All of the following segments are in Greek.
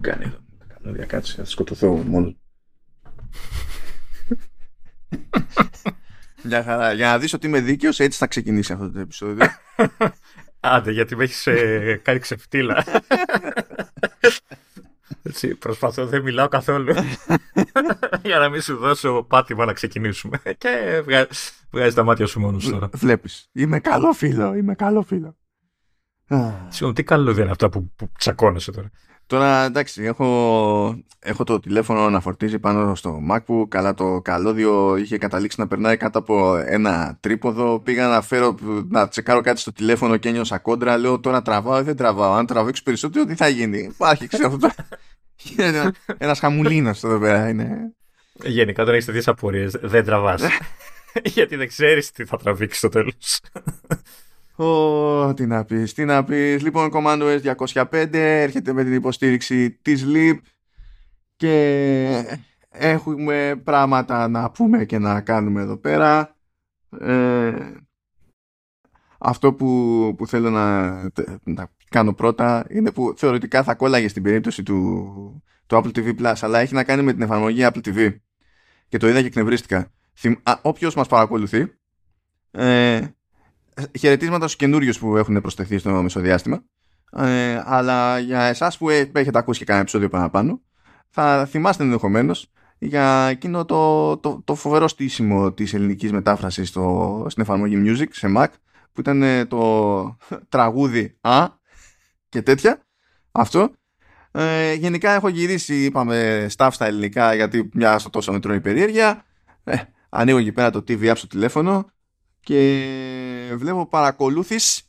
Κάνει εδώ. Καλώδια κάτσε, θα σκοτωθώ μόνος. Μια χαρά. Για να δεις ότι είμαι δίκαιος, έτσι θα ξεκινήσει αυτό το επεισόδιο. Άντε, γιατί με έχεις ε, κάνει ξεφτύλα. Έτσι, προσπαθώ, δεν μιλάω καθόλου. για να μην σου δώσω πάτημα να ξεκινήσουμε. Και βγάζεις τα μάτια σου μόνος τώρα. Βλέπεις. Είμαι καλό φίλο, είμαι καλό φίλο. Συγγνώμη, τι καλό δεν είναι αυτά που, που τσακώνεσαι τώρα. Τώρα εντάξει, έχω, έχω το τηλέφωνο να φορτίζει πάνω στο MacBook. Καλά, το καλώδιο είχε καταλήξει να περνάει κάτω από ένα τρίποδο. Πήγα να φέρω να τσεκάρω κάτι στο τηλέφωνο και ένιωσα κόντρα. Λέω τώρα τραβάω ή δεν τραβάω; Αν τραβήξω περισσότερο, τι θα γίνει; Υπάρχει, ξέρω αυτό. ένα χαμουλίνος εδώ πέρα είναι. Γενικά τώρα έχεις τέτοιες απορίες. Δεν τραβάς. Γιατί δεν ξέρεις τι θα τραβήξεις στο τέλος. Oh, τι να πεις, τι να πεις. Λοιπόν, Commando S205 έρχεται με την υποστήριξη της LEAP και έχουμε πράγματα να πούμε και να κάνουμε εδώ πέρα. Ε, αυτό που, που θέλω να, να κάνω πρώτα είναι που θεωρητικά θα κόλλαγε στην περίπτωση του, του Apple TV Plus αλλά έχει να κάνει με την εφαρμογή Apple TV και το είδα και εκνευρίστηκα. Όποιος μας παρακολουθεί ε, χαιρετίσματα στους καινούριους που έχουν προσθεθεί στο μεσοδιάστημα. Ε, αλλά για εσάς που έχετε ακούσει και κανένα επεισόδιο παραπάνω, θα θυμάστε ενδεχομένως για εκείνο το, το, το φοβερό στήσιμο της ελληνικής μετάφρασης στο, στην εφαρμογή Music σε Mac, που ήταν ε, το τραγούδι «Α» και τέτοια. Αυτό. Ε, γενικά έχω γυρίσει, είπαμε, staff στα ελληνικά, γιατί μια στο τόσο με περιέργεια. Ε, ανοίγω εκεί πέρα το TV app στο τηλέφωνο και βλέπω παρακολούθηση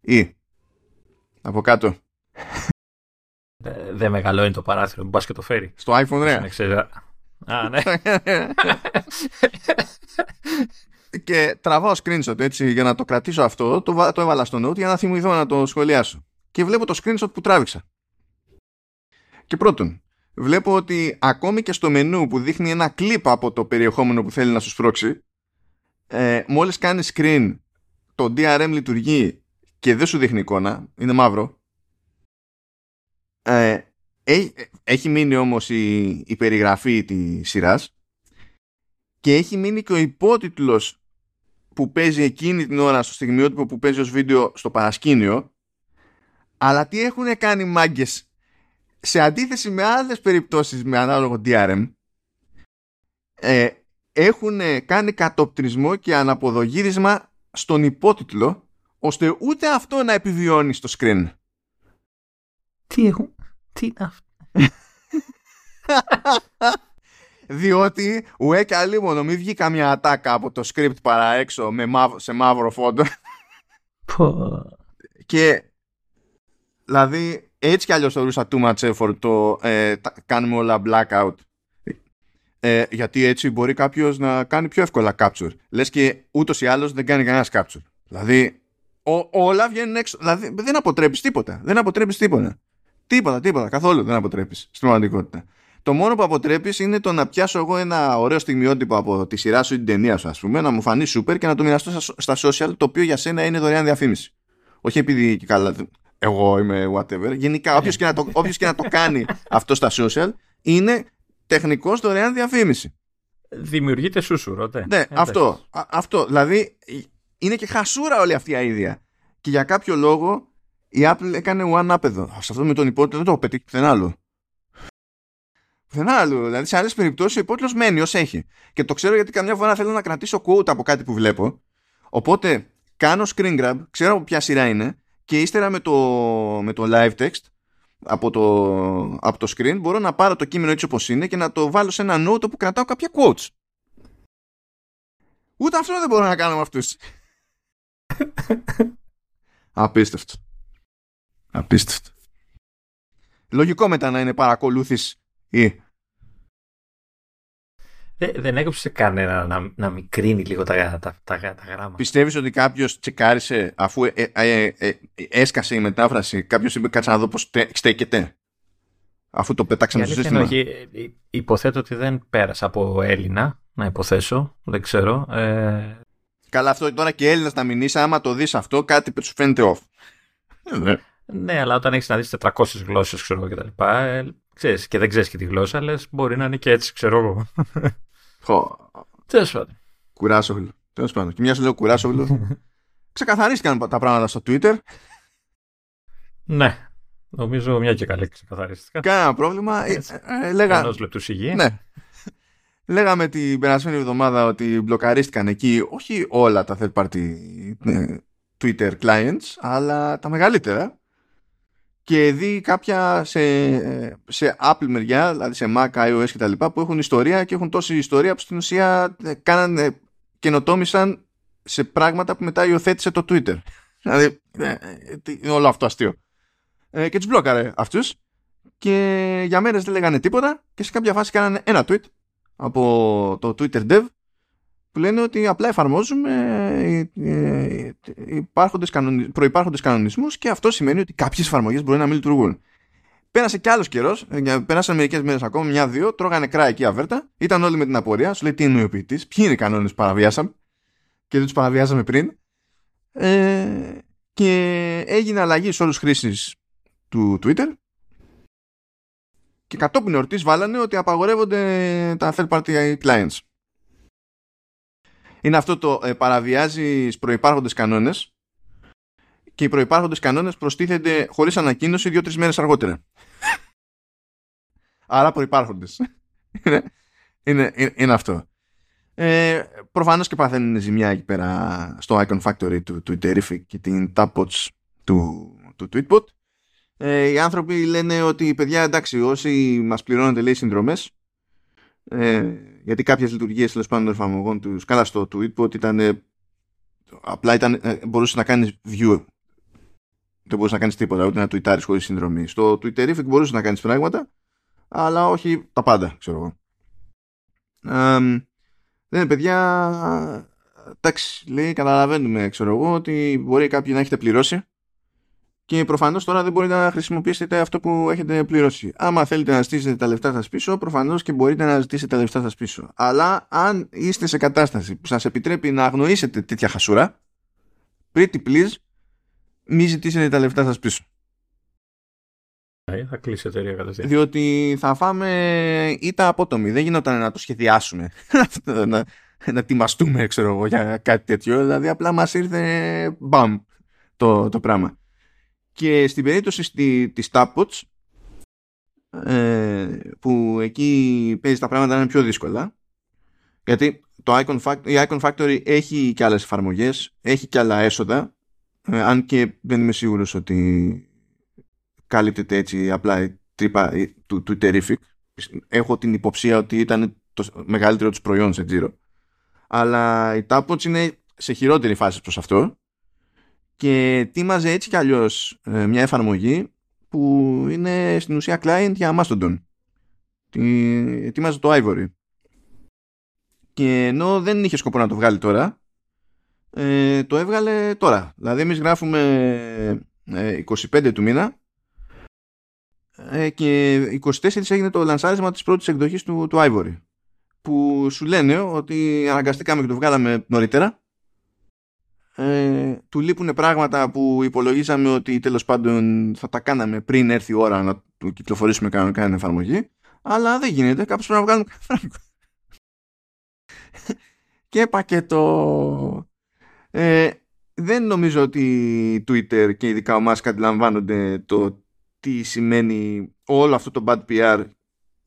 ή από κάτω. Δεν μεγαλώνει το παράθυρο, μην πας και το φέρει. Στο iPhone, ρε. Α, ναι. και τραβάω screenshot έτσι για να το κρατήσω αυτό, το, το έβαλα στο note για να θυμηθώ να το σχολιάσω. Και βλέπω το screenshot που τράβηξα. Και πρώτον, βλέπω ότι ακόμη και στο μενού που δείχνει ένα κλιπ από το περιεχόμενο που θέλει να σου σπρώξει, ε, μόλις κάνει screen το DRM λειτουργεί και δεν σου δείχνει εικόνα, είναι μαύρο. Ε, έχει, μείνει όμως η, η περιγραφή της σειράς και έχει μείνει και ο υπότιτλος που παίζει εκείνη την ώρα στο στιγμιότυπο που παίζει ως βίντεο στο παρασκήνιο αλλά τι έχουν κάνει μάγκες σε αντίθεση με άλλες περιπτώσεις με ανάλογο DRM ε, έχουν κάνει κατοπτρισμό και αναποδογύρισμα στον υπότιτλο ώστε ούτε αυτό να επιβιώνει στο screen. Τι έχουν... Τι είναι αυτό; Διότι ουέ και αλίμονο μην βγει καμιά ατάκα από το script παρά έξω με σε μαύρο φόντο. και δηλαδή έτσι κι αλλιώς θεωρούσα too much effort το ε, κάνουμε όλα blackout ε, γιατί έτσι μπορεί κάποιος να κάνει πιο εύκολα capture. Λες και ούτως ή άλλως δεν κάνει κανένας capture. Δηλαδή, όλα βγαίνουν έξω. Δηλαδή, δεν αποτρέπεις τίποτα. Δεν αποτρέπεις τίποτα. Τίποτα, τίποτα. Καθόλου δεν αποτρέπεις στην πραγματικότητα. Το μόνο που αποτρέπεις είναι το να πιάσω εγώ ένα ωραίο στιγμιότυπο από τη σειρά σου ή την ταινία σου, ας πούμε, να μου φανεί super και να το μοιραστώ στα social, το οποίο για σένα είναι δωρεάν διαφήμιση. Όχι επειδή και καλά. Εγώ είμαι whatever. Γενικά, όποιος και, να το, και να το κάνει αυτό στα social, είναι τεχνικός δωρεάν διαφήμιση. Δημιουργείται σούσουρο, Ναι, αυτό, αυτό. Δηλαδή είναι και χασούρα όλη αυτή η αίδια. Και για κάποιο λόγο η Apple έκανε one up εδώ. Σε αυτό με τον υπότιτλο δεν το έχω πετύχει πουθενά άλλο. Πουθενά άλλο. Δηλαδή σε άλλες περιπτώσεις ο υπότιτλος μένει ως έχει. Και το ξέρω γιατί καμιά φορά θέλω να κρατήσω quote από κάτι που βλέπω. Οπότε κάνω screen grab, ξέρω από ποια σειρά είναι και ύστερα με το, με το live text από το, από το screen μπορώ να πάρω το κείμενο έτσι όπως είναι και να το βάλω σε ένα note που κρατάω κάποια quotes. Ούτε αυτό δεν μπορώ να κάνω με αυτούς. Απίστευτο. Απίστευτο. Λογικό μετά να είναι παρακολούθηση ή δεν έκοψε κανένα να, να μικρύνει λίγο τα, τα, τα, τα γράμματα. Πιστεύεις ότι κάποιος τσεκάρισε αφού ε, ε, ε, έσκασε η μετάφραση, κάποιος είπε κάτσε να δω πώς στέκεται. Αφού το πέταξαν στο σύστημα. Όχι, υποθέτω ότι δεν πέρασε από Έλληνα, να υποθέσω, δεν ξέρω. Ε... Καλά, αυτό τώρα και Έλληνας να μηνύσει, άμα το δεις αυτό, κάτι που σου φαίνεται off. Ναι. Ναι, αλλά όταν έχεις να δεις 400 γλώσσες, ξέρω εγώ κτλ. Ε, ξέρεις, και δεν ξέρεις και τη γλώσσα, λες μπορεί να είναι και έτσι, ξέρω εγώ. Τέλος πάντων. Κουράσογλου. Τέλος πάντων. Και μια σου λέω κουράσογλου. Ξεκαθαρίστηκαν τα πράγματα στο Twitter. Ναι. Νομίζω μια και καλή ξεκαθαρίστηκαν. Κανένα πρόβλημα. Ε, ε, λέγα... Ενός λεπτού σιγή. Ναι. Λέγαμε την περασμένη εβδομάδα ότι μπλοκαρίστηκαν εκεί όχι όλα τα third party ε, Twitter clients, αλλά τα μεγαλύτερα. Και δει κάποια σε, σε Apple μεριά, δηλαδή σε Mac, iOS κτλ. που έχουν ιστορία και έχουν τόση ιστορία που στην ουσία κάνανε, καινοτόμησαν σε πράγματα που μετά υιοθέτησε το Twitter. Δηλαδή, είναι όλο αυτό αστείο. Ε, και τους μπλόκαρε αυτούς. Και για μέρες δεν λέγανε τίποτα. Και σε κάποια φάση κάνανε ένα tweet από το Twitter Dev που λένε ότι απλά εφαρμόζουμε ε, ε, υπάρχοντες κανονι... προϋπάρχοντες κανονισμούς και αυτό σημαίνει ότι κάποιες εφαρμογές μπορεί να μην λειτουργούν. Πέρασε κι άλλος καιρός, πέρασαν μερικές μέρες ακόμα, μια-δύο, τρώγανε κρά εκεί αβέρτα, ήταν όλοι με την απορία, σου λέει τι είναι ο ποιητής, ποιοι είναι οι κανόνες που παραβιάσαμε και δεν τους παραβιάσαμε πριν. Ε, και έγινε αλλαγή σε όλους του χρήσει του Twitter και κατόπιν εορτής βάλανε ότι απαγορεύονται τα third party clients. Είναι αυτό το ε, παραβιάζει προϋπάρχοντες κανόνες και οι προϋπάρχοντες κανόνες προστίθενται χωρίς ανακοίνωση δύο-τρεις μέρες αργότερα. Άρα προϋπάρχοντες. είναι, είναι, είναι, αυτό. Ε, προφανώς και παθαίνουν ζημιά εκεί πέρα στο Icon Factory του, του και την Tapwatch του, του Tweetbot ε, οι άνθρωποι λένε ότι παιδιά εντάξει όσοι μας πληρώνετε λέει συνδρομές ε, γιατί κάποιες λειτουργίες τέλος πάντων των εφαρμογών τους καλά στο tweet ήταν απλά ήταν, ε, μπορούσες να κάνεις view. Δεν μπορούσες να κάνεις τίποτα ούτε να tweetάρεις χωρίς συνδρομή. Στο Twitterific μπορούσες να κάνεις πράγματα αλλά όχι τα πάντα ξέρω εγώ. Δεν είναι παιδιά εντάξει λέει καταλαβαίνουμε ξέρω εγώ ότι μπορεί κάποιοι να έχετε πληρώσει και προφανώς τώρα δεν μπορείτε να χρησιμοποιήσετε αυτό που έχετε πληρώσει. Άμα θέλετε να ζητήσετε τα λεφτά σας πίσω, προφανώς και μπορείτε να ζητήσετε τα λεφτά σας πίσω. Αλλά αν είστε σε κατάσταση που σας επιτρέπει να αγνοήσετε τέτοια χασούρα, pretty please, μη ζητήσετε τα λεφτά σας πίσω. Ε, θα κλείσει η εταιρεία κατευθείαν. Διότι θα φάμε ήττα απότομη. Δεν γινόταν να το σχεδιάσουμε. να, να ετοιμαστούμε, ξέρω εγώ, για κάτι τέτοιο. Δηλαδή απλά μας ήρθε μπαμ το, το πράγμα. Και στην περίπτωση της Tapwatch ε, που εκεί παίζει τα πράγματα είναι πιο δύσκολα γιατί το Icon Factory, η Icon Factory έχει και άλλες εφαρμογές, έχει και άλλα έσοδα ε, αν και δεν είμαι σίγουρος ότι καλύπτεται έτσι απλά η τρύπα του, του Terrific. Έχω την υποψία ότι ήταν το μεγαλύτερο τους προϊόν σε τζίρο. Αλλά η Tapwatch είναι σε χειρότερη φάση προς αυτό και ετοίμαζε έτσι κι αλλιώς ε, μια εφαρμογή που είναι στην ουσία client για Mastodon. Ετοίμαζε το Ivory. Και ενώ δεν είχε σκοπό να το βγάλει τώρα, ε, το έβγαλε τώρα. Δηλαδή εμείς γράφουμε 25 ε, του μήνα και 24 έγινε το λανσάρισμα της πρώτης εκδοχής του, του Ivory που σου λένε ότι αναγκαστήκαμε και το βγάλαμε νωρίτερα ε, του λείπουν πράγματα που υπολογίζαμε ότι τέλος πάντων θα τα κάναμε πριν έρθει η ώρα να του κυκλοφορήσουμε κανονικά την εφαρμογή αλλά δεν γίνεται, κάπως πρέπει να βγάλουμε και πακέτο. Ε, δεν νομίζω ότι Twitter και ειδικά ο Musk αντιλαμβάνονται το τι σημαίνει όλο αυτό το bad PR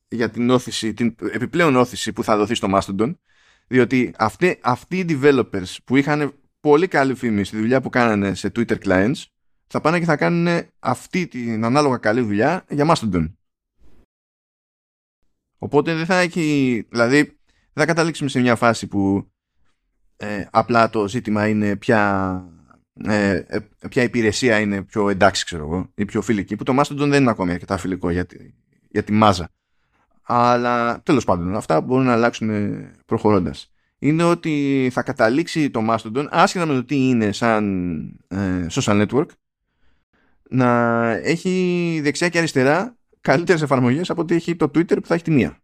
για την όθηση, την επιπλέον όθηση που θα δοθεί στο Mastodon διότι αυτοί, αυτοί οι developers που είχαν πολύ καλή φήμη στη δουλειά που κάνανε σε Twitter clients θα πάνε και θα κάνουν αυτή την ανάλογα καλή δουλειά για Mastodon. Οπότε δεν θα έχει, δηλαδή δεν θα καταλήξουμε σε μια φάση που ε, απλά το ζήτημα είναι ποια, ε, ε, ποια υπηρεσία είναι πιο εντάξει ξέρω εγώ ή πιο φιλική που το Mastodon δεν είναι ακόμη αρκετά φιλικό για τη, για τη μάζα. Αλλά τέλος πάντων αυτά μπορούν να αλλάξουν προχωρώντας είναι ότι θα καταλήξει το Mastodon, άσχετα με το τι είναι σαν ε, social network, να έχει δεξιά και αριστερά καλύτερες εφαρμογές από ότι έχει το Twitter που θα έχει τη μία.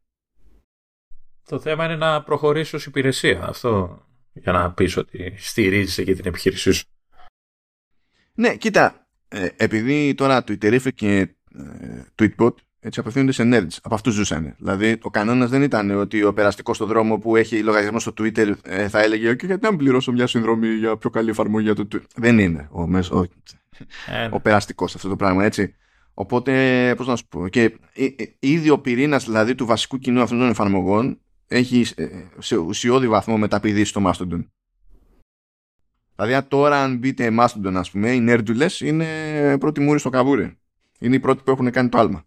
Το θέμα είναι να προχωρήσεις ως υπηρεσία αυτό για να πεις ότι στηρίζεις και την επιχείρησή σου. Ναι, κοίτα, ε, επειδή τώρα Twitterific και ε, Tweetbot έτσι απευθύνονται σε nerds. Από αυτούς ζούσαν. Δηλαδή, ο κανόνας δεν ήταν ότι ο περαστικός στο δρόμο που έχει λογαριασμό στο Twitter ε, θα έλεγε: OK, γιατί να μην πληρώσω μια συνδρομή για πιο καλή εφαρμογή για το Twitter. Δεν είναι ο, ο, ε, ο περαστικός αυτό το πράγμα, έτσι. Οπότε, πώς να σου πω. Και ήδη ο πυρήνας δηλαδή του βασικού κοινού αυτών των εφαρμογών έχει σε ουσιώδη βαθμό μεταπηδήσει στο Mastodon. Δηλαδή, τώρα αν μπείτε Mastodon, ας πούμε, οι νέρντουλε είναι πρώτη μούρη στο καβούρι. Είναι οι πρώτοι που έχουν κάνει το άλμα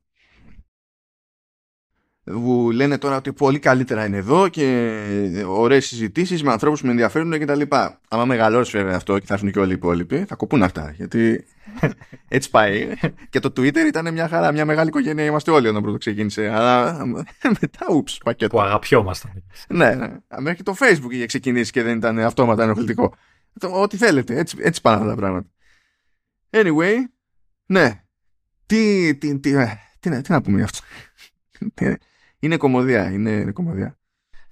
που λένε τώρα ότι πολύ καλύτερα είναι εδώ και ωραίες συζητήσεις με ανθρώπους που με ενδιαφέρουν και τα λοιπά. Άμα μεγαλώσεις βέβαια αυτό και θα έρθουν και όλοι οι υπόλοιποι, θα κοπούν αυτά. Γιατί έτσι πάει. και το Twitter ήταν μια χαρά, μια μεγάλη οικογένεια. Είμαστε όλοι όταν πρώτο ξεκίνησε. Αλλά μετά, ούψ, πακέτο. Που αγαπιόμασταν. ναι, ναι. Μέχρι και το Facebook είχε ξεκινήσει και δεν ήταν αυτόματα ενοχλητικό. Ό,τι θέλετε. Έτσι, έτσι πάνε αυτά τα πράγματα. Anyway, ναι. Τι, τι, τι, ε, τι, τι να πούμε γι' αυτό. Είναι κομμωδία, είναι κομμωδία.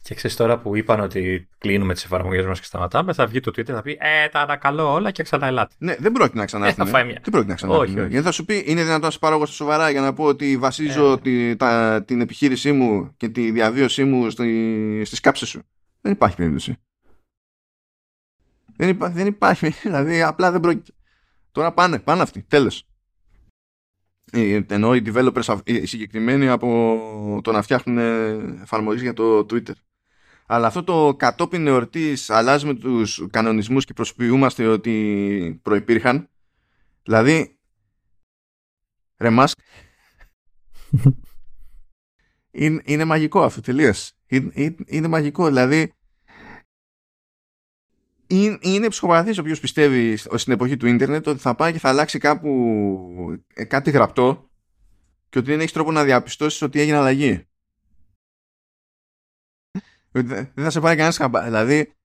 Και ξέρεις τώρα που είπαν ότι κλείνουμε τις εφαρμογές μας και σταματάμε, θα βγει το Twitter θα πει Ε, τα ανακαλώ όλα και ξανά ελάτε. Ναι, δεν πρόκειται να ξανάρθουν. Ε, θα Δεν πρόκειται να ξανάρθουν. Όχι, όχι. Γιατί θα σου πει, είναι δυνατόν να σε πάρω εγώ στα σοβαρά για να πω ότι βασίζω ε. τη, τα, την επιχείρησή μου και τη διαβίωσή μου στη, στις κάψε σου. Δεν υπάρχει περίπτωση. Δεν, υπά, δεν υπάρχει. Δηλαδή, απλά δεν πρόκειται. Τώρα πάνε, πάνε αυτοί. Τέλος. Ε, ενώ οι developers οι συγκεκριμένοι από το να φτιάχνουν εφαρμογές για το Twitter. Αλλά αυτό το κατόπιν εορτής αλλάζουμε τους κανονισμούς και προσποιούμαστε ότι προϋπήρχαν. Δηλαδή, ρε Μάσκ, είναι, είναι μαγικό αυτό τελείως. Είναι, είναι, είναι μαγικό, δηλαδή είναι, είναι ψυχοπαθής όποιος πιστεύει στην εποχή του ίντερνετ ότι θα πάει και θα αλλάξει κάπου ε, κάτι γραπτό και ότι δεν έχει τρόπο να διαπιστώσεις ότι έγινε αλλαγή. Δεν θα σε πάρει κανένας χαμπά. Δηλαδή,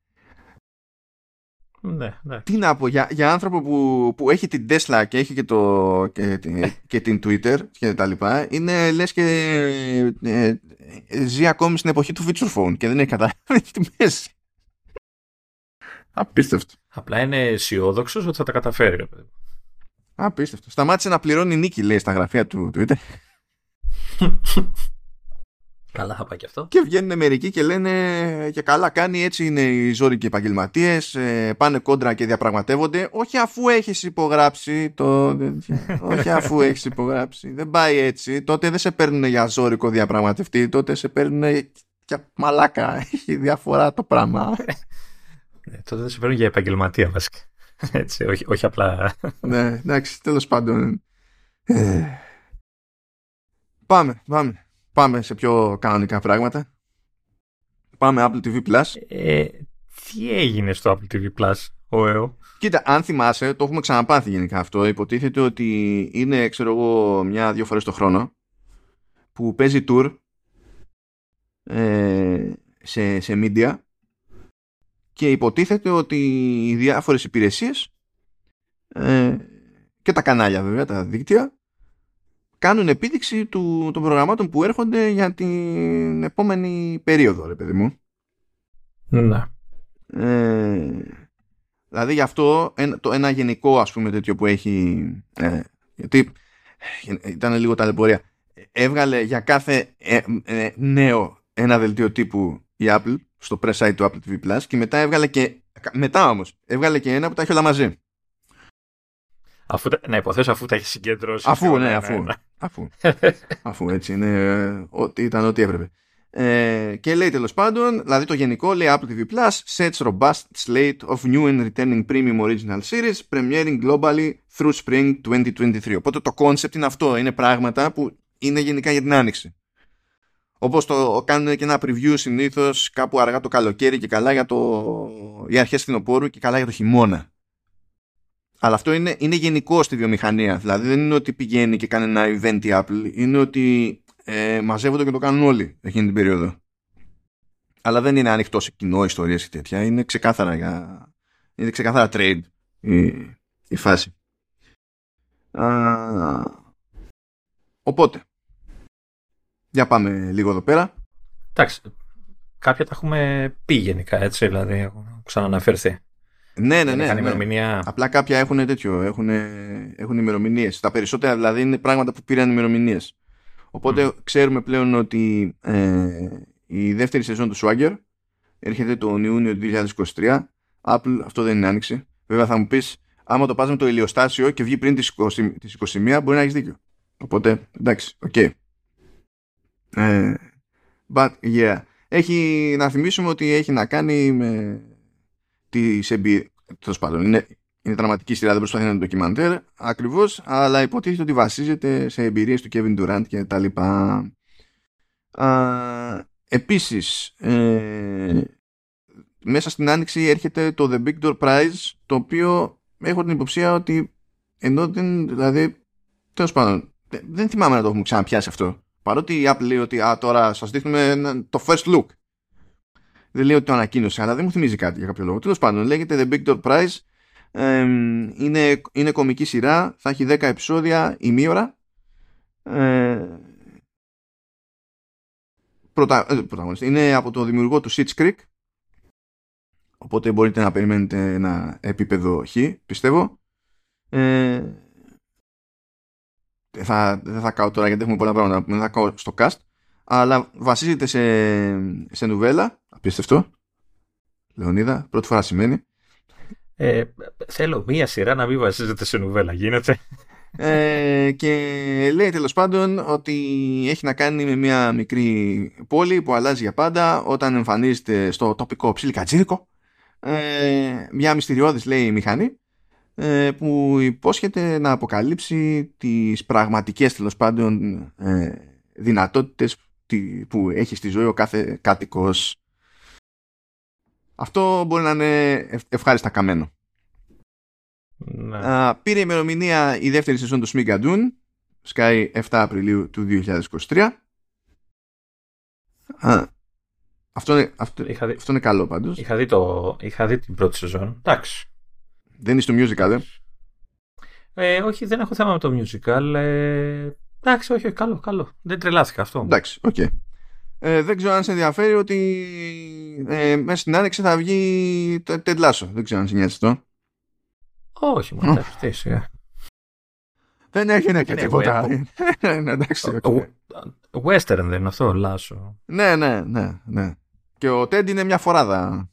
ναι, ναι. Τι να πω, για, για άνθρωπο που, που έχει την Tesla και έχει και, το, και, και την Twitter και τα λοιπά, είναι λες και ε, ε, ζει ακόμη στην εποχή του feature phone και δεν έχει καταλάβει τη μέση. Απίστευτο. Απλά είναι αισιόδοξος ότι θα τα καταφέρει. Απίστευτο. Σταμάτησε να πληρώνει νίκη, λέει, στα γραφεία του Twitter. Καλά θα πάει και αυτό. Και βγαίνουν μερικοί και λένε και καλά κάνει έτσι είναι οι ζώρικοι επαγγελματίες. Ε, πάνε κόντρα και διαπραγματεύονται. Όχι αφού έχεις υπογράψει το. Όχι αφού έχεις υπογράψει. Δεν πάει έτσι. Τότε δεν σε παίρνουν για ζώρικο διαπραγματευτή. Τότε σε παίρνουν για μαλάκα. Έχει διαφορά το πράγμα. Ε, τότε δεν σε παίρνουν για επαγγελματία βασικά. Έτσι, όχι, όχι απλά. ναι, εντάξει, τέλος πάντων. Ε, πάμε, πάμε. Πάμε σε πιο κανονικά πράγματα. Πάμε Apple TV Plus. Ε, τι έγινε στο Apple TV Plus, ο ΕΟ. Κοίτα, αν θυμάσαι, το έχουμε ξαναπάθει γενικά αυτό. Υποτίθεται ότι είναι, ξέρω εγώ, μια-δύο φορές το χρόνο που παίζει tour ε, σε, σε media και υποτίθεται ότι οι διάφορες υπηρεσίες ε, και τα κανάλια βέβαια, τα δίκτυα κάνουν επίδειξη του, των προγραμμάτων που έρχονται για την επόμενη περίοδο, ρε παιδί μου. Ναι. Ε, δηλαδή γι' αυτό ένα, το, ένα γενικό ας πούμε τέτοιο που έχει ε, γιατί ήταν λίγο ταλαιπωρία έβγαλε για κάθε ε, ε, νέο ένα δελτίο τύπου η Apple στο press site του Apple TV Plus και μετά έβγαλε και μετά όμως έβγαλε και ένα που τα έχει όλα μαζί Αφού, να υποθέσω αφού τα έχει συγκεντρώσει. Αφού, ναι, ναι, αφού. Ναι. Αφού, αφού έτσι είναι. Ότι ήταν ό,τι έπρεπε. Ε, και λέει τέλος πάντων, δηλαδή το γενικό λέει Apple TV Plus sets robust slate of new and returning premium original series premiering globally through spring 2023. Οπότε το concept είναι αυτό, είναι πράγματα που είναι γενικά για την άνοιξη. Όπως το κάνουν και ένα preview συνήθως κάπου αργά το καλοκαίρι και καλά για το. για αρχές φθινοπόρου και καλά για το χειμώνα. Αλλά αυτό είναι, είναι γενικό στη βιομηχανία. Δηλαδή δεν είναι ότι πηγαίνει και κάνει ένα event η Apple. Είναι ότι ε, μαζεύονται και το κάνουν όλοι εκείνη την περίοδο. Αλλά δεν είναι ανοιχτό σε κοινό ιστορίες και τέτοια. Είναι ξεκάθαρα, για... είναι ξεκάθαρα trade η, η φάση. Α, οπότε, για πάμε λίγο εδώ πέρα. Εντάξει, κάποια τα έχουμε πει γενικά έτσι, δηλαδή έχουν ξαναναφερθεί. Ναι, ναι, Δεν ναι. είχαν ναι. ημερομηνία. Απλά κάποια έχουν τέτοιο, έχουν, έχουν ημερομηνίες. Τα περισσότερα δηλαδή είναι πράγματα που πήραν ημερομηνίες. Οπότε ξέρουμε πλέον ότι ε, η δεύτερη σεζόν του Swagger έρχεται τον Ιούνιο του 2023. Apple, αυτό δεν είναι άνοιξη. Βέβαια θα μου πεις, άμα το πας με το ηλιοστάσιο και βγει πριν τις 20, τις 21, μπορεί να έχεις δίκιο. Οπότε, εντάξει, οκ. Ε, but, yeah. Έχει, να θυμίσουμε ότι έχει να κάνει με τις εμπειρίες. Τέλος πάντων, είναι, είναι δραματική σειρά, δεν προσπαθεί να είναι ντοκιμαντέρ ακριβώς, αλλά υποτίθεται ότι βασίζεται σε εμπειρίες του Kevin Durant και τα λοιπά. Α, επίσης, ε, μέσα στην άνοιξη έρχεται το The Big Door Prize, το οποίο έχω την υποψία ότι ενώ δεν, δηλαδή, τέλος πάντων, δεν, δεν θυμάμαι να το έχουμε ξαναπιάσει αυτό. Παρότι η Apple λέει ότι α, τώρα σας δείχνουμε ένα- το first look. Δεν λέει ότι το ανακοίνωσε, αλλά δεν μου θυμίζει κάτι για κάποιο λόγο. Τέλος πάντων, λέγεται The Big Door Prize. Εμ, είναι, είναι κομική σειρά, θα έχει 10 επεισόδια ημίωρα. Ε, πρωτα, ε, πρωταγωνιστή. Είναι από το δημιουργό του Sitch Creek. Οπότε μπορείτε να περιμένετε ένα επίπεδο χ, πιστεύω. Ε, δεν θα, δεν θα κάω τώρα γιατί έχουμε πολλά πράγματα να πούμε. Δεν θα κάω στο cast. Αλλά βασίζεται σε, σε νουβέλα. Απίστευτο. Λεωνίδα, πρώτη φορά σημαίνει. Ε, θέλω μία σειρά να μην βασίζεται σε νουβέλα. Γίνεται. Ε, και λέει τέλος πάντων ότι έχει να κάνει με μια μικρή πόλη που αλλάζει για πάντα όταν εμφανίζεται στο τοπικό ψιλικατζίδικο ε, μια μυστηριώδης λέει μηχανή ε, που υπόσχεται να αποκαλύψει τις πραγματικές τέλος πάντων ε, δυνατότητες τι- που έχει στη ζωή ο κάθε κάτοικος αυτό μπορεί να είναι ευ- ευχάριστα καμένο Ναι. Α, πήρε ημερομηνία η δεύτερη σεζόν του Schmigadoon. Σκάει 7 Απριλίου του 2023. Α, αυτό, είναι, αυτό, Είχα, δει, αυτό είναι καλό πάντως. είχα, δει το, είχα δει την πρώτη σεζόν. Εντάξει. Δεν είσαι του musical, ε; Ε, όχι, δεν έχω θέμα με το musical. Ε, εντάξει, όχι, όχι, καλό, καλό. Δεν τρελάθηκα αυτό. Εντάξει, οκ. Ε, δεν ξέρω αν σε ενδιαφέρει ότι ε, μέσα στην άνοιξη θα βγει το Ted Lasso. Δεν ξέρω αν σε νοιάζει αυτό. Όχι, μου εντάξει, τι, σιγά. Δεν έγινε και Ναι, τίποτα. εγώ- Ναι, εντάξει, οκ. Ο- Western δεν είναι αυτό, Λάσο. Ναι, ναι, ναι, ναι. Και ο Τέντ είναι μια φοράδα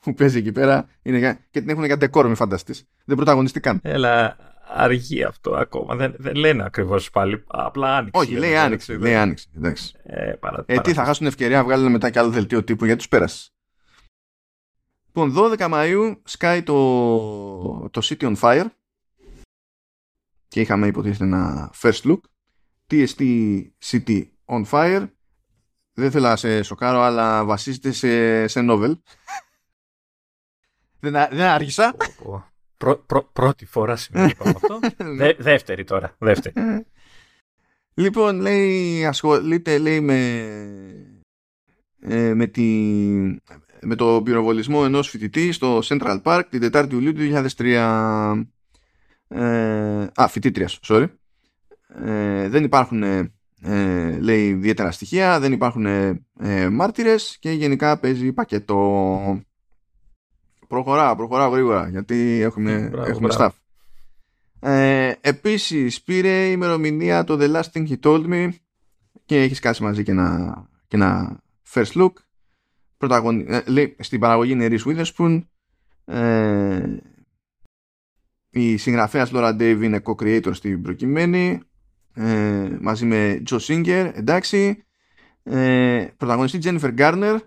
που παίζει εκεί πέρα είναι για... και την έχουν για ντεκόρ, μη φανταστείς. Δεν πρωταγωνιστεί καν. Έλα, αργεί αυτό ακόμα. Δεν, δεν λένε ακριβώς πάλι. Απλά άνοιξε. Όχι, λέει άνοιξη. Λέει άνοιξη. Εντάξει. Ε, παρα, Ε, τι θα χάσουν ευκαιρία να βγάλουν μετά και άλλο δελτίο τύπου γιατί τους πέρασες. Λοιπόν, 12 Μαΐου σκάει το, το City on Fire και είχαμε υποτίθεται ένα first look. TST City on Fire. Δεν θέλω να σε σοκάρω, αλλά βασίζεται σε, σε novel. Δεν, α- δεν άργησα. Πρω, πρω, πρώτη φορά συμβαίνει πάνω αυτό. Δε, δεύτερη τώρα. Δεύτερη. Λοιπόν, λέει, ασχολείται, λέει, με, ε, με, τη, με το πυροβολισμό ενός φοιτητή στο Central Park την 4η Ιουλίου του 2003. Ε, α, φοιτήτριας, sorry. Ε, δεν υπάρχουν, ε, ε, λέει, ιδιαίτερα στοιχεία, δεν υπάρχουν ε, ε, μάρτυρες και γενικά παίζει πακέτο. Προχωρά, προχωρά γρήγορα, γιατί έχουμε, Μπράβο, έχουμε μπράβο. staff. Ε, επίσης πήρε η ημερομηνία το The Last Thing He Told Me και έχει σκάσει μαζί και ένα, και ένα first look. Πρωταγωνι... ε, λέει, στην παραγωγή είναι Reese Witherspoon. Ε, η συγγραφέας Laura Dave είναι co-creator στην προκειμένη ε, μαζί με Joe Singer, εντάξει. Ε, πρωταγωνιστή Jennifer Garner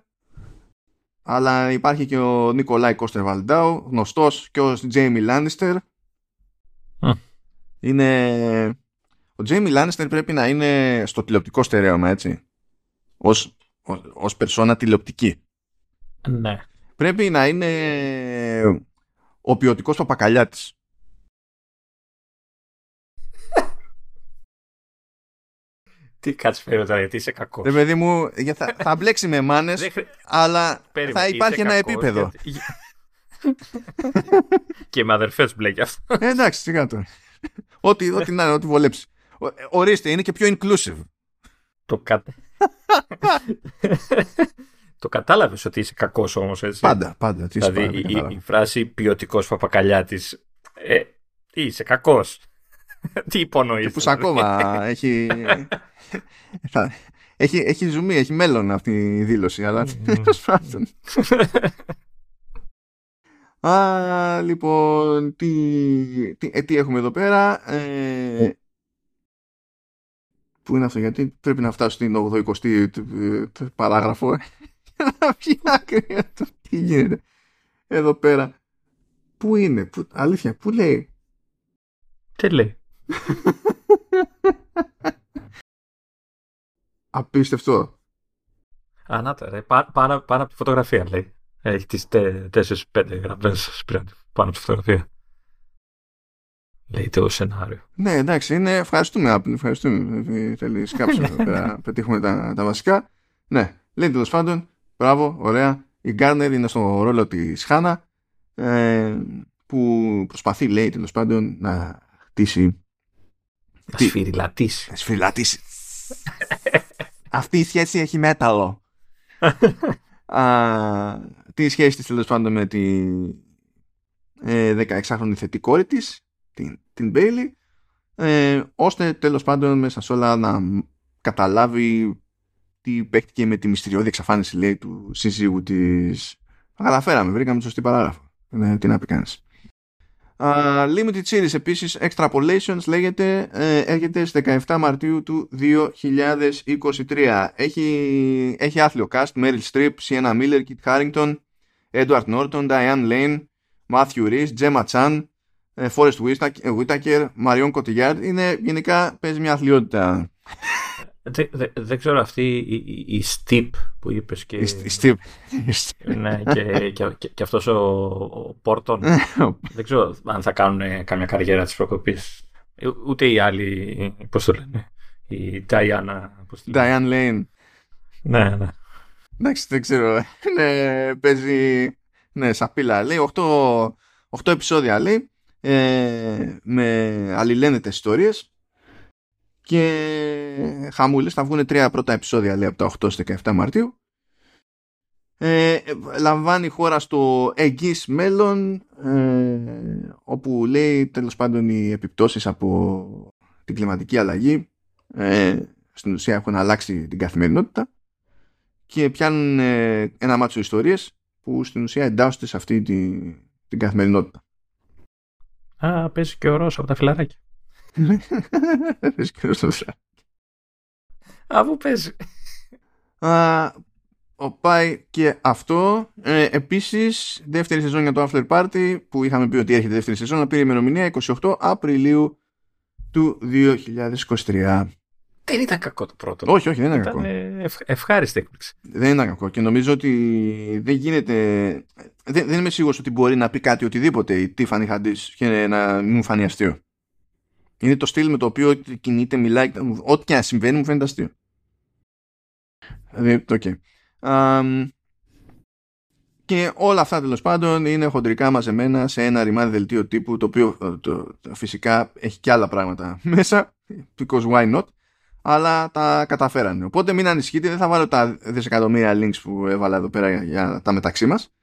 αλλά υπάρχει και ο Νικολάι Κώστερ Βαλντάου γνωστός και ο Jamie Lannister Μμ. είναι ο Jamie Lannister πρέπει να είναι στο τηλεοπτικό στερέωμα έτσι ως, ως, ως περσόνα τηλεοπτική ναι. πρέπει να είναι ο ποιοτικός παπακαλιάτης Τι κάτσε περίμενε τώρα, γιατί είσαι κακός. Ρε παιδί μου, για- θα, θα μπλέξει με μάνες, αλλά θα υπάρχει ένα επίπεδο. και με αδερφές μπλέκει αυτό. Ε, εντάξει, σιγά τώρα. ό,τι, ό,τι να είναι, ό,τι βολέψει. Ο- ε, Ορίστε, είναι και πιο inclusive. το, κα... Το κατάλαβες ότι είσαι κακός όμως, έτσι; Πάντα, πάντα. Τι δηλαδή πάντα, η, κατάλαβα. η, φράση ποιοτικός παπακαλιάτης. Ε, είσαι κακός. Τι υπονοείς. Και που ακόμα έχει, θα- έχει, έχει ζουμί, έχει μέλλον αυτή η δήλωση, αλλά τέλος πάντων. Α, λοιπόν, τι, τι, ε, τι έχουμε εδώ πέρα. Ε, πού είναι αυτό, γιατί πρέπει να φτάσω στην 80η παράγραφο για να βγει άκρη το τι γίνεται εδώ πέρα. Πού είναι, πού, αλήθεια, πού λέει; Τι λέει; Απίστευτο. Ανάτα, ρε. Πά- Πάνω, πάνω από τη φωτογραφία λέει. Έχει τις 4-5 γραμμές πάνω από τη φωτογραφία. Λέει το σενάριο. Ναι, εντάξει, είναι, ευχαριστούμε Apple, ευχαριστούμε. επειδή Θέλεις κάψω εδώ πέρα να πετύχουμε τα, τα βασικά. Ναι, λέει τέλος πάντων, μπράβο, ωραία. Η Γκάρνερ είναι στο ρόλο της Χάνα ε, που προσπαθεί, λέει τέλος πάντων, να χτίσει. Να Τι; σφυριλατήσεις. Να σφυριλατήσεις. Αυτή η σχέση έχει μέταλλο. Α, τη σχέση της τέλος πάντων με τη ε, 16χρονη θετικόρη της την, την Bailey ε, ώστε τέλος πάντων μέσα σε όλα να μ- καταλάβει τι παίχτηκε με τη μυστηριώδη εξαφάνιση λέει του σύζυγου της Τα καταφέραμε, βρήκαμε τη σωστή παράγραφο ε, τι να πει κανείς Uh, limited Series επίσης Extrapolations λέγεται ε, έρχεται στις 17 Μαρτίου του 2023 έχει, έχει άθλιο cast Meryl Streep, Sienna Miller, Kit Harington Edward Norton, Diane Lane Matthew Rhys, Gemma Chan ε, Forrest Whitaker, Whitaker Marion Cotillard είναι γενικά παίζει μια αθλειότητα Δεν δε, δεν ξέρω αυτή η, η, η Steep που είπες και. η, η Steve ναι, και, και, και, και αυτός ο, ο Πόρτον. δεν ξέρω αν θα κάνουν καμιά καριέρα της προκοπής. Ούτε οι άλλοι, πώς το λένε. Η Diana. Πώς τη λένε. Diane Lane Ναι, ναι. εντάξει δεν ξέρω ναι, παίζει ναι σαπίλα λέει 8, 8 επεισόδια λέει ε, με αλληλένετες ιστορίες και χαμούλες θα βγουν τρία πρώτα επεισόδια λέει από τα 8 στις 17 Μαρτίου ε, λαμβάνει η χώρα στο εγγύς μέλλον ε, όπου λέει τέλος πάντων οι επιπτώσεις από την κλιματική αλλαγή ε, στην ουσία έχουν αλλάξει την καθημερινότητα και πιάνουν ε, ένα μάτσο ιστορίες που στην ουσία εντάσσονται σε αυτή τη, την καθημερινότητα. Α, παίζει και ο Ρώσο από τα φιλαράκια. Πες και εδώ στο φρά. Αφού παίζει. Α, ο, πάει και αυτό. Ε, επίσης, δεύτερη σεζόν για το After Party που είχαμε πει ότι έρχεται δεύτερη σεζόν, αλλά πήρε ημερομηνία 28 Απριλίου του 2023. Δεν ήταν κακό το πρώτο. Όχι, όχι, δεν είναι Ήταν κακό. ε, ευχ- ευχάριστη έκπληξη. Δεν είναι κακό και νομίζω ότι δεν γίνεται. Δεν, δεν είμαι σίγουρος ότι μπορεί να πει κάτι οτιδήποτε η Tiffany Haddish και να μην μου φανεί αστείο. Είναι το στυλ με το οποίο κινείται, μιλάει, ό,τι και αν συμβαίνει μου φαίνεται αστείο. Δηλαδή, οκ. Αμ, και όλα αυτά τέλος πάντων είναι χοντρικά μαζεμένα σε ένα ρημάδι δελτίο τύπου το οποίο ε, το, το- φυσικά έχει και άλλα πράγματα μέσα because why not αλλά τα καταφέρανε. Οπότε μην ανησυχείτε, δεν θα βάλω τα δισεκατομμύρια links που έβαλα εδώ πέρα για, για τα μεταξύ μας.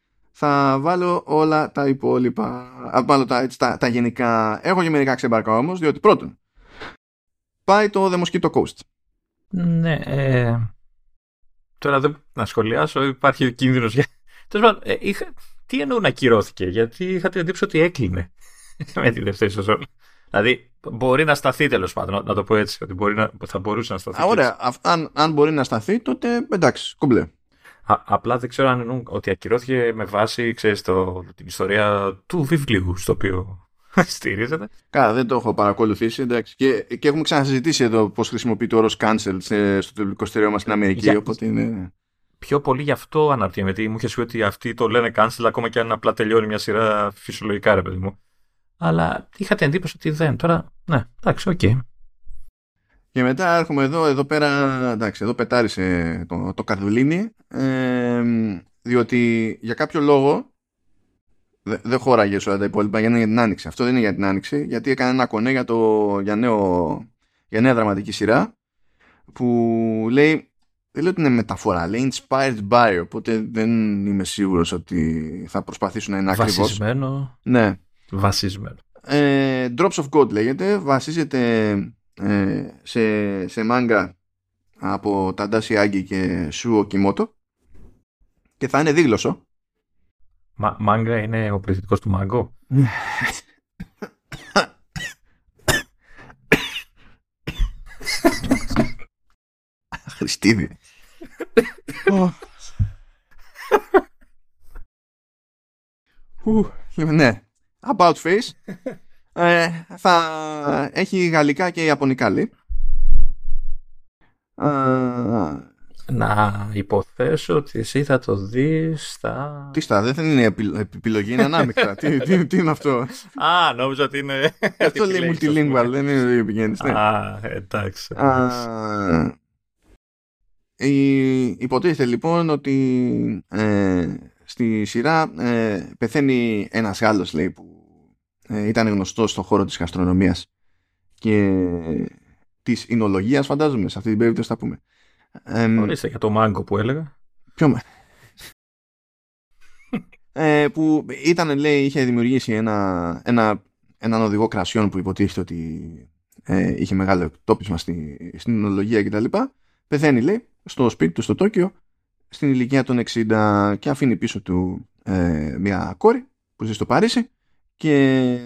Θα βάλω όλα τα υπόλοιπα, α, μάλλον τα, έτσι, τα, τα γενικά. Έχω και μερικά ξεμπαρκά όμως, διότι πρώτον, πάει το The Mosquito Coast. Ναι. Ε, τώρα δεν να σχολιάσω, υπάρχει κίνδυνος για. Τέλος πάντων, ε, είχα... τι εννοούν ακυρώθηκε, γιατί είχα την εντύπωση ότι έκλεινε με τη δεύτερη σεζόν. Δηλαδή, μπορεί να σταθεί τέλος πάντων, να, να το πω έτσι, ότι μπορεί να, θα μπορούσε να σταθεί. Α, ωραία, Α, αν, αν μπορεί να σταθεί, τότε εντάξει, κομπλέ. Α, απλά δεν ξέρω αν εννοούν ότι ακυρώθηκε με βάση, ξέρεις, το, την ιστορία του βιβλίου στο οποίο στηρίζεται. Καλά, δεν το έχω παρακολουθήσει. Εντάξει. Και, και έχουμε ξανασυζητήσει εδώ πώς χρησιμοποιεί το όρος cancel σε- στο τηλεοπτικό στερέωμα στην Αμερική. Για- Οπότε είναι. Πιο πολύ γι' αυτό αναρωτιέμαι, γιατί μου είχε πει ότι αυτοί το λένε cancel ακόμα και αν απλά τελειώνει μια σειρά φυσιολογικά, ρε παιδί μου. Αλλά είχα την εντύπωση ότι δεν. Τώρα, ναι, εντάξει, οκ. Και μετά έρχομαι εδώ, εδώ πέρα, εντάξει, εδώ πετάρισε το, το καρδουλίνι, ε, διότι για κάποιο λόγο δε- δεν χώραγε σε όλα τα υπόλοιπα για να είναι για την άνοιξη. Αυτό δεν είναι για την άνοιξη, γιατί έκανε ένα κονέ για, το, για, νέο, για νέα δραματική σειρά που λέει δεν λέω ότι είναι μεταφορά, λέει inspired by, οπότε δεν είμαι σίγουρος ότι θα προσπαθήσουν να είναι ακριβώς. Βασισμένο. Ναι. Βασισμένο. Ε, Drops of God λέγεται, βασίζεται ε, σε, σε μάγκα από Ταντάσι Άγκη και Σουο Κιμότο και θα είναι δίγλωσσο. Μα, μάγκα είναι ο πληθυντικός του μάγκο; Χριστίδη. Ου, ναι. About face. Ε, θα έχει γαλλικά και ιαπωνικά λέει. Ε, Να υποθέσω ότι εσύ θα το δεις στα... τι στα, δεν είναι επι- επιλογή, είναι ανάμεικτα. τι, τι, τι είναι αυτό; Α, νόμιζα ότι είναι... αυτό λέει multilingual, δεν είναι δύο πηγαίνεις. Ναι. Α, εντάξει. Α, η- υποτίθεται λοιπόν ότι ε, στη σειρά ε, πεθαίνει ένας Γάλλος λέει που ε, ήταν γνωστός στον χώρο της γαστρονομίας και της εινολογίας φαντάζομαι σε αυτή την περίπτωση θα πούμε ε, Ορίστε για το μάγκο που έλεγα. ποιο με- ε, που ήταν λέει είχε δημιουργήσει ένα, ένα, έναν οδηγό κρασιών που υποτίθεται ότι ε, είχε μεγάλο εκτόπισμα στη, στην εινολογία κτλ. Πεθαίνει λέει στο σπίτι του στο Τόκιο στην ηλικία των 60 και αφήνει πίσω του ε, μια κόρη που ζει στο Παρίσι και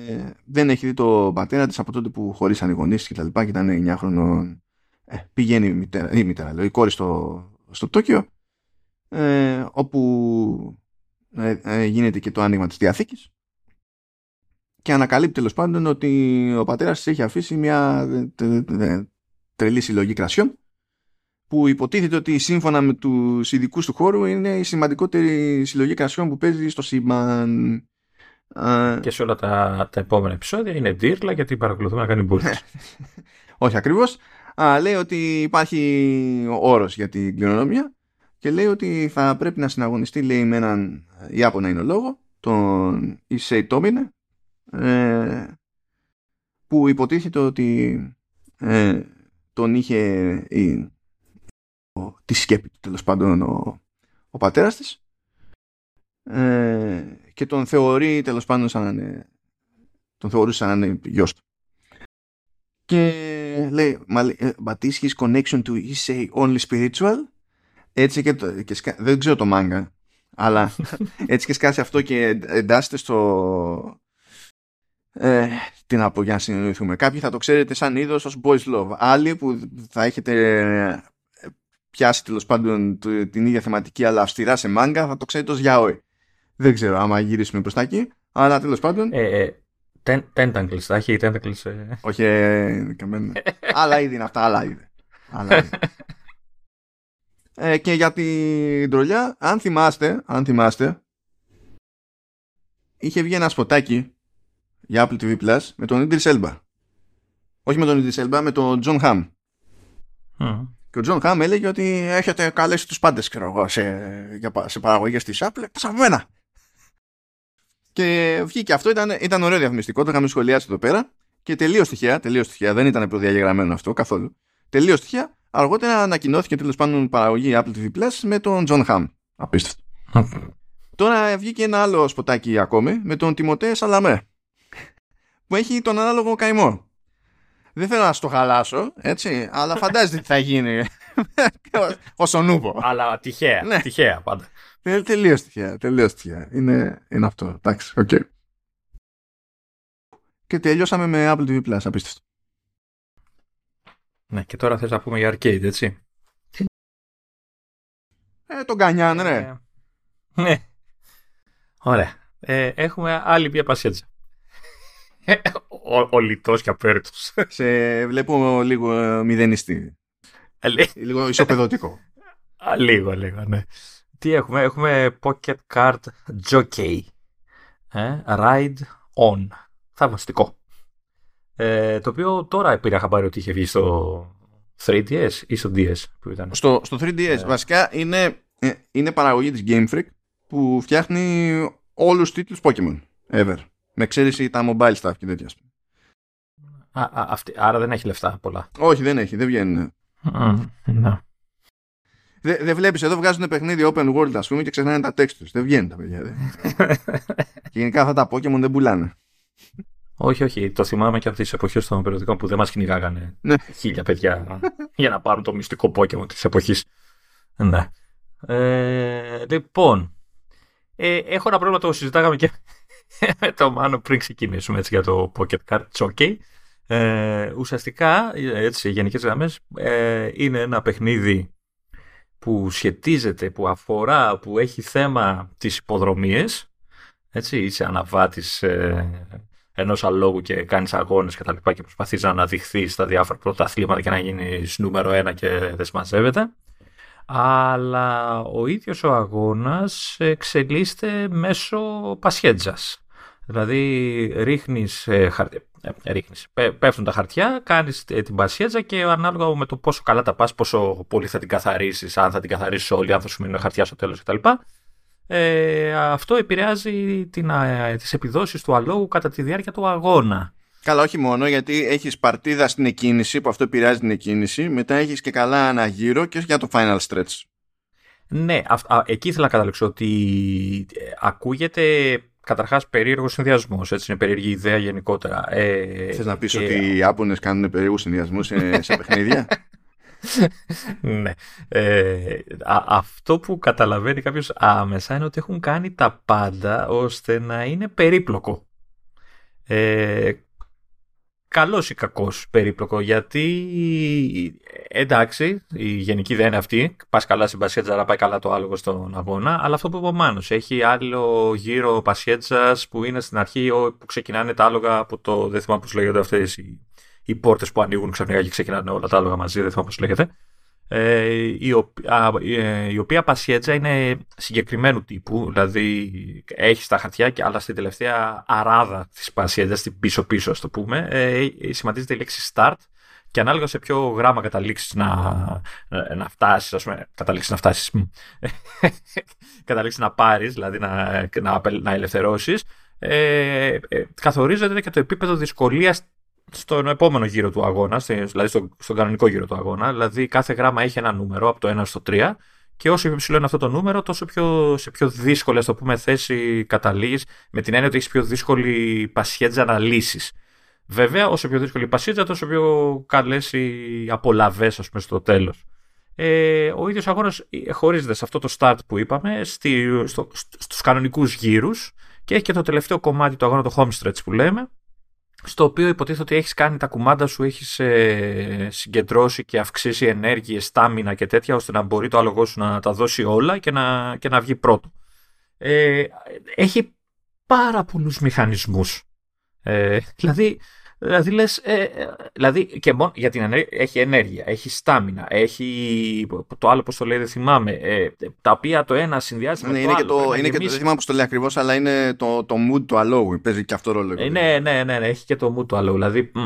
δεν έχει δει το πατέρα της από τότε που χωρίσαν οι γονείς και τα λοιπά και ήταν 9 χρονών ε, πηγαίνει η μητέρα, η, μητέρα λέω, η κόρη στο, στο Τόκιο ε, όπου ε, ε, γίνεται και το άνοιγμα της Διαθήκης και ανακαλύπτει τέλος πάντων ότι ο πατέρας της έχει αφήσει μια ε, τε- τε- τρελή συλλογή κρασιών που υποτίθεται ότι σύμφωνα με τους ειδικούς του χώρου είναι η σημαντικότερη συλλογή κρασιών που παίζει στο σύμπαν. Α, Και σε όλα τα, τα επόμενα επεισόδια είναι ντύρλα γιατί παρακολουθούμε να κάνει μπουρτς. όχι ακριβώς. Α, λέει ότι υπάρχει όρος για την κληρονομιά και λέει ότι θα πρέπει να συναγωνιστεί λέει με έναν Ιάπωνα εινολόγο τον Ισέι Τόμινε ε, που υποτίθεται ότι ε, τον είχε η, ο, τη σκέπη του τέλος πάντων ο, ο πατέρας της ε, και τον θεωρεί τέλος πάντων σαν να είναι τον θεωρούσε σαν να είναι γιος του. Και λέει μα λέει, ε, but is his connection to Issei only spiritual; Έτσι και, το, και σκα- δεν ξέρω το μάγκα αλλά έτσι και σκάσει αυτό και εντάσσεται στο ε, τι να πω για να συνεννοηθούμε κάποιοι θα το ξέρετε σαν είδος ως boys love. Άλλοι που θα έχετε ε, πιάσει τέλος πάντων το- την ίδια θεματική αλλά αυστηρά σε μάγκα θα το ξέρετε ως yaoi δεν ξέρω άμα γυρίσουμε προς τα εκεί αλλά τέλος πάντων ε, ε, ten- tentacles, θα έχει tentacles. Ε. όχι ε, καμένα. άλλα είδη είναι αυτά άλλα είδη Άλλα είδη. ε, και για την τρολιά αν θυμάστε αν θυμάστε είχε βγει ένα σποτάκι για Apple TV Plus με τον Idris Elba όχι με τον Idris Elba με τον John Hamm Μμ. Και ο John Hamm έλεγε ότι έχετε καλέσει τους πάντες ξέρω εγώ, σε, για, πα- σε παραγωγές της Apple εκτός από μένα. Και βγήκε αυτό, ήταν, ήταν ωραίο διαφημιστικό, το είχαμε σχολιάσει εδώ πέρα και τελείως τυχαία, τελείως τυχαία, δεν ήταν προδιαγεγραμμένο αυτό καθόλου. Τελείως τυχαία, αργότερα ανακοινώθηκε τέλος πάντων παραγωγή Apple TV Plus με τον John Hamm. Απίστευτο. Τώρα βγήκε ένα άλλο σποτάκι ακόμη με τον Timothée Chalamet που έχει τον ανάλογο καημό. Δεν θέλω να στο χαλάσω, έτσι, αλλά φαντάζεστε τι θα γίνει ωσονούπω. Αλλά τυχαία, Ναι. τυχαία πάντα. Τε- Τελείως τυχαία, τελείως τυχαία. Είναι, είναι αυτό, εντάξει, οκ. Και τελειώσαμε με Apple TV Plus, απίστευτο. Ναι, και τώρα θες να πούμε για arcade, έτσι. Ε, τον Κανιάν, ρε. Ε, ναι. Ωραία. Ε, έχουμε άλλη μια πασέτσα. Ε, ο, ο λιτός και απέριτος. Σε βλέπω λίγο ε, μηδενιστή. Ε, λέει- Λίγο ισοπεδωτικό. Α, λίγο, λίγο, ναι. Τι έχουμε, έχουμε Pocket Card Jockey. Ε, ride On. Θαυμαστικό. Ε, το οποίο τώρα πήρα χαμπάρι ότι είχε βγει στο 3DS ή στο DS που ήταν. στο, στο 3DS, Ε. βασικά είναι, ε, είναι παραγωγή της Game Freak που φτιάχνει όλους τους τίτλους Pokemon ever. Με εξαίρεση τα mobile stuff και τέτοια. ας πούμε. Α, α, αυτή, άρα δεν έχει λεφτά πολλά. Όχι, δεν έχει, δεν βγαίνουν. Μμ, ναι. Δεν δε βλέπεις, εδώ βγάζουν παιχνίδι open world, ας πούμε, και ξεχνάνε τα textures. Δεν βγαίνουν τα παιδιά. Δε. και γενικά αυτά τα Pokémon δεν πουλάνε. Όχι, όχι. Το θυμάμαι και από τις εποχές των περιοδικών που δεν μας κυνηγάγανε Ναι. χίλια παιδιά για να πάρουν το μυστικό Pokémon της εποχής. Ναι. Ε, λοιπόν, ε, έχω ένα πρόβλημα το συζητάγαμε και με το Μάνο πριν ξεκινήσουμε έτσι, για το Pocket Card. It's okay. Ε, ουσιαστικά, έτσι, σε γενικές γραμμές, ε, είναι ένα παιχνίδι που σχετίζεται, που αφορά, που έχει θέμα τις υποδρομίες. Έτσι, είσαι αναβάτης ε, ενός αλόγου και κάνεις αγώνες και τα λοιπά και προσπαθείς να αναδειχθείς στα διάφορα πρωταθλήματα και να γίνεις νούμερο ένα και δεν συμμαζεύεται. Αλλά ο ίδιος ο αγώνας εξελίσσεται μέσω πασχέτζας. Δηλαδή ρίχνεις, ε, χαρ- ε, ρίχνεις. Πέ- πέφτουν τα χαρτιά, κάνεις ε, την πασχέτζα και ανάλογα με το πόσο καλά τα πας, πόσο πολύ θα την καθαρίσεις, αν θα την καθαρίσεις όλη, αν θα σου μείνει χαρτιά στο τέλος κτλ. Ε, αυτό επηρεάζει την, α, τις επιδόσεις του αλόγου κατά τη διάρκεια του αγώνα. Καλά, όχι μόνο γιατί έχεις παρτίδα στην εκκίνηση, που αυτό επηρεάζει την εκκίνηση. Μετά έχεις και καλά ένα γύρο και για το final stretch. Ναι, αυ- α, εκεί ήθελα να καταλήξω ότι ε, ακούγεται καταρχάς περίεργος συνδυασμός. Έτσι είναι περίεργη ιδέα γενικότερα. Ε, Θες να πεις και- ότι οι Άπωνες κάνουν περίεργους συνδυασμούς σε, σε παιχνίδια; ναι. Ε, α- αυτό που καταλαβαίνει κάποιος άμεσα είναι ότι έχουν κάνει τα πάντα ώστε να είναι περίπλοκο. Ε, καλός ή κακός περίπλοκο γιατί εντάξει η γενική ιδέα είναι αυτή πας καλά στην πασιέτζα να πάει καλά το άλογο στον αγώνα αλλά αυτό που είπε ο Μάνος έχει άλλο γύρο πασιέτζας που είναι στην αρχή ο- που ξεκινάνε τα άλογα από το δεν θυμάμαι πώς λέγονται αυτές οι, οι πόρτες που ανοίγουν ξαφνικά και ξεκινάνε όλα τα άλογα μαζί δεν θυμάμαι πώς λέγεται. ε, η, οποία, α, ε, η οποία πασιέτζα είναι συγκεκριμένου τύπου, δηλαδή έχει στα χαρτιά, και, αλλά στην τελευταία αράδα της πασιέτζας, στην πίσω-πίσω ας το πούμε, ε, σημαντίζεται η λέξη start και ανάλογα σε ποιο γράμμα καταλήξεις να, να φτάσεις, ας πούμε, καταλήξεις να φτάσεις, μ. καταλήξεις να πάρεις, δηλαδή να, να, να ελευθερώσεις, ε, ε, καθορίζεται και το επίπεδο δυσκολίας στον επόμενο γύρο του αγώνα, στη- δηλαδή στον, στον κανονικό γύρο του αγώνα. Δηλαδή κάθε γράμμα έχει ένα νούμερο από το 1 στο 3 και όσο πιο ψηλό είναι αυτό το νούμερο, τόσο πιο, σε πιο δύσκολη ας το πούμε, θέση καταλήγεις, με την έννοια ότι έχεις πιο δύσκολη πασιέτζα να λύσεις. Βέβαια, όσο πιο δύσκολη η πασιέτζα, τόσο πιο καλές οι απολαυές, ας πούμε, στο τέλος. Ε, ο ίδιος αγώνας χωρίζεται σε αυτό το start που είπαμε στη, στο, στους κανονικούς γύρους και έχει και το τελευταίο κομμάτι του αγώνα, το home stretch που λέμε στο οποίο υποτίθεται ότι έχεις κάνει τα κουμάντα σου, έχεις ε, συγκεντρώσει και αυξήσει ενέργειες, στάμινα και τέτοια, ώστε να μπορεί το άλογο σου να τα δώσει όλα και να, και να βγει πρώτο. Ε, έχει πάρα πολλούς μηχανισμούς. Ε, δηλαδή, δηλαδή λες, ε, ε, δηλαδή και μόνο για την ενέργεια, έχει ενέργεια, έχει στάμινα, έχει το άλλο πώς το λέει δεν θυμάμαι, ε, τα οποία το ένα συνδυάζει με Ναι, το είναι, και άλλο. το, Πρέπει να είναι και το, γεμίσει δεν θυμάμαι πώς το λέει ακριβώς, αλλά είναι το, το mood του αλόγου. Παίζει και αυτό ρόλο. ε, ναι, ναι, ναι, ναι, έχει και το μου του άλλο. Δηλαδή, μ,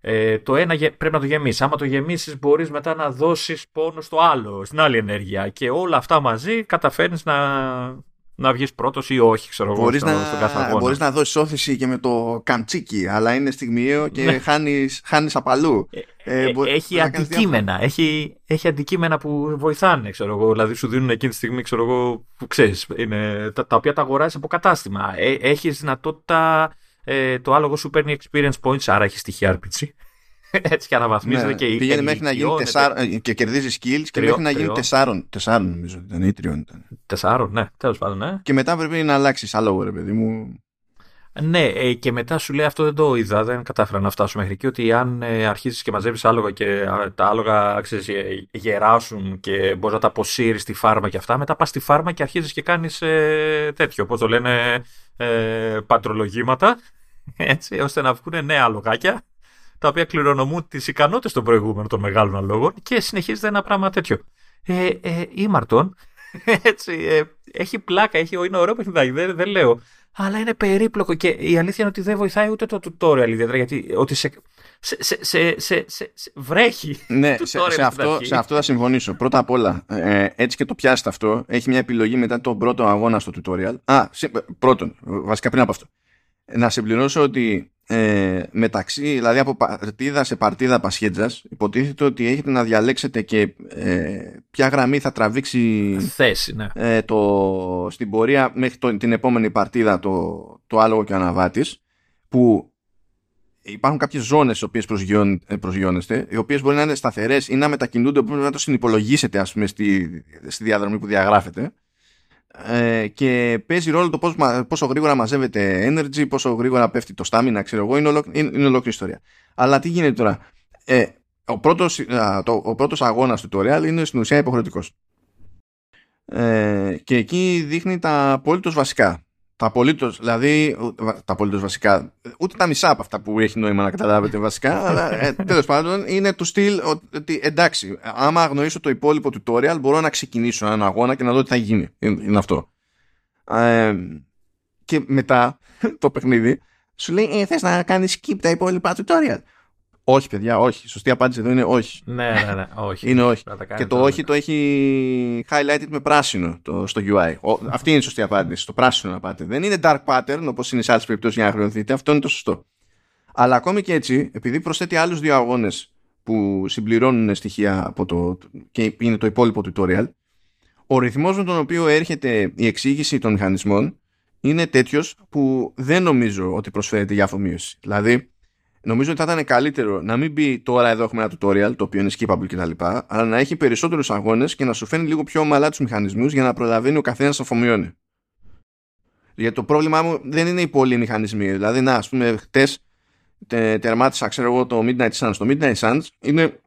ε, το ένα γε- πρέπει να το γεμίσεις. Άμα το γεμίσεις, μπορείς μετά να δώσεις πόνο στο άλλο, στην άλλη ενέργεια. Και όλα αυτά μαζί καταφέρνεις να, να βγεις πρώτος ή όχι, ξέρω εγώ, Μπορείς στο, να, στον κάθε αγώνα. μπορείς να δώσεις όθηση και με το καμτσίκι, αλλά είναι στιγμιαίο και Ναι. χάνεις, χάνεις απαλού. Ε, Ε, μπο- έχει να κάνεις αντικείμενα. Έχει, έχει αντικείμενα που βοηθάνε, ξέρω εγώ. Δηλαδή σου δίνουν εκείνη τη στιγμή, ξέρω εγώ, που ξέρεις, είναι, τα, τα οποία τα αγοράζεις από κατάστημα. Ε, έχεις δυνατότητα. Ε, το άλογο σου παίρνει experience points, άρα έχεις στοιχεία RPG. Έτσι και αναβαθμίζεται Ναι, και πηγαίνει μέχρι να γίνει ενηλικιώνεται. τεσσάρ, ε, και κερδίζει skills και Τριών, μέχρι να γίνει τριών. τεσσάρων. Τεσσάρων νομίζω ότι ήταν ή τριών ήταν. Τεσσάρων, ναι, τέλος πάντων, ναι. Και μετά πρέπει να αλλάξεις άλλο ρε παιδί μου. Ναι, ε, και μετά σου λέει αυτό δεν το είδα, δεν κατάφερα να φτάσω μέχρι εκεί. Ότι αν ε, αρχίσει και μαζεύεις άλογα και α, τα άλογα ξέρεις, ε, γεράσουν και μπορείς να τα αποσύρεις στη φάρμα και αυτά, μετά πας στη φάρμα και αρχίζεις και κάνεις ε, τέτοιο, πώς το λένε, ε, πατρολογήματα, έτσι, ώστε να βγουν νέα αλογάκια, τα οποία κληρονομούν τις ικανότητες των προηγούμενων των μεγάλων αλόγων και συνεχίζεται ένα πράγμα τέτοιο. Ε, ε, ήμαρτον, έτσι, ε, έχει πλάκα, έχει, είναι ωραίο παιχνιδάκι, δεν, δεν λέω. Αλλά είναι περίπλοκο και η αλήθεια είναι ότι δεν βοηθάει ούτε το tutorial ιδιαίτερα γιατί ότι σε, σε, σε, σε, σε, σε- σε- βρέχει. Ναι, Tutorial σε, στην σε, αυτό, αρχή. σε αυτό θα συμφωνήσω. Πρώτα απ' όλα, ε, έτσι και το πιάσει αυτό, έχει μια επιλογή μετά τον πρώτο αγώνα στο tutorial. Α, σε- πρώτον, βασικά πριν από αυτό. Να συμπληρώσω ότι ε, μεταξύ, δηλαδή από παρτίδα σε παρτίδα πασχέτζας, υποτίθεται ότι έχετε να διαλέξετε και ε, ποια γραμμή θα τραβήξει θέση, ναι. ε, το, στην πορεία μέχρι το, την επόμενη παρτίδα το, το άλογο και ο αναβάτης που υπάρχουν κάποιες ζώνες στις οποίες ε, προσγειώνεστε οι οποίες μπορεί να είναι σταθερές ή να μετακινούνται πρέπει να το συνυπολογίσετε ας πούμε στη, στη διαδρομή που διαγράφετε ε, και παίζει ρόλο το πόσο, πόσο γρήγορα μαζεύεται energy, πόσο γρήγορα πέφτει το stamina, ξέρω εγώ, είναι, ολόκληρη, είναι, είναι ολόκληρη ιστορία. Αλλά τι γίνεται τώρα; Ε, ο πρώτος, το, ο πρώτος αγώνας του tutorial είναι στην ουσία υποχρεωτικός. Ε, και εκεί δείχνει τα απολύτως βασικά. Τα απολύτως, δηλαδή, τα απολύτως βασικά, ούτε τα μισά από αυτά που έχει νόημα να καταλάβετε βασικά, αλλά ε, τέλος πάντων είναι του στυλ ότι εντάξει, άμα αγνοήσω το υπόλοιπο tutorial μπορώ να ξεκινήσω έναν αγώνα και να δω τι θα γίνει. Είναι, αυτό. Ε, και μετά το παιχνίδι σου λέει ε, θες να κάνεις skip τα υπόλοιπα tutorial; Όχι, παιδιά, όχι. Σωστή απάντηση εδώ είναι όχι. Ναι, ναι, ναι. Όχι. Είναι όχι. Και το όχι το έχει highlighted με πράσινο το, στο UI. αυτή είναι η σωστή απάντηση. Το πράσινο να πάτε. Δεν είναι dark pattern όπως είναι σε άλλες περιπτώσεις για να χρεωθείτε. Αυτό είναι το σωστό. Αλλά ακόμη και έτσι, επειδή προσθέτει άλλους δύο αγώνες που συμπληρώνουν στοιχεία από το, και είναι το υπόλοιπο tutorial, ο ρυθμός με τον οποίο έρχεται η εξήγηση των μηχανισμών είναι τέτοιος που δεν νομίζω ότι προσφέρεται για αφομοίωση. Δηλαδή, νομίζω ότι θα ήταν καλύτερο να μην μπει τώρα εδώ έχουμε ένα tutorial το οποίο είναι skippable κτλ. Αλλά να έχει περισσότερους αγώνες και να σου φαίνει λίγο πιο ομαλά τους μηχανισμούς για να προλαβαίνει ο καθένας να αφομοιώνει. Γιατί το πρόβλημά μου δεν είναι οι πολλοί μηχανισμοί. Δηλαδή, να, ας πούμε, χτες τε, τερμάτισα, ξέρω εγώ, το Midnight Suns. Το Midnight Suns είναι.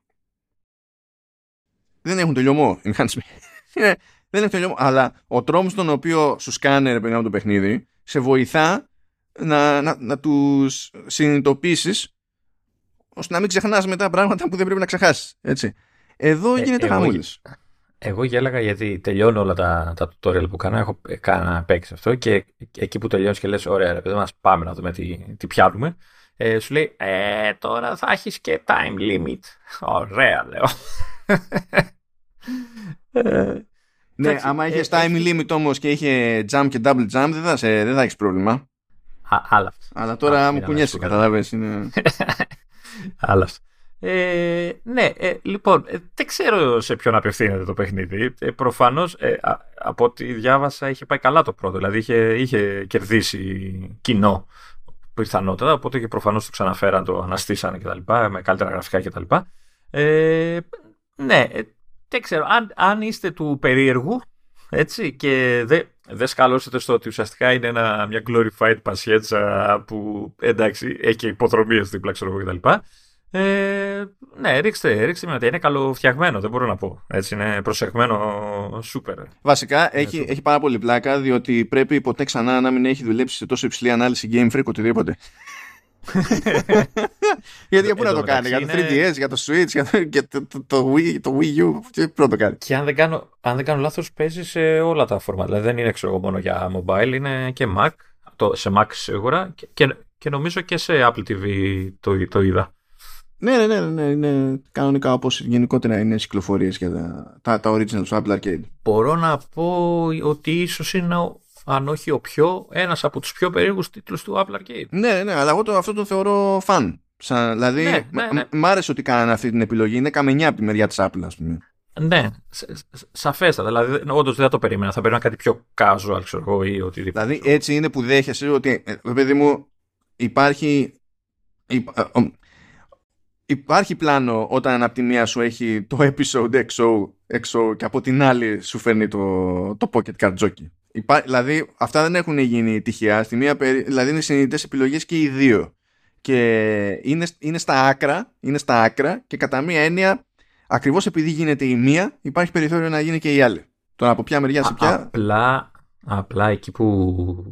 Δεν έχουν τελειωμό οι μηχανισμοί. δεν έχουν τελειωμό. Αλλά ο τρόπο στον οποίο σου σκάνε, ρε το παιχνίδι, σε βοηθά να, να, να τους συνειδητοποιήσεις ώστε να μην ξεχνάς μετά πράγματα που δεν πρέπει να ξεχάσεις. Έτσι. Εδώ ε, γίνεται εγώ, Εγώ γέλαγα γιατί τελειώνω όλα τα, τα tutorial που κάνω. Έχω κάνει παίξει αυτό και εκεί που τελειώνεις και λες ωραία ρε παιδί μας πάμε να δούμε τι, τι πιάνουμε. Ε, σου λέει ε, τώρα θα έχεις και time limit. Ωραία λέω. ε, ναι, άμα είχες ε, time limit όμως και είχε jump και double jump δεν θα, σε, δεν θα έχεις πρόβλημα. Άλλα Αλλά τώρα μου κουνιέσαι, καταλάβες. Είναι... Άλλα ε, ναι, ε, λοιπόν, ε, δεν ξέρω σε ποιον απευθύνεται το παιχνίδι. Ε, προφανώς, ε, από ό,τι διάβασα, είχε πάει καλά το πρώτο. Δηλαδή, είχε, είχε κερδίσει κοινό πιθανότατα, οπότε και προφανώς το ξαναφέραν, το αναστήσανε κτλ. Με καλύτερα γραφικά κτλ. Ε, ναι, δεν ξέρω. Αν, αν είστε του περίεργου, έτσι, και δεν δεν σκαλώσετε στο ότι ουσιαστικά είναι ένα, μια glorified πασιέτσα που εντάξει έχει και υποδρομίες δίπλα ξέρω εγώ κτλ. Ε, ναι, ρίξτε, ρίξτε με Είναι καλοφτιαγμένο, δεν μπορώ να πω. Έτσι είναι προσεγμένο σούπερ. Βασικά έχει, έχει πάρα πολύ πλάκα διότι πρέπει ποτέ ξανά να μην έχει δουλέψει σε τόσο υψηλή ανάλυση Game Freak οτιδήποτε. Γιατί για πού να το κάνει, για το 3DS, για το Switch, για το, το, το, Wii, το Wii U, και πού να το κάνει. Και αν δεν κάνω, αν δεν κάνω λάθος παίζει σε όλα τα φορμάτα, δηλαδή δεν είναι ξέρω, μόνο για mobile, είναι και Mac, το, σε Mac σίγουρα και, και, και, νομίζω και σε Apple TV το, το είδα. Ναι, ναι, ναι, ναι, είναι κανονικά όπως γενικότερα είναι κυκλοφορίες για τα, τα, τα original του Apple Arcade. Μπορώ να πω ότι ίσως είναι αν όχι ο πιο, ένας από τους πιο περίεργους τίτλους του Apple Arcade. Ναι, ναι, αλλά εγώ το, αυτό το θεωρώ φαν. Σαν, δηλαδή, ναι, ναι, ναι. μ' άρεσε ότι κάνανε αυτή την επιλογή. Είναι καμενιά από τη μεριά της Apple, ας πούμε. Ναι, σαφέστατα. Δηλαδή, όντως δεν θα το περίμενα. Θα περίμενα κάτι πιο casual, ξέρω εγώ, ή οτιδήποτε. Δηλαδή, έτσι είναι που δέχεσαι ότι, ε, παιδί μου, υπάρχει. Ε, υπάρχει πλάνο όταν από τη μία σου έχει το episode XO, XO και από την άλλη σου φέρνει το, το pocket card jockey. Υπά, δηλαδή, αυτά δεν έχουν γίνει τυχαία. Στη μία, δηλαδή, είναι συνειδητές επιλογές και οι δύο. Και είναι, είναι, στα άκρα, είναι στα άκρα και κατά μία έννοια, ακριβώς επειδή γίνεται η μία, υπάρχει περιθώριο να γίνει και η άλλη. Τώρα από ποια μεριά σε ποια. Απλά, απλά εκεί που.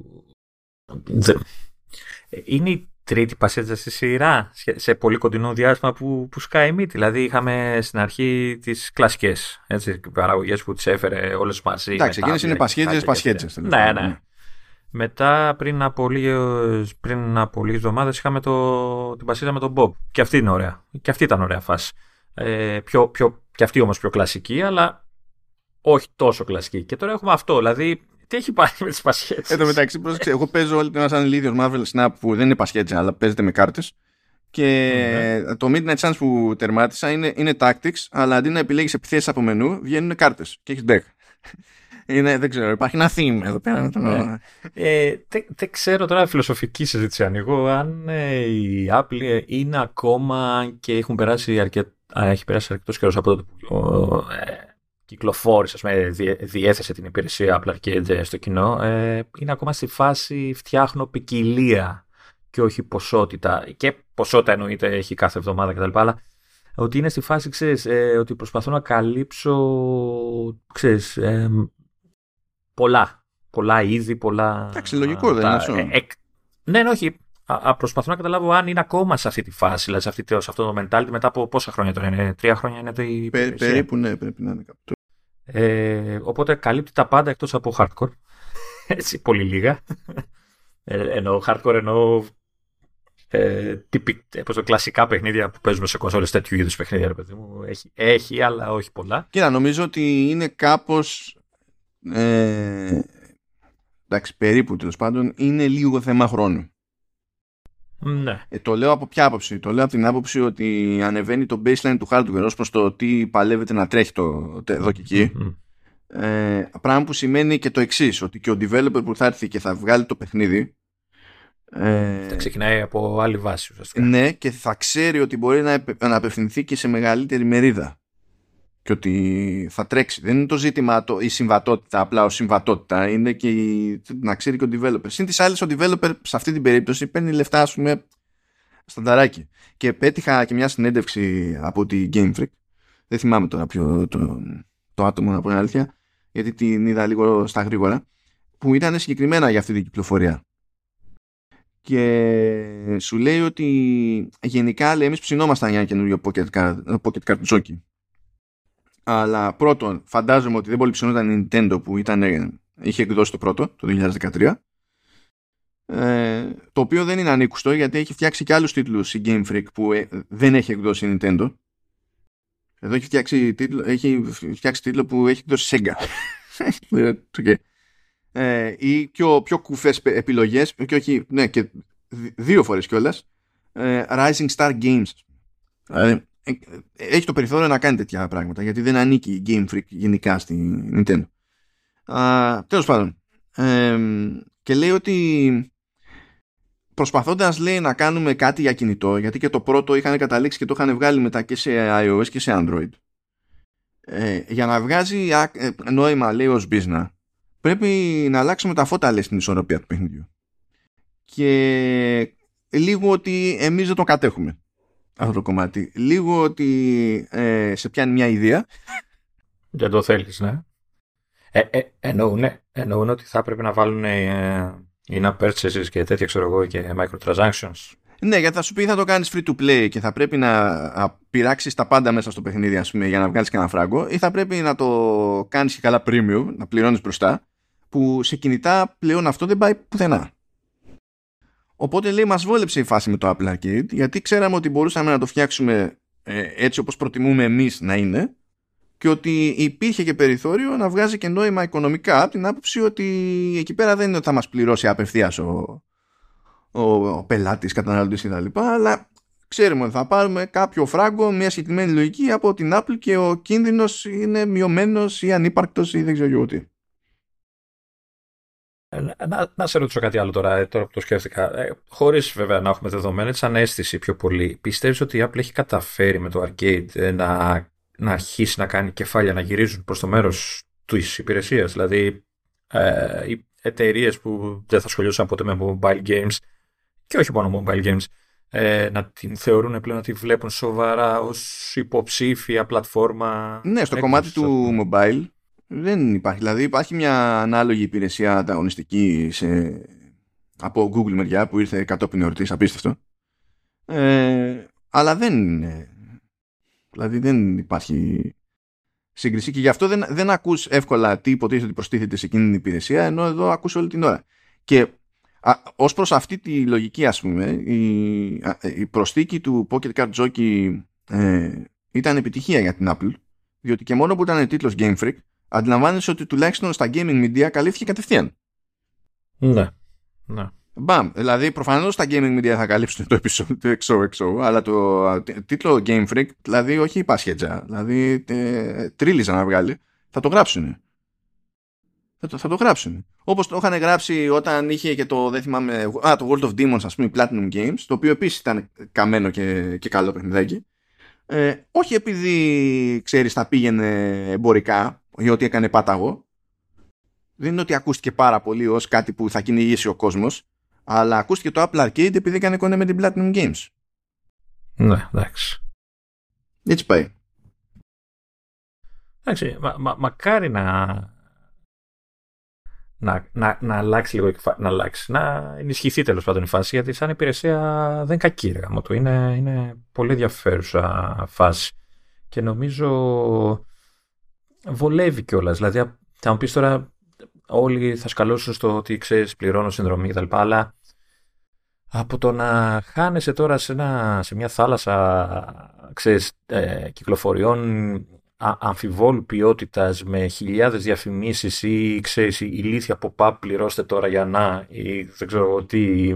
Είναι η τρίτη πασέτζα στη σειρά σε πολύ κοντινό διάστημα που, που σκάει μύτη. Δηλαδή είχαμε στην αρχή τις κλασικές παραγωγές που τις έφερε όλες μαζί. Εντάξει, εκείνες είναι πασχέτζες, πασχέτζες. Ναι, ναι. Μετά πριν από λίγες, πριν από λίγες εβδομάδες είχαμε το, την πασίδα με τον Bob. Και αυτή είναι ωραία. Και αυτή ήταν ωραία φάση. Ε, πιο, πιο, και αυτή όμως πιο κλασική, αλλά όχι τόσο κλασική. Και τώρα έχουμε αυτό. Δηλαδή τι έχει πάει με τις πασχέτσε. Εν τω μεταξύ, πρόσεξε, εγώ παίζω όλη την σαν ηλίδιο Marvel Snap που δεν είναι πασχέτσε, αλλά παίζεται με κάρτες. Και το Midnight Suns που tερμάτισα είναι, είναι tactics, αλλά αντί να επιλέγεις επιθέσεις από μενού, βγαίνουν κάρτες και έχεις deck. Είναι, δεν ξέρω, υπάρχει ένα theme εδώ πέρα. Ναι. Ε, δεν, δεν ξέρω τώρα φιλοσοφική συζήτηση ανοίγω αν ε, η Apple είναι ακόμα και έχουν περάσει αρκετ, έχει περάσει αρκετός καιρός από τότε που ε, κυκλοφόρησε, ας πούμε, διέθεσε την υπηρεσία Apple Arcade στο κοινό, ε, είναι ακόμα στη φάση φτιάχνω ποικιλία και όχι ποσότητα. Και ποσότητα εννοείται έχει κάθε εβδομάδα κτλ. Αλλά ότι είναι στη φάση, ξέρεις, ε, ότι προσπαθώ να καλύψω, ξέρεις, ε, πολλά. Πολλά είδη, πολλά... Εντάξει, λογικό δεν είναι αυτό. Ε, ναι, ναι, όχι. Α, προσπαθώ να καταλάβω αν είναι ακόμα σε αυτή τη φάση, δηλαδή σε, αυτή, σε αυτό το mentality μετά από πόσα χρόνια τώρα είναι, τρία χρόνια είναι το η Πε, Περίπου ναι, πρέπει να είναι κάπου. Ε, οπότε καλύπτει τα πάντα εκτός από hardcore. Έτσι, πολύ λίγα. Ε, εννοώ hardcore, εννοώ ε, τυπι, το κλασικά παιχνίδια που παίζουμε σε κονσόλες τέτοιου είδους παιχνίδια, ρε παιδί μου. Έχει, έχει, αλλά όχι πολλά. Κοίτα, νομίζω ότι είναι κάπως ε, εντάξει, περίπου τέλος πάντων, είναι λίγο θέμα χρόνου. Ναι. Ε, το λέω από ποια άποψη; Το λέω από την άποψη ότι ανεβαίνει το baseline του hardware ως προς το τι παλεύεται να τρέχει το, το εδώ και εκεί. Ε, πράγμα που σημαίνει και το εξής ότι και ο developer που θα έρθει και θα βγάλει το παιχνίδι ε, θα ξεκινάει από άλλη βάση ουσιαστικά. Ναι και θα ξέρει ότι μπορεί να, να απευθυνθεί και σε μεγαλύτερη μερίδα και ότι θα τρέξει. Δεν είναι το ζήτημα το, η συμβατότητα, απλά ω συμβατότητα, είναι και η, να ξέρει και ο developer. Συν της άλλης, ο developer σε αυτή την περίπτωση παίρνει λεφτά, ας πούμε, στανταράκι. Και πέτυχα και μια συνέντευξη από τη Game Freak. Δεν θυμάμαι τώρα ποιο το, το άτομο, να πω την αλήθεια, γιατί την είδα λίγο στα γρήγορα, που ήταν συγκεκριμένα για αυτή την κυκλοφορία. Και σου λέει ότι γενικά λέει, εμείς ψινόμασταν για ένα καινούριο Pocket Card, Pocket Card Jockey αλλά πρώτον, φαντάζομαι ότι δεν πολύ ψωνόταν η Nintendo που ήταν, είχε εκδώσει το πρώτο, το 2013. Ε, το οποίο δεν είναι ανήκουστο γιατί έχει φτιάξει και άλλους τίτλους η Game Freak που ε, δεν έχει εκδώσει η Nintendo. Εδώ έχει φτιάξει τίτλο, έχει φτιάξει τίτλο που έχει εκδώσει Sega. okay. ε, ή πιο, πιο κουφές επιλογές και όχι, ναι, και δύο φορές κιόλας ε, Rising Star Games. Δηλαδή, ε, έχει το περιθώριο να κάνει τέτοια πράγματα γιατί δεν ανήκει η Game Freak γενικά στη Nintendo. Α, τέλος πάντων. και λέει ότι προσπαθώντας λέει να κάνουμε κάτι για κινητό γιατί και το πρώτο είχαν καταλήξει και το είχαν βγάλει μετά και σε iOS και σε Android ε, για να βγάζει ε, νόημα λέει ως business πρέπει να αλλάξουμε τα φώτα λέει στην ισορροπία του παιχνιδιού και λίγο ότι εμείς δεν το κατέχουμε αυτό το κομμάτι. Λίγο ότι ε, σε πιάνει μια ιδέα. Δεν το θέλεις, ναι. Ε, ε, εννοούν, ότι θα πρέπει να βάλουν ε, in-app purchases και τέτοια ξέρω εγώ και microtransactions. Ναι, γιατί θα σου πει θα το κάνεις free to play και θα πρέπει να πειράξεις τα πάντα μέσα στο παιχνίδι ας πούμε, για να βγάλεις και ένα φράγκο ή θα πρέπει να το κάνεις και καλά premium, να πληρώνεις μπροστά που σε κινητά πλέον αυτό δεν πάει πουθενά. Οπότε λέει μας βόλεψε η φάση με το Apple Arcade γιατί ξέραμε ότι μπορούσαμε να το φτιάξουμε ε, έτσι όπως προτιμούμε εμείς να είναι και ότι υπήρχε και περιθώριο να βγάζει και νόημα οικονομικά από την άποψη ότι εκεί πέρα δεν είναι ότι θα μας πληρώσει απευθείας ο, ο, ο πελάτης, καταναλωτής κτλ. Αλλά ξέρουμε ότι θα πάρουμε κάποιο φράγκο, μια συγκεκριμένη λογική από την Apple και ο κίνδυνος είναι μειωμένος ή ανύπαρκτος ή δεν ξέρω τι. Ε, να, να σε ρωτήσω κάτι άλλο τώρα, ε, τώρα που το σκέφτηκα. Ε, Χωρίς βέβαια να έχουμε δεδομένα, σαν αίσθηση πιο πολύ. Πιστεύεις ότι η Apple έχει καταφέρει με το arcade ε, να, να αρχίσει να κάνει κεφάλια να γυρίζουν προς το μέρος της υπηρεσίας; Δηλαδή, ε, οι εταιρείες που δεν θα ασχολιούσαν ποτέ με mobile games και όχι μόνο mobile games, ε, να την θεωρούν πλέον να τη βλέπουν σοβαρά ως υποψήφια πλατφόρμα. Ναι, στο κομμάτι του mobile δεν υπάρχει. Δηλαδή υπάρχει μια ανάλογη υπηρεσία ανταγωνιστική σε... από Google μεριά που ήρθε κατόπιν εορτής, απίστευτο. Ε, αλλά δεν είναι. Δηλαδή δεν υπάρχει σύγκριση και γι' αυτό δεν, δεν ακούς εύκολα τι υποτίθεται ότι προστίθεται σε εκείνη την υπηρεσία ενώ εδώ ακούς όλη την ώρα. Και α, ως προς αυτή τη λογική ας πούμε η, η προσθήκη του Pocket Card Jockey ε, ήταν επιτυχία για την Apple διότι και μόνο που ήταν τίτλος Game Freak αντιλαμβάνεσαι ότι τουλάχιστον στα gaming media καλύφθηκε κατευθείαν. Ναι. ναι. Μπαμ. Δηλαδή, προφανώς τα gaming media θα καλύψουν το επεισόδιο του XOXO, αλλά το τίτλο Game Freak, δηλαδή όχι πασχέτζα, δηλαδή ε, τρίλιζα να βγάλει, θα το γράψουν. Θα το, θα το γράψουν. Όπως το είχαν γράψει όταν είχε και το, δεν θυμάμαι, α, το World of Demons, ας πούμε, Platinum Games, το οποίο επίσης ήταν καμένο και, και καλό παιχνιδάκι. Ε, όχι επειδή, ξέρεις, θα πήγαινε εμπορικά ή ότι έκανε πάταγο. Δεν είναι ότι ακούστηκε πάρα πολύ ως κάτι που θα κυνηγήσει ο κόσμος, αλλά ακούστηκε το Apple Arcade επειδή έκανε κονέ με την Platinum Games. Ναι, εντάξει. Έτσι πάει. Εντάξει, μα, μα, μακάρι να, να, να, να αλλάξει λίγο να αλλάξει, να ενισχυθεί τέλος πάντων η φάση, γιατί σαν υπηρεσία δεν είναι κακή ρε, του. Είναι, είναι πολύ ενδιαφέρουσα φάση. Και νομίζω βολεύει κιόλας. Δηλαδή, θα μου πεις τώρα, όλοι θα σκαλώσουν στο ότι ξέρεις, πληρώνω συνδρομή κτλ. Αλλά από το να χάνεσαι τώρα σε, ένα, σε μια θάλασσα ξέρεις, ε, κυκλοφοριών αμφιβόλου ποιότητας με χιλιάδες διαφημίσεις ή ξέρεις, ηλίθια από pop πληρώστε τώρα για να ή δεν ξέρω τι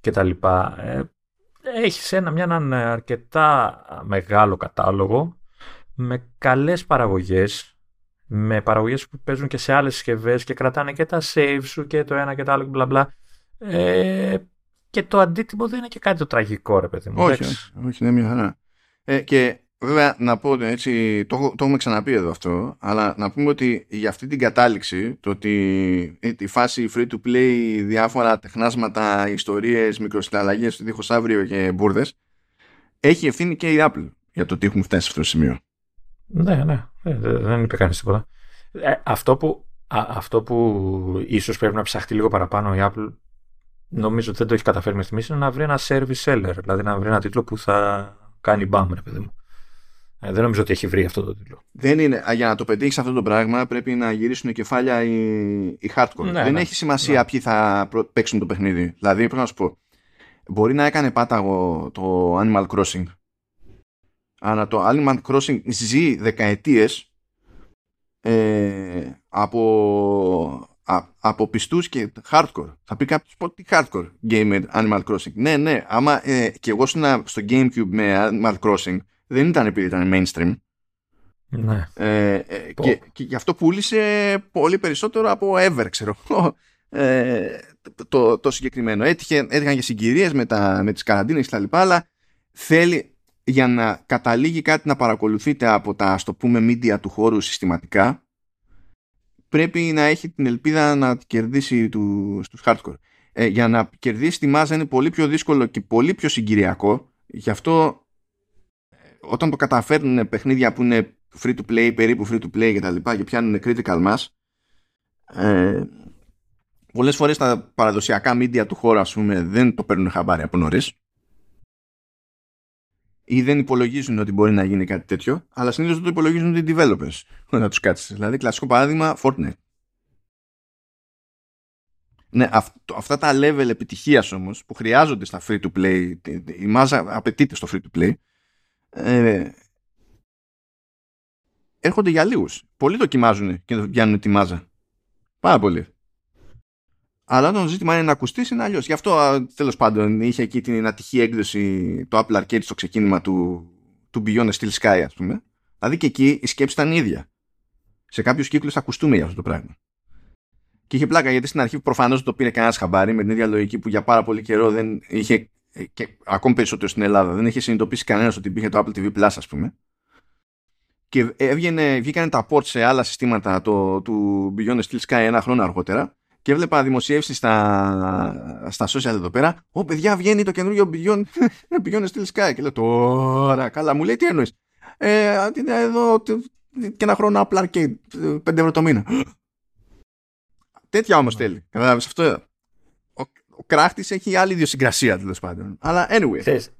κτλ. Ε, έχεις ένα, μια, έναν αρκετά μεγάλο κατάλογο με καλές παραγωγές με παραγωγές που παίζουν και σε άλλες συσκευές και κρατάνε και τα save σου και το ένα και το άλλο μπλα μπλα. Ε, και το αντίτιμο δεν είναι και κάτι το τραγικό ρε παιδί μου όχι, όχι, όχι, είναι μια χαρά. Ε, και Βέβαια, να πω έτσι, το, το έχουμε ξαναπεί εδώ αυτό, αλλά να πούμε ότι για αυτή την κατάληξη, το ότι η φάση free to play, διάφορα τεχνάσματα, ιστορίες, μικροσυνταλλαγές, δίχως αύριο και μπουρδες, έχει ευθύνη και η Apple για το ότι έχουμε φτάσει σε αυτό το σημείο. Ναι, ναι, ε, δεν είπε κανείς τίποτα. Ε, αυτό, που, αυτό που ίσως πρέπει να ψαχτεί λίγο παραπάνω η Apple, νομίζω ότι δεν το έχει καταφέρει μέχρι στιγμής, είναι να βρει ένα service seller, δηλαδή να βρει ένα τίτλο που θα κάνει μπαμ, ρε παιδί μου. Ε, δεν νομίζω ότι έχει βρει αυτό το τίτλο. Δεν είναι. Για να το πετύχεις αυτό το πράγμα πρέπει να γυρίσουν κεφάλια οι, οι hardcore. Ναι, δεν ναι. έχει σημασία ναι. ποιοι θα παίξουν το παιχνίδι. Δηλαδή, πρέπει να σου πω, μπορεί να έκανε πάταγο το Animal Crossing. Αλλά το Animal Crossing ζει δεκαετίες ε, από, α, από πιστούς και hardcore. Θα πει κάποιος πω τι hardcore gamer Animal Crossing. Ναι, ναι, άμα ε, και εγώ στο Gamecube με Animal Crossing δεν ήταν επειδή ήταν mainstream. Ναι. Ε, ε και, και γι' αυτό πούλησε πολύ περισσότερο από ever, ξέρω ε, το, το συγκεκριμένο. Έτυχε, έτυχαν και συγκυρίες με, τα, με τις καραντίνες και τα λοιπά, αλλά θέλει για να καταλήγει κάτι να παρακολουθείτε από τα, ας το πούμε, media του χώρου συστηματικά, πρέπει να έχει την ελπίδα να κερδίσει του, στους hardcore. Ε, για να κερδίσει τη μάζα είναι πολύ πιο δύσκολο και πολύ πιο συγκυριακό. Γι' αυτό όταν το καταφέρνουν παιχνίδια που είναι free to play, περίπου free to play και τα λοιπά και πιάνουν critical mass ε, πολλές φορές τα παραδοσιακά media του χώρου ας πούμε δεν το παίρνουν χαμπάρι από νωρίς ή δεν υπολογίζουν ότι μπορεί να γίνει κάτι τέτοιο αλλά συνήθως το υπολογίζουν οι developers να τους κάτσεις δηλαδή κλασικό παράδειγμα Fortnite ναι, αυτά τα level επιτυχίας όμως που χρειάζονται στα free to play η μάζα απαιτείται στο free to play ε, έρχονται για λίγους. Πολλοί δοκιμάζουν και πιάνουν τη μάζα. Πάρα πολύ. Αλλά όταν το ζήτημα είναι να ακουστείς, είναι αλλιώς. Γι' αυτό τέλος πάντων είχε εκεί την ατυχή έκδοση το Apple Arcade στο ξεκίνημα του, του Beyond Steel Sky, ας πούμε. Δηλαδή και εκεί η σκέψη ήταν ίδια. Σε κάποιους κύκλους θα ακουστούμε για αυτό το πράγμα. Και είχε πλάκα γιατί στην αρχή προφανώς το πήρε κανένας χαμπάρι με την ίδια λογική που για πάρα πολύ καιρό δεν είχε ε, και ακόμη περισσότερο στην Ελλάδα δεν είχε συνειδητοποιήσει κανένας ότι υπήρχε το Apple TV Plus ας πούμε και έβγαινε, βγήκαν τα ports σε άλλα συστήματα το, του Beyond Steel Sky ένα χρόνο αργότερα και έβλεπα δημοσίευση στα, στα social εδώ πέρα. «Ω παιδιά βγαίνει το καινούριο Beyond, Beyond Steel Sky» και λέω «Τώρα, καλά μου λέει τι εννοείς» ε, εδώ και ένα χρόνο Apple Arcade 5 ευρώ το μήνα τέτοια όμως θέλει κατάλαβες αυτό. Ο κράχτης έχει άλλη ιδιοσυγκρασία τέλος πάντων. Αλλά anyway. Θες,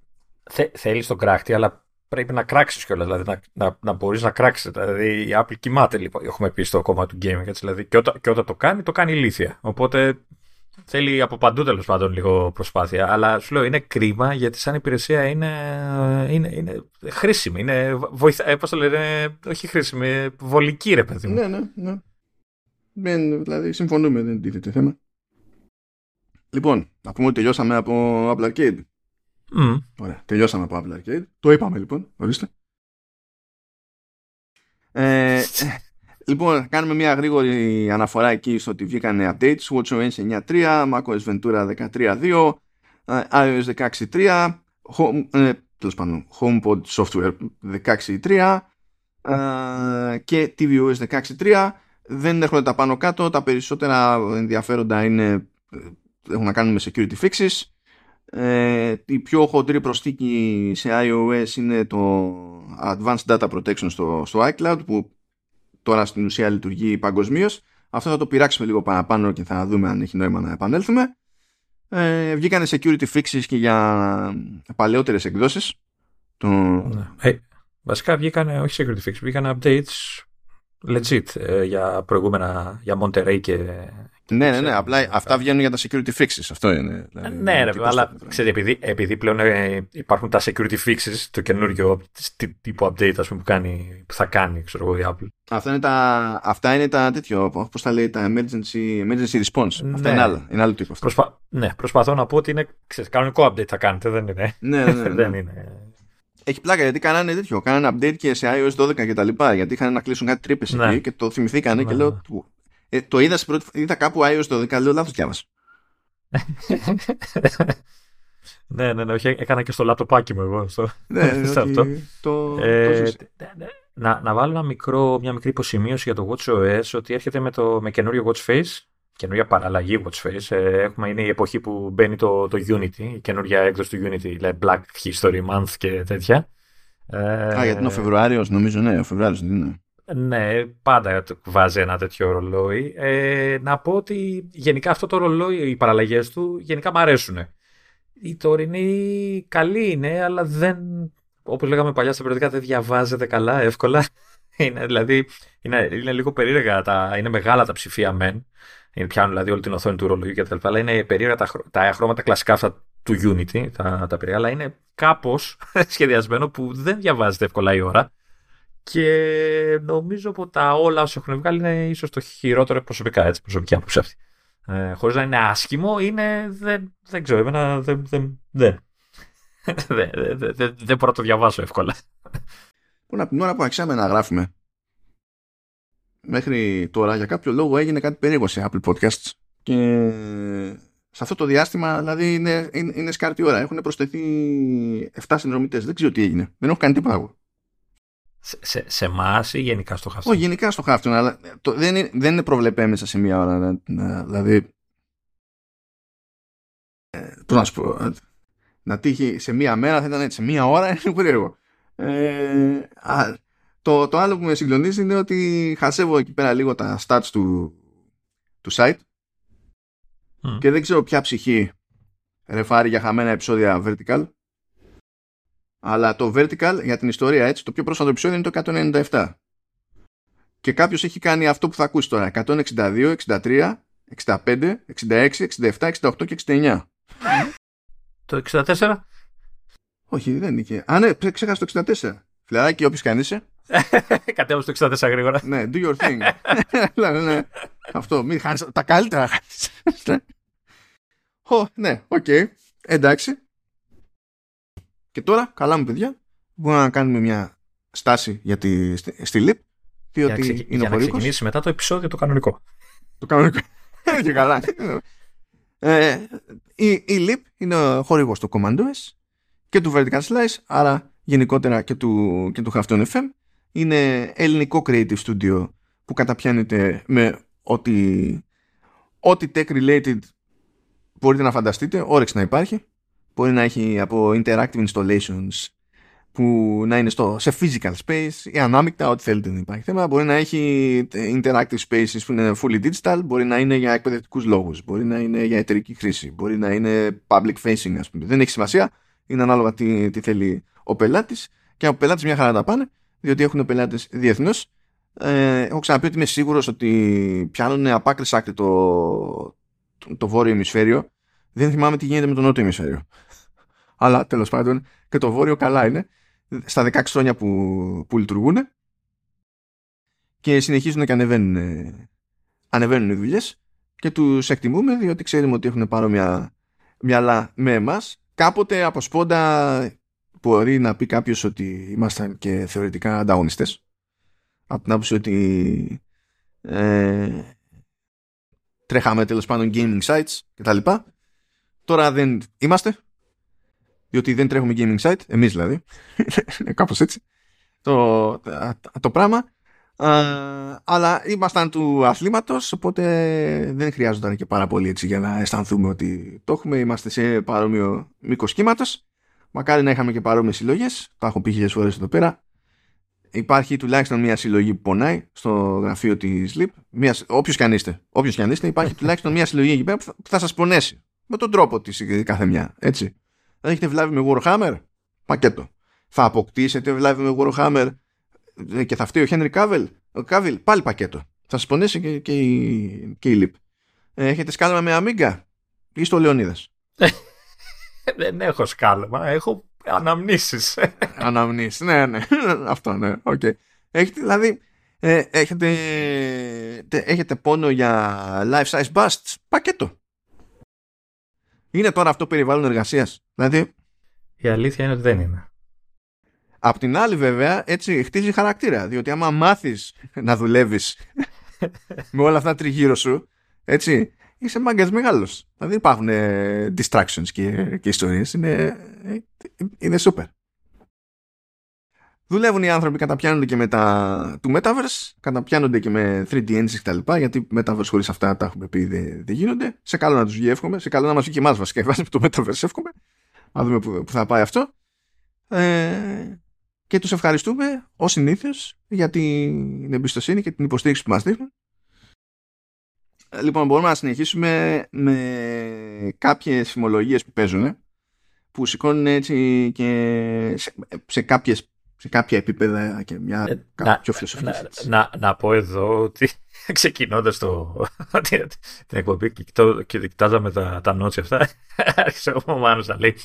θε, Θέλεις τον κράχτη, αλλά πρέπει να κράξεις κιόλας. Δηλαδή να, να, να μπορείς να κράξεις. Δηλαδή η Apple κοιμάται, λοιπόν, έχουμε πει στο κόμμα του gaming. Έτσι, δηλαδή, και, όταν, και όταν το κάνει, το κάνει ηλίθια. Οπότε θέλει από παντού τέλος πάντων λίγο προσπάθεια. Αλλά σου λέω είναι κρίμα γιατί σαν υπηρεσία είναι, είναι, είναι χρήσιμη. Είναι βοηθα... Ε, πώς το λένε, όχι χρήσιμη, βολική ρε παιδί μου. Ναι, ναι, ναι. δηλαδή συμφωνούμε, δεν τίθεται θέμα. Λοιπόν, να πούμε ότι τελειώσαμε από Apple Arcade. Mm. Ωραία, τελειώσαμε από Apple Arcade. Το είπαμε λοιπόν, ορίστε. Ε, λοιπόν, κάνουμε μια γρήγορη αναφορά εκεί στο ότι βγήκαν updates. WatchOS 9.3, macOS Ventura 13.2, iOS 16.3, home, ε, τέλος πάντων, HomePod Software 16.3 ε, και tvOS 16.3. Δεν έρχονται τα πάνω κάτω. Τα περισσότερα ενδιαφέροντα είναι, έχουν να κάνουν με security fixes. Ε, η πιο χοντρή προσθήκη σε iOS είναι το Advanced Data Protection στο, στο iCloud που τώρα στην ουσία λειτουργεί παγκοσμίως. Αυτό θα το πειράξουμε λίγο παραπάνω και θα δούμε αν έχει νόημα να επανέλθουμε. Ε, βγήκανε security fixes και για παλαιότερες εκδόσεις. Το... Ναι. Ε, βασικά βγήκαν, όχι security fixes, βγήκαν updates legit ε, για προηγούμενα, για Monterey και, ναι, ναι, ναι. Απλά αυτά βγαίνουν για τα security fixes. Αυτό είναι. Δηλαδή, ναι, ρε, αλλά ξέρετε, επειδή, επειδή πλέον ε, υπάρχουν τα security fixes, το καινούργιο τύπο update ας πούμε, που, κάνει, που θα κάνει ξέρω εγώ, η Apple. Αυτά είναι τα, αυτά είναι τα τέτοιο, πώς τα λέει, τα emergency, emergency response. Ναι. Αυτά είναι άλλο, είναι άλλο τύπο. Αυτό. Προσπα, ναι, προσπαθώ να πω ότι είναι ξέρεις, κανονικό update θα κάνετε, δεν είναι. Ναι, ναι, ναι. δεν είναι. Έχει πλάκα γιατί κάνανε τέτοιο. Κάνανε update και σε iOS 12 και τα λοιπά. Γιατί είχαν να κλείσουν κάτι τρύπες ναι. εκεί και το θυμηθήκανε ναι, και λέω. Ε, το είδα, πρώτη, είδα κάπου iOS το 12, λέω λάθος διάβασα. ναι, ναι, ναι, όχι, έκανα και στο λαπτοπάκι μου εγώ στο, ναι, σε αυτό. Το, ε, το να, να βάλω ένα μικρό, μια μικρή υποσημείωση για το WatchOS ότι έρχεται με, το, με καινούριο Watchface, καινούρια παραλλαγή Watchface. Ε, έχουμε, είναι η εποχή που μπαίνει το, το Unity, η καινούρια έκδοση του Unity, δηλαδή Black History Month και τέτοια. Α, γιατί είναι ο Φεβρουάριος, νομίζω, ναι, ο Φεβρουάριος δεν είναι. Ναι, πάντα βάζει ένα τέτοιο ρολόι. Ε, να πω ότι γενικά αυτό το ρολόι, οι παραλλαγές του, γενικά μου αρέσουν. Η τωρινή καλή είναι, αλλά δεν, όπως λέγαμε παλιά στα περιοδικά, δεν διαβάζεται καλά, εύκολα. Είναι, δηλαδή, είναι, είναι λίγο περίεργα, τα, είναι μεγάλα τα ψηφία μεν. Είναι, πιάνουν δηλαδή όλη την οθόνη του ρολογιού κτλ. Αλλά είναι περίεργα τα, τα χρώματα κλασικά αυτά του Unity, τα, τα περίεργα, αλλά είναι κάπως σχεδιασμένο που δεν διαβάζεται εύκολα η ώρα. Και νομίζω από τα όλα όσα έχουν βγάλει είναι ίσως το χειρότερο προσωπικά, έτσι, προσωπική άποψη αυτή. Ε, Χωρίς να είναι άσχημο, είναι. Δεν, δεν ξέρω, εμένα δεν. Δεν, δεν, δεν, δεν, δεν, δεν μπορώ να το διαβάσω εύκολα. Που από την ώρα που αξάμε να γράφουμε, μέχρι τώρα για κάποιο λόγο έγινε κάτι περίεργο σε Apple Podcasts και σε αυτό το διάστημα δηλαδή είναι, είναι, είναι σκάρτη ώρα. Έχουν προσθεθεί 7 συνδρομητές. Δεν ξέρω τι έγινε. Δεν έχω κάνει τίποτα εγώ. Σε, σε εμάς ή γενικά στο χάφτον. Όχι, γενικά στο χάφτον, αλλά το, δεν, είναι, δεν είναι προβλεπέ μέσα σε μία ώρα. Δηλαδή. Ε, Πώς να σου πω. Ε, να τύχει σε μία μέρα θα ήταν έτσι. Σε μία ώρα είναι περίεργο. Ε, το, το άλλο που με συγκλονίζει είναι ότι χασεύω εκεί πέρα λίγο τα stats του, του site και δεν ξέρω ποια ψυχή ρεφάρει για χαμένα επεισόδια vertical αλλά το vertical για την ιστορία έτσι, το πιο πρόσφατο επεισόδιο είναι το 197. Και κάποιος έχει κάνει αυτό που θα ακούσει τώρα. 162, 63, 65, 66, 67, 68 και 69. Το 64? Όχι, δεν είχε. Α, ναι, ξέχασα το 64. Φιλαράκι, όποιος κάνει είσαι. Κατέβασε το 64 γρήγορα. ναι, do your thing. ναι, Αυτό, μην χάνεις. Τα καλύτερα χάνεις. ναι, οκ. Εντάξει. Και τώρα, καλά μου παιδιά, μπορούμε να κάνουμε μια στάση για τη, στη ΛΥΠ. Διότι για, είναι για να ξεκινήσει μετά το επεισόδιο το κανονικό. Το κανονικό. και καλά. ε, η, η ΛΥΠ είναι ο χορηγός του CommandOS και του Vertical Slice, άρα γενικότερα και του, και του Hafton FM. Είναι ελληνικό creative studio που καταπιάνεται με ό,τι, ό,τι tech related μπορείτε να φανταστείτε, όρεξη να υπάρχει μπορεί να έχει από interactive installations που να είναι στο, σε physical space ή ανάμεικτα, ό,τι θέλετε δεν υπάρχει θέμα. Μπορεί να έχει interactive spaces που είναι fully digital, μπορεί να είναι για εκπαιδευτικούς λόγους, μπορεί να είναι για εταιρική χρήση, μπορεί να είναι public facing, ας πούμε. Δεν έχει σημασία, είναι ανάλογα τι, τι θέλει ο πελάτης και από πελάτες μια χαρά τα πάνε, διότι έχουν πελάτες διεθνώς. Ε, έχω ξαναπεί ότι είμαι σίγουρος ότι πιάνουν από άκρη άκρη το, το, το βόρειο ημισφαίριο. Δεν θυμάμαι τι γίνεται με το νότιο ημισφαίριο αλλά τέλος πάντων και το βόρειο καλά είναι στα 16 χρόνια που, που λειτουργούν και συνεχίζουν και ανεβαίνουν, ανεβαίνουν οι δουλειές. και τους εκτιμούμε διότι ξέρουμε ότι έχουν παρόμοια μυαλά με εμάς. Κάποτε από σπόντα μπορεί να πει κάποιος ότι ήμασταν και θεωρητικά ανταγωνιστές από την άποψη ότι ε, τρέχαμε τέλος πάντων gaming sites κτλ. Τώρα δεν είμαστε, διότι δεν τρέχουμε gaming site, εμείς δηλαδή, κάπως έτσι, το, το πράγμα. αλλά ήμασταν του αθλήματος, οπότε δεν χρειάζονταν και πάρα πολύ έτσι για να αισθανθούμε ότι το έχουμε. Είμαστε σε παρόμοιο μήκος κύματος. Μακάρι να είχαμε και παρόμοιες συλλογές. Τα έχω πει χίλιες φορές εδώ πέρα υπάρχει τουλάχιστον μια συλλογή που πονάει στο γραφείο της ΛΥΠ. Όποιος και αν είστε, όποιος και αν είστε, υπάρχει τουλάχιστον μια συλλογή εκεί πέρα που θα, σας πονέσει. Με τον τρόπο της κάθε μια. Έτσι. Δεν έχετε βλάβει με Warhammer; Πακέτο. Θα αποκτήσετε βλάβη με Warhammer; Ε, και θα φταίει ο Χένρι Κάβελ. Ο Κάβελ, πάλι πακέτο. Θα σας πονέσει και, και, η, και η ΛΥΠ. Ε, έχετε σκάλαμα με Αμίγκα ή στο Λεωνίδας; Δεν έχω σκάλαμα. Έχω Αναμνήσεις. Αναμνήσεις, ναι, ναι. Αυτό, ναι. Okay. Έχετε, δηλαδή, ε, έχετε, έχετε πόνο για life size busts, πακέτο. Είναι τώρα αυτό περιβάλλον εργασίας; Δηλαδή, η αλήθεια είναι ότι δεν είναι. Απ' την άλλη βέβαια έτσι χτίζει χαρακτήρα διότι άμα μάθεις να δουλεύεις με όλα αυτά τριγύρω σου έτσι είσαι μάγκας μεγάλος. Δηλαδή υπάρχουν ε, distractions και, και ιστορίες. Είναι, ε, είναι super. Δουλεύουν οι άνθρωποι, καταπιάνονται και με τα του Metaverse, καταπιάνονται και με 3D engines κτλ. Γιατί Metaverse χωρίς αυτά τα έχουμε πει δεν, δεν γίνονται. Σε καλό να τους βγει εύχομαι, σε καλό να μας βγει και εμάς βασικά. Βάζει το Metaverse εύχομαι. Να δούμε που, που θα πάει αυτό. Ε, και τους ευχαριστούμε ως συνήθως για την εμπιστοσύνη και την υποστήριξη που μας δείχνουν Λοιπόν, μπορούμε να συνεχίσουμε με κάποιες φημολογίες που παίζουν που σηκώνουν έτσι και σε, σε, κάποιες, σε κάποια επίπεδα και μια ε, να, πιο φιλοσοφική. Να, να, πω εδώ ότι ξεκινώντας την, την εκπομπή και, και κοιτάζαμε τα, τα νότια αυτά, άρχισε ο Μάνος να λέει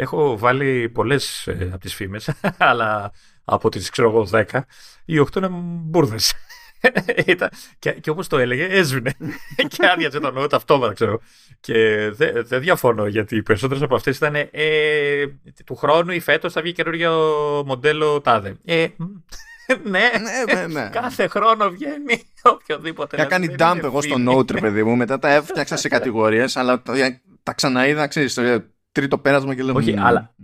έχω βάλει πολλές ε, από τις φήμες, αλλά από τις ξέρω εγώ 10, οι 8 είναι μπουρδες. και, και όπως το έλεγε, έσβηνε. και άδειαζε το νόημα αυτόματα, ξέρω. Και δεν δε διαφωνώ, γιατί οι περισσότερες από αυτές ήταν ε, του χρόνου ή φέτος θα βγει καινούργιο μοντέλο τάδε. Ε, ναι, ναι, ναι, ναι, κάθε χρόνο βγαίνει οποιοδήποτε. Είχα κάνει dump εγώ στο Note, παιδί μου. Μετά τα έφτιαξα σε κατηγορίες, αλλά τα ξαναείδα, ξέρεις, στο τρίτο πέρασμα και λέω. Όχι, αλλά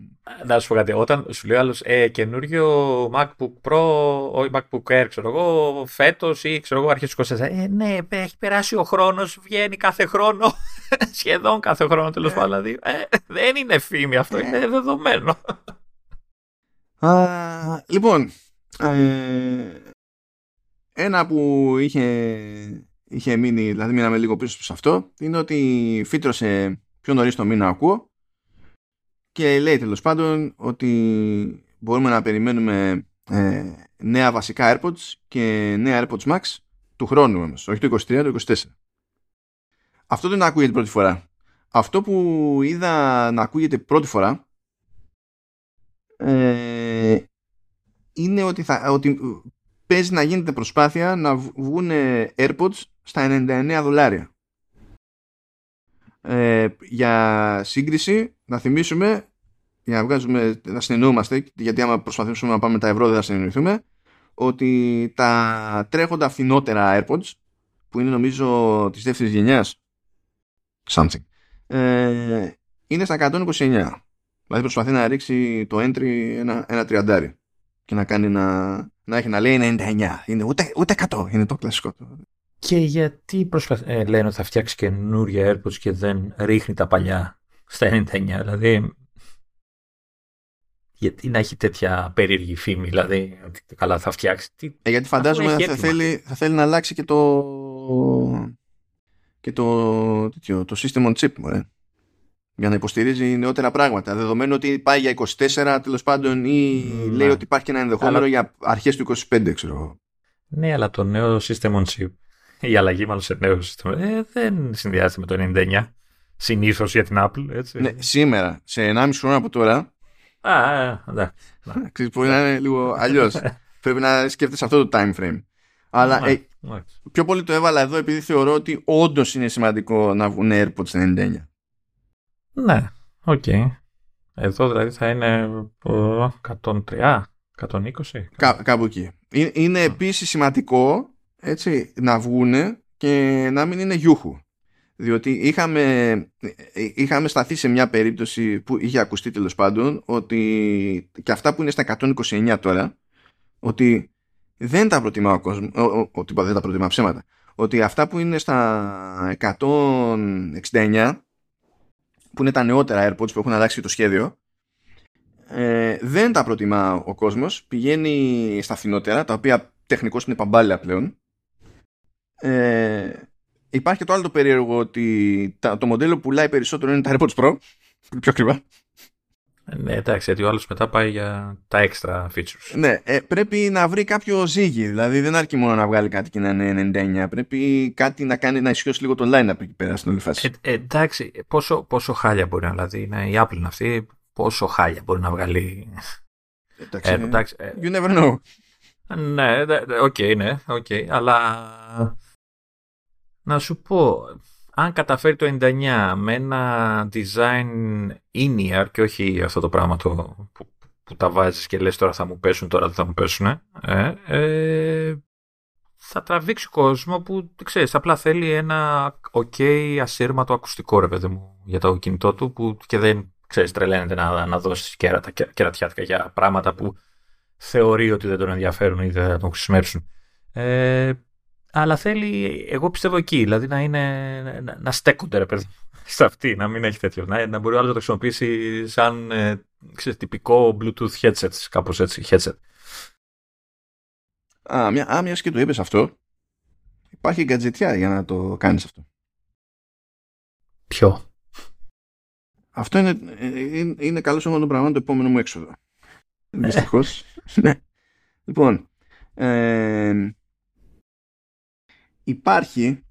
να σου πω κάτι. Όταν σου λέει άλλος ε, καινούριο MacBook Pro ή MacBook Air, ξέρω εγώ, φέτος ή ξέρω εγώ, αρχές του 24. Ε, ναι, έχει περάσει ο χρόνος, βγαίνει κάθε χρόνο. σχεδόν κάθε χρόνο τέλος πάντων. Δηλαδή, ε, δεν είναι φήμη αυτό, είναι δεδομένο. Α, λοιπόν, ε, ένα που είχε, είχε μείνει, δηλαδή μείναμε λίγο πίσω σε αυτό, είναι ότι φύτρωσε πιο νωρίς το μήνα ακούω και λέει τέλος πάντων ότι μπορούμε να περιμένουμε ε, νέα βασικά AirPods και νέα AirPods Max του χρόνου όμως, όχι το 23, το 24. Αυτό δεν ακούγεται πρώτη φορά. Αυτό που είδα να ακούγεται πρώτη φορά ε, είναι ότι, θα, ότι παίζει να γίνεται προσπάθεια να βγουν AirPods στα 99 δολάρια. Ε, για σύγκριση, να θυμίσουμε, για να βγάζουμε, να συνεννοούμαστε, γιατί άμα προσπαθήσουμε να πάμε τα ευρώ δεν θα συνεννοηθούμε, ότι τα τρέχοντα φθηνότερα AirPods, που είναι νομίζω της δεύτερης γενιάς, something, ε, είναι στα 129. Δηλαδή προσπαθεί να ρίξει το entry ένα, ένα τριαντάρι και να κάνει να, να έχει να λέει 99. Είναι ούτε, ούτε 100 είναι το κλασικό. Και γιατί προσπαθ... ε, λένε ότι θα φτιάξει καινούρια AirPods και δεν ρίχνει τα παλιά; Στα 99. Δηλαδή, γιατί να έχει τέτοια περίεργη φήμη, δηλαδή, ότι καλά θα φτιάξει. Ε, γιατί φαντάζομαι θα θέλει, θα θέλει να αλλάξει και το και το, τέτοιο, το system on chip, μωρέ. Για να υποστηρίζει νεότερα πράγματα. Δεδομένου ότι πάει για 24 τέλος πάντων ή ναι. λέει ότι υπάρχει και ένα ενδεχόμενο για αρχές του 25, ξέρω Ναι, αλλά το νέο system on chip η αλλαγή μάλλον σε νέο σύστημα ε, δεν συνδυάζεται με το 99 συνήθως για την Apple. Έτσι. Ναι, σήμερα, σε 1,5 χρόνο από τώρα. Α, εντάξει. Ξέρεις, μπορεί να είναι λίγο αλλιώς. Πρέπει να σκέφτεσαι αυτό το time frame. Αλλά ε, πιο πολύ το έβαλα εδώ επειδή θεωρώ ότι όντως είναι σημαντικό να βγουν AirPods 99. Ναι, ok. Okay. Εδώ δηλαδή θα είναι 103, 120. Κά, κάπου εκεί. Είναι, είναι επίσης σημαντικό έτσι, να βγουν και να μην είναι γιούχου. Διότι είχαμε, είχαμε σταθεί σε μια περίπτωση που είχε ακουστεί τέλος πάντων ότι και αυτά που είναι στα 129 τώρα, ότι δεν τα προτιμά ο κόσμο, ότι δεν τα προτιμά ψέματα, ότι αυτά που είναι στα 169, που είναι τα νεότερα AirPods που έχουν αλλάξει το σχέδιο, ε, δεν τα προτιμά ο κόσμος, πηγαίνει στα φθηνότερα, τα οποία τεχνικώς είναι παμπάλια πλέον, ε, υπάρχει και το άλλο το περίεργο ότι το μοντέλο που πουλάει περισσότερο είναι τα AirPods Pro, πιο ακριβά. Ναι, εντάξει, γιατί ο άλλος μετά πάει για τα extra features. Ναι, ε, πρέπει να βρει κάποιο ζύγι. Δηλαδή δεν αρκεί μόνο να βγάλει κάτι και να είναι 99. Πρέπει κάτι να κάνει να ισιώσει λίγο το line-up εκεί πέρα στην όλη φάση. Ε, ε, εντάξει, πόσο, πόσο χάλια μπορεί να δηλαδή είναι η Apple αυτή, πόσο χάλια μπορεί να βγάλει. Εντάξει, ε, εντάξει, ε, you never know. Ναι, ok, okay, ναι, okay, αλλά να σου πω, αν καταφέρει το 99 με ένα design in και όχι αυτό το πράγμα το, που, που τα βάζεις και λες τώρα θα μου πέσουν, τώρα δεν θα μου πέσουν, ε, ε, θα τραβήξει κόσμο που, ξέρεις, απλά θέλει ένα ok ασύρματο ακουστικό, ρε παιδί μου, για το κινητό του που και δεν, ξέρεις, τρελαίνεται να, να δώσεις κέρατα, κερατιάτικα για πράγματα που θεωρεί ότι δεν τον ενδιαφέρουν ή δεν θα τον χρησιμεύσουν. Ε, αλλά θέλει, εγώ πιστεύω εκεί, δηλαδή να, είναι, να, να στέκονται ρε παιδί σε αυτή, να μην έχει τέτοιο. Να, να μπορεί ο άλλος να το χρησιμοποιήσει σαν ε, ξέρεις, τυπικό Bluetooth headset, κάπως έτσι, headset. Α, μια, α, μιας και το είπες αυτό, υπάρχει γκατζετιά για να το κάνεις αυτό. Ποιο; Αυτό είναι, είναι, είναι καλό σε το πράγμα το επόμενο μου έξοδο. Δυστυχώς. ναι. Λοιπόν, ε, υπάρχει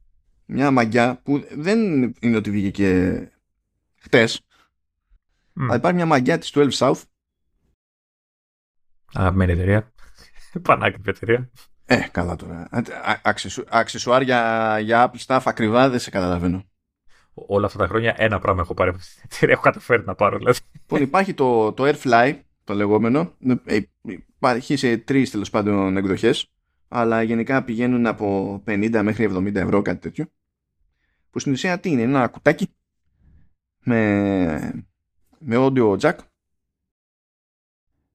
μια μαγιά που δεν είναι ότι βγήκε και χτες mm. αλλά υπάρχει μια μαγιά της 12 South. Αγαπημένη εταιρεία. Πανάκριβη εταιρεία. Ε, καλά τώρα. Αξεσουάρ για, για Apple Staff ακριβά δεν σε καταλαβαίνω. Όλα αυτά τα χρόνια ένα πράγμα έχω πάρει Έχω καταφέρει να πάρω δηλαδή. Λοιπόν υπάρχει το, το Airfly το λεγόμενο. Ε, Υπάρχει σε τρεις τέλος πάντων εκδοχές αλλά γενικά πηγαίνουν από 50 μέχρι 70 ευρώ κάτι τέτοιο που στην ουσία τι είναι ένα κουτάκι με, με audio jack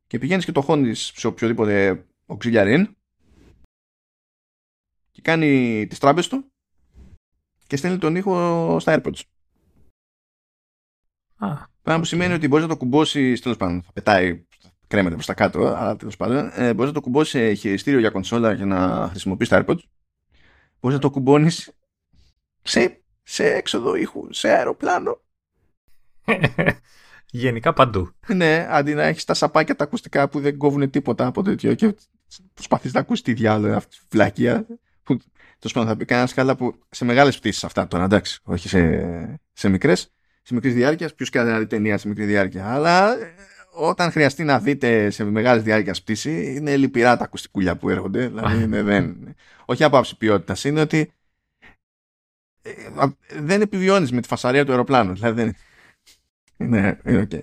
και πηγαίνεις και το χώνεις σε οποιοδήποτε auxiliary και κάνει τις τράμπες του και στέλνει τον ήχο στα AirPods. Πράγμα που σημαίνει ότι μπορείς να το κουμπώσεις τέλος πάντων. Θα πετάει κρέμεται προς τα κάτω, αλλά τέλος πάντων, ε, μπορείς να το κουμπώσεις σε χειριστήριο για κονσόλα για να χρησιμοποιείς τα AirPods. Μπορείς να το κουμπώνεις σε, σε έξοδο ήχου, σε αεροπλάνο. Γενικά παντού. Ναι, αντί να έχεις τα σαπάκια τα ακουστικά που δεν κόβουν τίποτα από τέτοιο και προσπαθείς να ακούσεις τη διάλογο αυτή τη φυλακία. Που τέλος πάντων θα πει κανένας καλά που σε μεγάλες πτήσεις αυτά τώρα, εντάξει, όχι σε, σε μικρές. Σε μικρής διάρκειας, ποιος και να δει ταινία σε μικρή διάρκεια. Αλλά όταν χρειαστεί να δείτε σε μεγάλη διάρκεια πτήση, είναι λυπηρά τα ακουστικούλια που έρχονται. Δηλαδή είναι, δεν, όχι από άψη ποιότητας, είναι ότι ε, δεν επιβιώνεις με τη φασαρία του αεροπλάνου. Δηλαδή δεν. Είναι, είναι okay.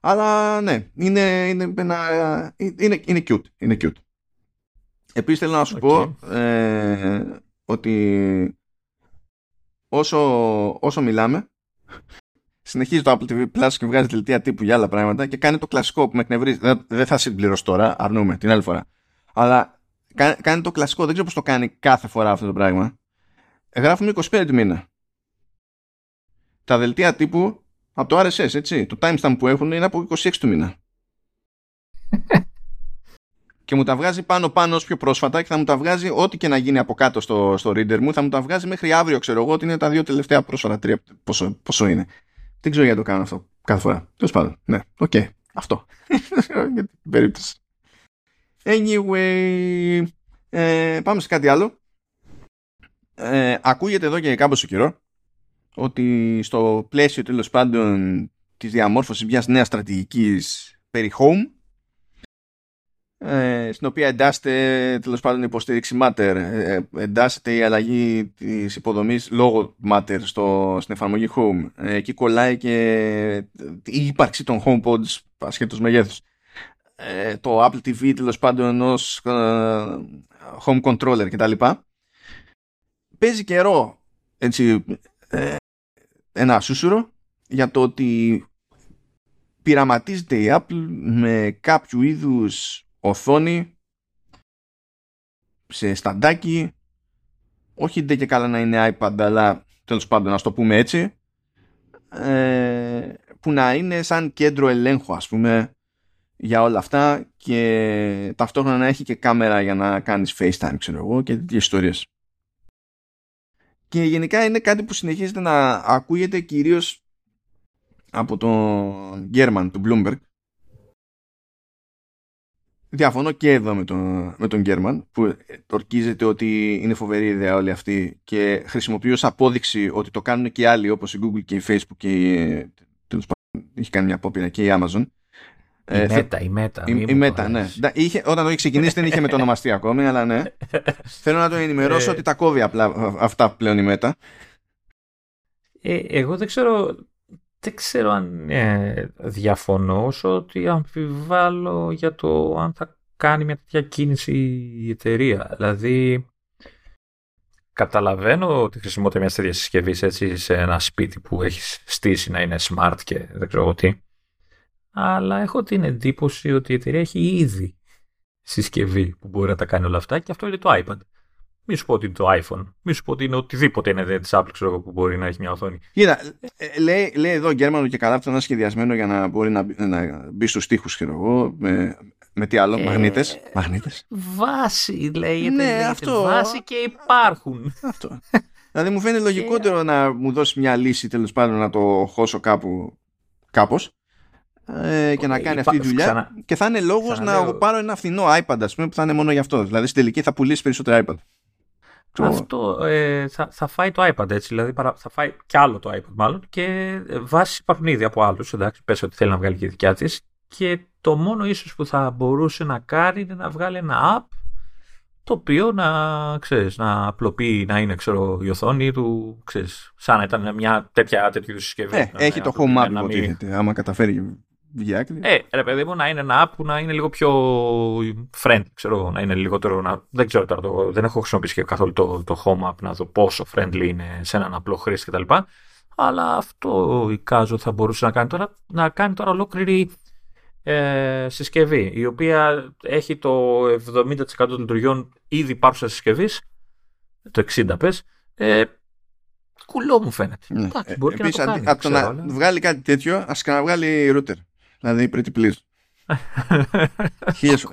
Αλλά ναι, είναι, είναι, ένα, είναι, είναι cute. Είναι cute. Επίσης θέλω να σου πω ε, ότι όσο, όσο μιλάμε συνεχίζει το Apple TV Plus και βγάζει δελτία τύπου για άλλα πράγματα και κάνει το κλασικό που με εκνευρίζει. Δεν, δεν θα συμπληρώσω τώρα, αρνούμε την άλλη φορά. Αλλά κάνει, το κλασικό, δεν ξέρω πώς το κάνει κάθε φορά αυτό το πράγμα. Γράφουμε 25 του μήνα. Τα δελτία τύπου από το RSS, έτσι. Το timestamp που έχουν είναι από 26 του μήνα. και μου τα βγάζει πάνω πάνω όσο πιο πρόσφατα και θα μου τα βγάζει ό,τι και να γίνει από κάτω στο, στο reader μου θα μου τα βγάζει μέχρι αύριο ξέρω εγώ ότι είναι τα δύο τελευταία πρόσφατα τρία πόσο, πόσο είναι δεν ξέρω γιατί το κάνω αυτό κάθε φορά. Τέλος πάντων. Ναι, ok. Okay. Αυτό. Για την περίπτωση. Anyway, ε, πάμε σε κάτι άλλο. Ε, ακούγεται εδώ και κάμποσο καιρό ότι στο πλαίσιο τέλος πάντων της διαμόρφωσης μιας νέας στρατηγικής περί home ε, στην οποία εντάσσεται τέλος πάντων η υποστήριξη Matter, ε, εντάσσεται η αλλαγή της υποδομής λόγω Matter στο, στην εφαρμογή Home. Ε, εκεί κολλάει και η ύπαρξη των HomePods ασχέτως μεγέθους. το Apple TV τέλος πάντων ενό home controller κτλ. Παίζει καιρό έτσι, ένα σούσουρο για το ότι πειραματίζεται η Apple με κάποιο είδους οθόνη σε σταντάκι. Όχι δεν και καλά να είναι iPad αλλά τέλος πάντων να το πούμε έτσι. Ε, που να είναι σαν κέντρο ελέγχου ας πούμε για όλα αυτά και ταυτόχρονα να έχει και κάμερα για να κάνεις FaceTime ξέρω εγώ και τέτοιες ιστορίες. Και γενικά είναι κάτι που συνεχίζεται να ακούγεται κυρίως από τον Γκέρμαν του Bloomberg Διαφωνώ και εδώ με τον, με τον Γκέρμαν που ορκίζεται ότι είναι φοβερή ιδέα όλη αυτή και χρησιμοποιεί ως απόδειξη ότι το κάνουν και άλλοι όπως η Google και η Facebook και η, τέλος πάντων, έχει κάνει μια απόπειρα και η Amazon. Η ε, Meta, η Meta. Η, η Meta, ναι. Είχε, όταν το είχε ξεκινήσει δεν είχε μετονομαστεί ακόμη, αλλά ναι. Θέλω να το ενημερώσω ε. ότι τα κόβει απλά αυτά πλέον η Meta. Ε, εγώ δεν ξέρω δεν ξέρω αν ε, διαφωνώ όσο ότι αμφιβάλλω για το αν θα κάνει μια τέτοια κίνηση η εταιρεία. Δηλαδή, καταλαβαίνω ότι χρησιμοποιείται μιας τέτοιας συσκευής έτσι, σε ένα σπίτι που έχει στήσει να είναι smart και δεν ξέρω τι. Αλλά έχω την εντύπωση ότι η εταιρεία έχει ήδη συσκευή που μπορεί να τα κάνει όλα αυτά και αυτό είναι το iPad. Μη σου πω ότι είναι το iPhone. Μη σου πω ότι είναι οτιδήποτε είναι της Apple ξέρω, που μπορεί να έχει μια οθόνη. Κοίτα, ε, λέει, λέει εδώ ο Γκέρμανο και καλά αυτό σχεδιασμένο για να μπορεί να, να μπει στους τοίχου, ξέρω εγώ. Με, με τι άλλο, ε, μαγνήτες. Μαγνήτες. Βάση λέγεται. Ναι, λέγεται, αυτό. Βάση και υπάρχουν. Αυτό. δηλαδή μου φαίνεται λογικότερο να μου δώσει μια λύση τέλος πάντων να το χώσω κάπου κάπως ε, και να κάνει αυτή τη δουλειά ξανα... και θα είναι λόγος να πάρω ένα φθηνό iPad ας πούμε που θα είναι μόνο γι' αυτό δηλαδή στην τελική θα πουλήσεις περισσότερο iPad αυτό ε, θα, θα φάει το iPad έτσι, δηλαδή θα φάει κι άλλο το iPad μάλλον και ε, βάσει υπάρχουν ήδη από άλλους, εντάξει, πες ότι θέλει να βγάλει και δικιά της και το μόνο ίσως που θα μπορούσε να κάνει είναι να βγάλει ένα app το οποίο να, ξέρεις, να απλοποιεί, να είναι ξέρω, η οθόνη του, ξέρεις, σαν να ήταν μια τέτοια τέτοιου συσκευή. Ε, έχει το home app, υποτίθεται, άμα καταφέρει ε, ρε παιδί μου, να είναι ένα app που να είναι λίγο πιο friendly, ξέρω να είναι λιγότερο. Να... Δεν ξέρω τώρα, το... δεν έχω χρησιμοποιήσει και καθόλου το, το home app να δω πόσο friendly είναι σε έναν απλό χρήστη κτλ. Αλλά αυτό η Κάζο θα μπορούσε να κάνει τώρα, να κάνει τώρα ολόκληρη ε, συσκευή, η οποία έχει το 70% των λειτουργιών ήδη υπάρχουσας συσκευής, το 60% πες, ε, κουλό μου φαίνεται. Ναι. Εντάξει, μπορεί Επίσης, και να το κάνει. Από το να βγάλει κάτι τέτοιο, ας βγάλει router. Δηλαδή pretty please. Χίλιες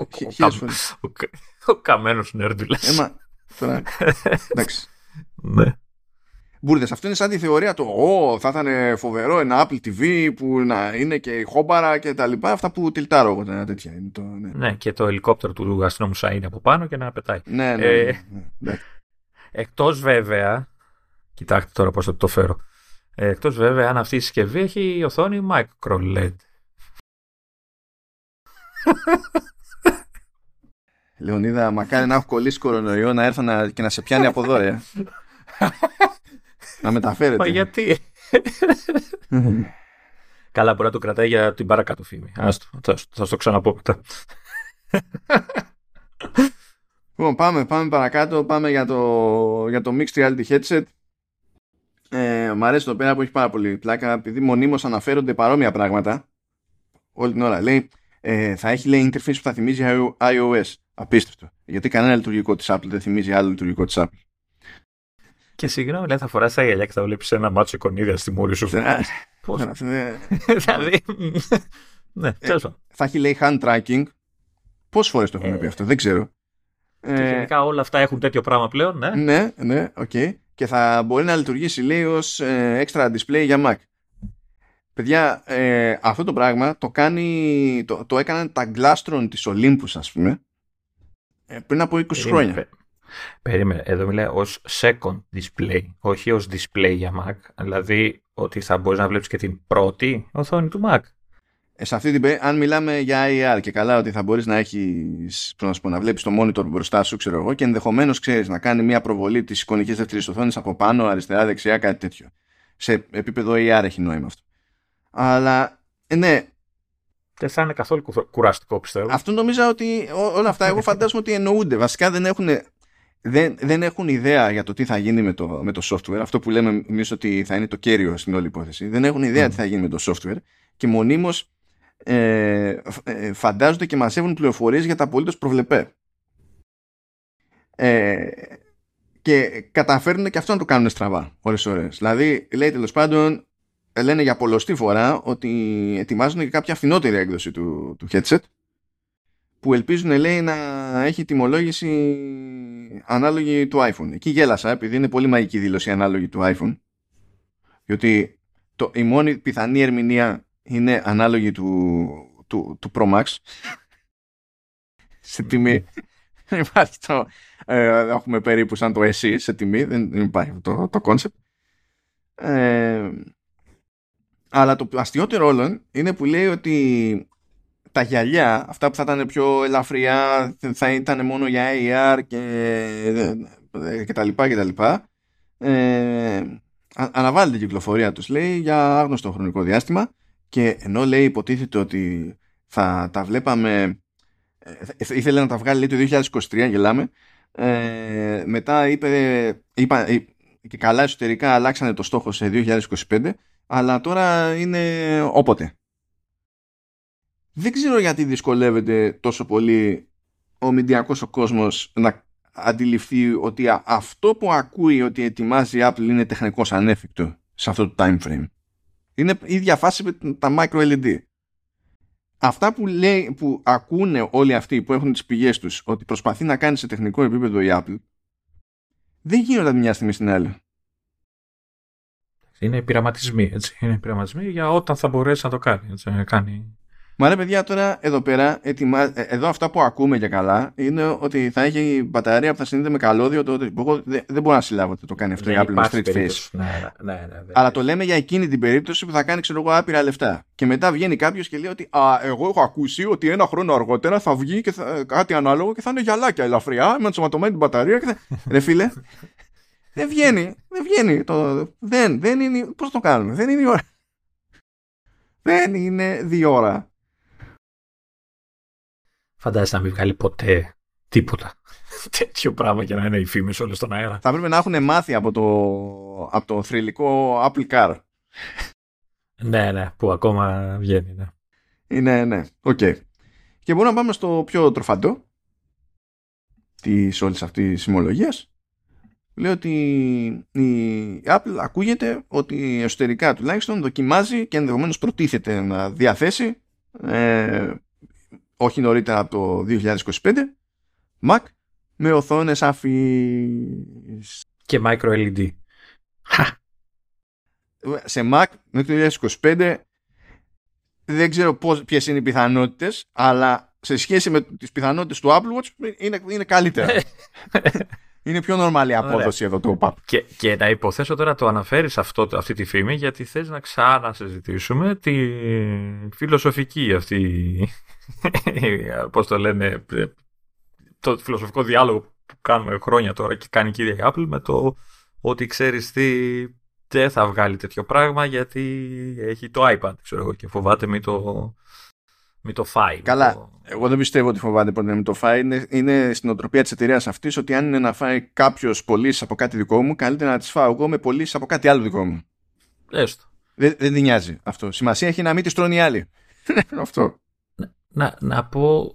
φορές. Ο καμένος νέρντουλας. Έμα, τώρα, εντάξει. Ναι. Μπούρδες, αυτό είναι σαν τη θεωρία του «Ω, θα ήταν φοβερό ένα Apple TV που να είναι και χόμπαρα και τα λοιπά». Αυτά που τυλτάρω εγώ ένα τέτοια. Είναι το, ναι. ναι, και το ελικόπτερο του αστυνόμου είναι από πάνω και να πετάει. Ναι, ναι, ε, ναι, ναι, ναι. Εκτός βέβαια, κοιτάξτε τώρα πώς θα το φέρω, ε, εκτός βέβαια αν αυτή η συσκευή έχει οθόνη micro LED. Λεωνίδα, μακάρι να έχω κολλήσει κορονοϊό να έρθω να, και να σε πιάνει από εδώ, ρε. να μεταφέρετε. Μα γιατί; Καλά, μπορεί να το κρατάει για την παρακάτω φήμη. Άστο, θα, θα το ξαναπώ μετά. Λοιπόν, πάμε, πάμε παρακάτω. Πάμε για το, για το Mixed Reality Headset. Ε, μ' αρέσει το πέρα που έχει πάρα πολύ πλάκα, επειδή μονίμως αναφέρονται παρόμοια πράγματα όλη την ώρα. Λέει, ε, θα έχει λέει interface που θα θυμίζει iOS. Απίστευτο. Γιατί κανένα λειτουργικό της Apple δεν θυμίζει άλλο λειτουργικό της Apple. Και συγγνώμη, λέει, θα φοράς τα γυαλιά και θα βλέπεις ένα μάτσο εικονίδια στη μούρη σου. Πώς; Δηλαδή. Ναι, ε, Θα έχει λέει hand tracking. Πόσες φορές το έχουμε πει ε. αυτό, δεν ξέρω. Και γενικά όλα αυτά έχουν τέτοιο πράγμα πλέον, ναι. Ναι, ναι, οκ. Και θα μπορεί να λειτουργήσει λέει ως extra display για Mac. Παιδιά, ε, αυτό το πράγμα το, κάνει, το, το έκαναν τα Glasstron της Olympus, ας πούμε, ε, πριν από 20 χρόνια. Περίμενε, εδώ μιλάει ως second display, όχι ως display για Mac. Δηλαδή ότι θα μπορείς να βλέπεις και την πρώτη οθόνη του Mac. σε αυτή την αν μιλάμε για IR και καλά ότι θα μπορείς να έχεις να, πω, να βλέπεις το monitor μπροστά σου ξέρω εγώ και ενδεχομένως ξέρεις να κάνει μια προβολή της εικονικής δεύτερης οθόνης από πάνω, αριστερά, δεξιά, κάτι τέτοιο. Σε επίπεδο AR έχει νόημα αυτό. Αλλά ναι, δεν θα είναι καθόλου κουραστικό πιστεύω. Αυτό νομίζω ότι όλα αυτά εγώ φαντάζομαι ότι εννοούνται. Βασικά δεν έχουν, δεν, δεν έχουν ιδέα για το τι θα γίνει με το, με το software. Αυτό που λέμε εμείς ότι θα είναι το κέριο στην όλη υπόθεση. Δεν έχουν ιδέα mm. τι θα γίνει με το software και μονίμως ε, ε, φαντάζονται και μαζεύουν πληροφορίες για τα απολύτως προβλεπέ. Ε, και καταφέρνουν και αυτό να το κάνουν στραβά ώρες ώρες. Δηλαδή λέει τέλος πάντων λένε για πολλωστή φορά ότι ετοιμάζουν και κάποια φθηνότερη έκδοση του, του headset που ελπίζουν λέει να έχει τιμολόγηση ανάλογη του iPhone. Εκεί γέλασα επειδή είναι πολύ μαγική δήλωση ανάλογη του iPhone διότι το, η μόνη πιθανή ερμηνεία είναι ανάλογη του, του, του Pro Max. Σε τιμή. Υπάρχει το ε, έχουμε περίπου σαν το SE σε τιμή. Δεν υπάρχει το, το concept. Ε, αλλά το αστείότερο όλων είναι που λέει ότι τα γυαλιά, αυτά που θα ήταν πιο ελαφριά, θα ήταν μόνο για AR και, και τα λοιπά και τα λοιπά. Ε, αναβάλλεται η κυκλοφορία τους λέει για άγνωστο χρονικό διάστημα και ενώ λέει υποτίθεται ότι θα τα βλέπαμε ε, ήθελε να τα βγάλει λέει, το 2023 γελάμε ε, μετά είπε, είπα, ε, και καλά εσωτερικά αλλάξανε το στόχο σε 2025 αλλά τώρα είναι όποτε. Δεν ξέρω γιατί δυσκολεύεται τόσο πολύ ο μηντιακός ο κόσμος να αντιληφθεί ότι αυτό που ακούει ότι ετοιμάζει η Apple είναι τεχνικός ανέφικτο σε αυτό το time frame. Είναι η ίδια φάση με τα micro LED. Αυτά που, λέει, που ακούνε όλοι αυτοί που έχουν τις πηγές τους ότι προσπαθεί να κάνει σε τεχνικό επίπεδο η Apple δεν γίνονται μια στιγμή στην άλλη. Είναι πειραματισμοί, έτσι. Είναι πειραματισμοί για όταν θα μπορέσει να το κάνει. Έτσι, να κάνει Μα ρε παιδιά τώρα εδώ πέρα, ετοιμα... Ε, εδώ αυτά που ακούμε για καλά είναι ότι θα έχει μπαταρία που θα συνδέεται με καλώδιο. Το... Εγώ δεν, δεν μπορώ να συλλάβω ότι το κάνει αυτό η Apple με street face. Ναι, ναι, ναι, ναι, Αλλά το λέμε για εκείνη την περίπτωση που θα κάνει ξέρω εγώ άπειρα λεφτά. Και μετά βγαίνει κάποιος και λέει ότι Α, εγώ έχω ακούσει ότι ένα χρόνο αργότερα θα βγει και θα... κάτι ανάλογο και θα είναι γυαλάκια ελαφριά με ενσωματωμένη την μπαταρία. Και θα... ρε φίλε, δεν βγαίνει. Δεν βγαίνει. Το... Δεν, δεν είναι. Πώς το κάνουμε. Δεν είναι η ώρα. Δεν είναι δύο ώρα. Φαντάζεσαι να μην βγάλει ποτέ τίποτα. Τέτοιο πράγμα για να είναι οι φήμες όλες στον αέρα. Θα πρέπει να έχουν μάθει από το, από το θρυλικό Apple Car. ναι, ναι, που ακόμα βγαίνει, ναι. Είναι, ναι, ok. Okay. Και μπορούμε να πάμε στο πιο τροφαντό της όλης αυτής της φημολογίας. Λέει ότι η Apple ακούγεται ότι εσωτερικά τουλάχιστον δοκιμάζει και ενδεχομένως προτίθεται να διαθέσει ε, όχι νωρίτερα από το 2025 Mac με οθόνες αφής και micro LED σε Mac με το 2025 δεν ξέρω πώς, ποιες είναι οι πιθανότητες αλλά σε σχέση με τις πιθανότητες του Apple Watch είναι, είναι καλύτερα είναι πιο νορμάλη απόδοση εδώ το ΟΠΑΠ. Και, και να υποθέσω τώρα το αναφέρεις αυτό, αυτή τη φήμη γιατί θες να ξανασυζητήσουμε τη φιλοσοφική αυτή πώς το λένε, το φιλοσοφικό διάλογο που κάνουμε χρόνια τώρα και κάνει η κυρία Apple με το ότι ξέρεις τι δεν θα βγάλει τέτοιο πράγμα γιατί έχει το iPad ξέρω εγώ, και φοβάται μη το, μη το φάει. Καλά, το... εγώ δεν πιστεύω ότι φοβάται ποτέ μη το φάει. Είναι, είναι στην οτροπία της εταιρείας αυτής ότι αν είναι να φάει κάποιος πωλήσει από κάτι δικό μου καλύτερα να τις φάω εγώ με πωλήσει από κάτι άλλο δικό μου. Έστω. Δεν, δεν την νοιάζει αυτό. Σημασία έχει να μην της τρώνε οι άλλοι. αυτό να, να πω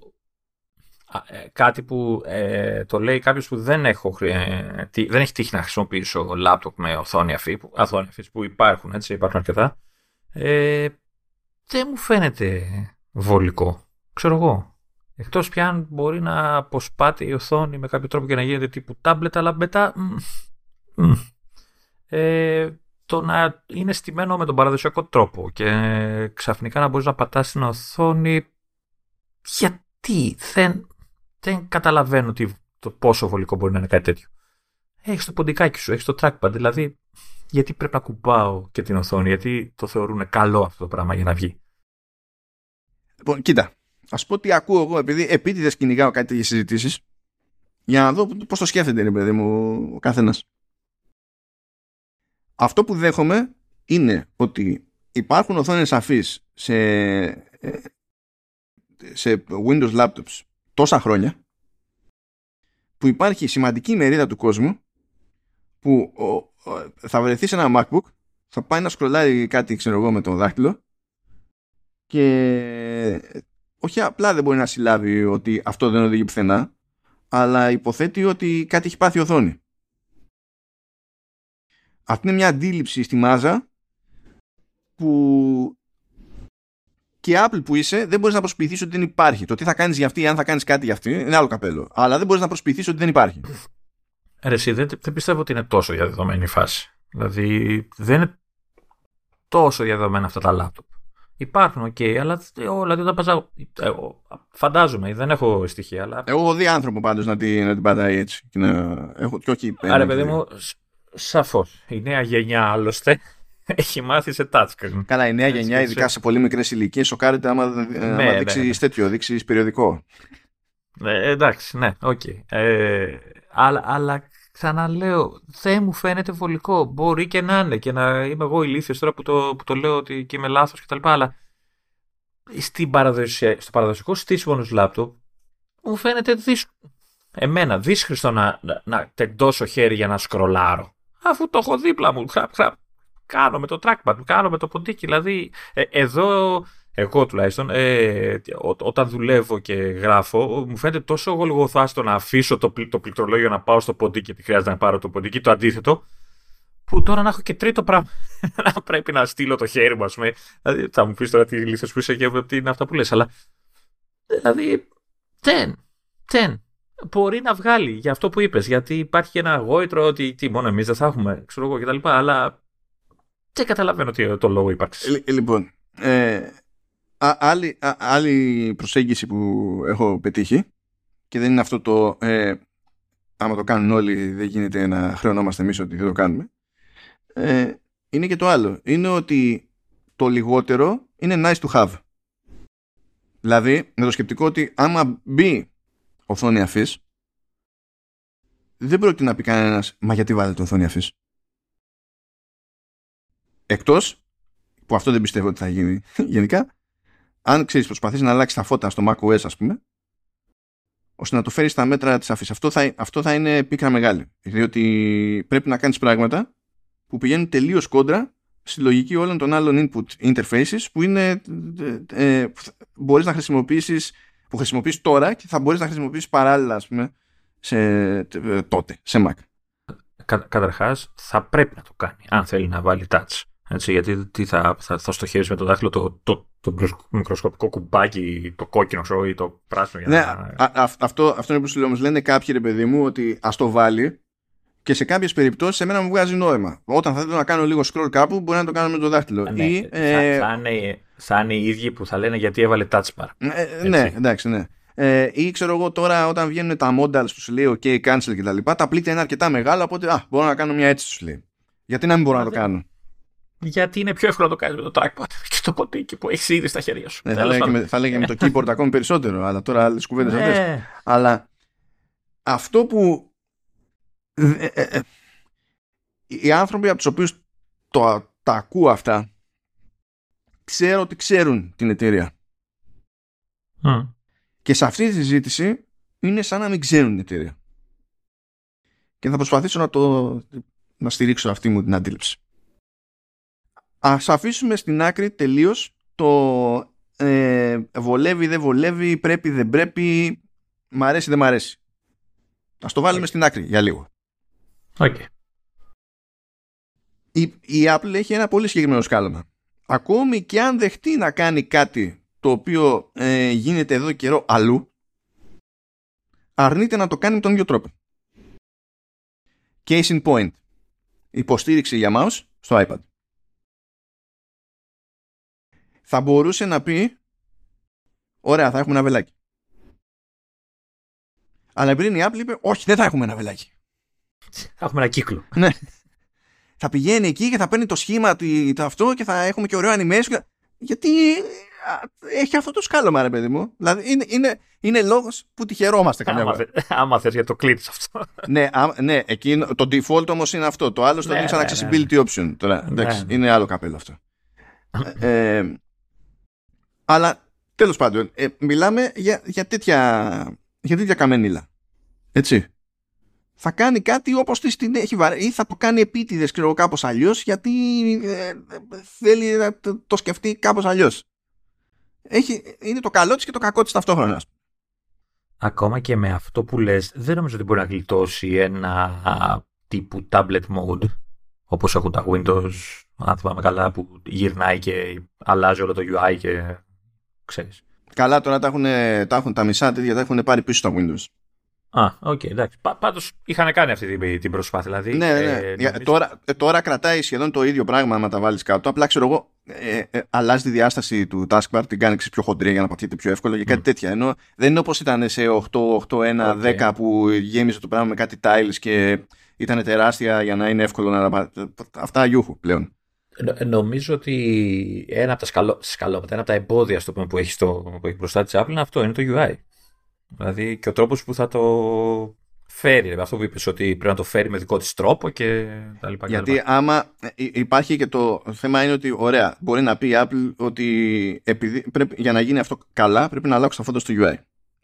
ε, κάτι που ε, το λέει κάποιος που δεν, έχω, ε, δεν έχει τύχει να χρησιμοποιήσω λάπτοπ με οθόνη αφή, που, που υπάρχουν, έτσι, υπάρχουν αρκετά. Ε, δεν μου φαίνεται βολικό. Ξέρω εγώ. Εκτός πια αν μπορεί να αποσπάται η οθόνη με κάποιο τρόπο και να γίνεται τύπου τάμπλετ, αλλά μετά. Ε, το να είναι στημένο με τον παραδοσιακό τρόπο και ξαφνικά να μπορείς να πατάς την οθόνη γιατί δεν, δεν καταλαβαίνω τι, το πόσο βολικό μπορεί να είναι κάτι τέτοιο. Έχεις το ποντικάκι σου, έχεις το trackpad. Δηλαδή, γιατί πρέπει να κουμπάω και την οθόνη, γιατί το θεωρούν καλό αυτό το πράγμα για να βγει. Λοιπόν, κοίτα, ας πω τι ακούω εγώ, επειδή επίτηδες κυνηγάω κάτι για συζητήσεις, για να δω πώς το σκέφτεται, ρε παιδί μου, ο καθένας. Αυτό που δέχομαι είναι ότι υπάρχουν οθόνες αφής σε, ε, σε Windows laptops τόσα χρόνια που υπάρχει σημαντική μερίδα του κόσμου που θα βρεθεί σε ένα MacBook θα πάει να σκρολάρει κάτι ξέρω εγώ με το δάχτυλο και όχι απλά δεν μπορεί να συλλάβει ότι αυτό δεν οδηγεί πουθενά αλλά υποθέτει ότι κάτι έχει πάθει οθόνη. Αυτή είναι μια αντίληψη στη μάζα που και Apple που είσαι δεν μπορείς να προσποιηθείς ότι δεν υπάρχει. Το τι θα κάνεις για αυτή ή αν θα κάνεις κάτι για αυτή είναι άλλο καπέλο. Αλλά δεν μπορείς να προσποιηθείς ότι δεν υπάρχει. Ρε, εσύ, δεν, δεν πιστεύω ότι είναι τόσο διαδεδομένη η φάση. Δηλαδή δεν είναι τόσο διαδεδομένα αυτά τα λάπτοπ. Υπάρχουν, OK, okay, αλλά όλα δηλαδή, όταν Φαντάζομαι, δεν έχω στοιχεία. Αλλά... Εγώ έχω δει άνθρωπο πάντως να, την, να την πατάει έτσι. Και να, έχω, και όχι, Άρα, παιδί μου, σαφώς. Η νέα γενιά άλλωστε έχει μάθει σε touchscreen. Καλά, η νέα Έτσι, γενιά, ειδικά σε πολύ μικρές ηλικίες, σοκάρεται άμα, ναι, άμα ναι, δείξεις ναι. τέτοιο, δείξεις περιοδικό. Ε, εντάξει, ναι, OK. Okay. Ε, αλλά, αλλά ξαναλέω, δεν μου φαίνεται βολικό. Μπορεί και να είναι και να είμαι εγώ ηλίθιος τώρα που το, που το λέω ότι και είμαι λάθος κτλ. Αλλά στην στο παραδοσιακό στήσιμο ενός λάπτοπ μου φαίνεται δύσκολο. Εμένα δύσκολο να, να, να τεντώσω χέρι για να σκρολάρω. Αφού το έχω δίπλα μου. Χραπ, χραπ, κάνω με το trackpad, κάνω με το ποντίκι. Δηλαδή, ε, εδώ, εγώ τουλάχιστον, ε, όταν δουλεύω και γράφω, μου φαίνεται τόσο γολγοθάστο να αφήσω το, το πληκτρολόγιο να πάω στο ποντίκι, γιατί χρειάζεται να πάρω το ποντίκι, το αντίθετο, που τώρα να έχω και τρίτο πράγμα. να πρέπει να στείλω το χέρι μου, ας πούμε. Δηλαδή, θα μου πεις τώρα τι λύθε που είσαι και τι είναι αυτά που λες, αλλά. Δηλαδή, δεν. Δεν. Μπορεί να βγάλει για αυτό που είπες, γιατί υπάρχει ένα γόητρο ότι τι, μόνο εμείς δεν θα έχουμε, ξέρω εγώ κτλ. Αλλά δεν καταλαβαίνω τι το λόγο ύπαρξη. Ε, λοιπόν, ε, άλλη, άλλη προσέγγιση που έχω πετύχει και δεν είναι αυτό το ε, άμα το κάνουν όλοι δεν γίνεται να χρεωνόμαστε εμείς ότι δεν το κάνουμε ε, είναι και το άλλο. Είναι ότι το λιγότερο είναι nice to have. Δηλαδή με το σκεπτικό ότι άμα μπει οθόνη αφής δεν πρόκειται να πει κανένας μα γιατί βάλετε οθόνη αφής; Εκτός, που αυτό δεν πιστεύω ότι θα γίνει γενικά, αν ξέρεις προσπαθείς να αλλάξεις τα φώτα στο macOS ας πούμε, ώστε να το φέρεις στα μέτρα της αφής. Αυτό θα, αυτό θα είναι πίκρα μεγάλη. Διότι πρέπει να κάνεις πράγματα που πηγαίνουν τελείως κόντρα στη λογική όλων των άλλων input interfaces που είναι ε, ε μπορείς να χρησιμοποιήσεις που χρησιμοποιείς τώρα και θα μπορείς να χρησιμοποιήσεις παράλληλα ας πούμε σε, ε, τότε, σε Mac. Κα, καταρχάς θα πρέπει να το κάνει αν θέλει να βάλει touch έτσι, γιατί τι θα, θα, θα στοχεύεις με το δάχτυλο το, το, το, μικροσκοπικό κουμπάκι, το κόκκινο ξέρω, ή το πράσινο. Για ναι, να... α, α, αυτό, αυτό είναι που σου λέω. Όμως λένε κάποιοι ρε παιδί μου ότι ας το βάλει και σε κάποιες περιπτώσεις εμένα μου βγάζει νόημα. Όταν θα θέλω να κάνω λίγο scroll κάπου, μπορεί να το κάνω με το δάχτυλο. Ναι, ή, θα, ε... θα, είναι, θα είναι οι ίδιοι που θα λένε γιατί έβαλε touch bar. Ε, ναι, εντάξει, ναι. Ε, ή ξέρω εγώ τώρα όταν βγαίνουν τα modals που σου λέει OK, cancel κτλ. Τα, τα πλήκτρα είναι αρκετά μεγάλα, οπότε α, μπορώ να κάνω μια έτσι σου λέει. Γιατί να μην μπορώ να το κάνω; Γιατί είναι πιο εύκολο να το κάνεις με το trackpad και το ποτίκι που έχεις ήδη στα χέρια σου. Ναι, θα, λέγαμε, με, θα λέγαμε με το keyboard ακόμη περισσότερο, αλλά τώρα άλλες κουβέντες ναι. αυτές. Αλλά αυτό που. Ε, ε, ε, οι άνθρωποι από τους οποίους τα ακούω αυτά ξέρω ότι ξέρουν την εταιρεία. Και σε αυτή τη συζήτηση είναι σαν να μην ξέρουν την εταιρεία. Και θα προσπαθήσω να το να στηρίξω αυτή μου την αντίληψη. Ας αφήσουμε στην άκρη τελείως το ε, βολεύει, δεν βολεύει, πρέπει, δεν πρέπει, μ' αρέσει, δεν μ' αρέσει. Ας το βάλουμε στην άκρη για λίγο. Okay. Η, η Apple έχει ένα πολύ συγκεκριμένο σκάλωμα. Ακόμη και αν δεχτεί να κάνει κάτι το οποίο ε, γίνεται εδώ καιρό αλλού, αρνείται να το κάνει με τον ίδιο τρόπο. Case in point. Υποστήριξη για mouse στο iPad θα μπορούσε να πει ωραία θα έχουμε ένα βελάκι. Αλλά πριν η Apple είπε όχι δεν θα έχουμε ένα βελάκι. Θα έχουμε ένα κύκλο. Ναι. θα πηγαίνει εκεί και θα παίρνει το σχήμα του αυτό και θα έχουμε και ωραίο animation. Γιατί έχει αυτό το σκάλωμα, ρε παιδί μου. Δηλαδή είναι, είναι, είναι λόγος που τη χαιρόμαστε καμιά φορά. Άμα θες για το κλείνει αυτό. ναι, α, ναι εκείνο, το default όμως είναι αυτό. Το άλλο στο ναι, σαν ναι, accessibility ναι. option. Τώρα, ναι, εντάξει, ναι. είναι άλλο καπέλο αυτό. ε, αλλά τέλος πάντων, ε, μιλάμε για, για, τέτοια, για τέτοια καμενίλα. Έτσι. Θα κάνει κάτι όπως την έχει βαρέσει ή θα το κάνει επίτηδες ξέρω κάπως αλλιώς γιατί ε, θέλει να το, το σκεφτεί κάπως αλλιώς έχει, είναι το καλό της και το κακό της ταυτόχρονα. Ακόμα και με αυτό που λες, δεν νομίζω ότι μπορεί να γλιτώσει ένα τύπου tablet mode, όπως έχουν τα Windows, αν θυμάμαι καλά, που γυρνάει και αλλάζει όλο το UI και ξέρεις. Καλά, τώρα τα, έχουν, τα, έχουν, τα μισά τέτοια τα έχουν πάρει πίσω στα Windows. Α, OK, okay, εντάξει. Πάντως είχαν κάνει αυτή την, την προσπάθεια. Δηλαδή, ναι, ναι. ναι. Ε, τώρα, ε, τώρα κρατάει σχεδόν το ίδιο πράγμα να τα βάλεις κάτω. Απλά ξέρω εγώ, ε, ε, αλλάζει τη διάσταση του taskbar, την κάνει πιο χοντρή για να πατήσετε πιο εύκολα και κάτι mm. τέτοια. Ενώ δεν είναι όπως ήταν σε 8, 8, 1, 10 που γέμιζε το πράγμα με κάτι tiles και ήταν τεράστια για να είναι εύκολο να. Αυτά γιούχου πλέον. Νομίζω ότι ένα από τα σκαλό, σκαλώματα, ένα από τα εμπόδια στο που έχει, στο, που έχει μπροστά της Apple είναι αυτό, είναι το UI. Δηλαδή και ο τρόπος που θα το φέρει. Δηλαδή, αυτό που είπες ότι πρέπει να το φέρει με δικό της τρόπο και τα λοιπά. Γιατί άμα ε, υπάρχει και το θέμα είναι ότι ωραία, μπορεί να πει η Apple ότι επειδή, πρέπει, για να γίνει αυτό καλά πρέπει να αλλάξει αυτό στο UI.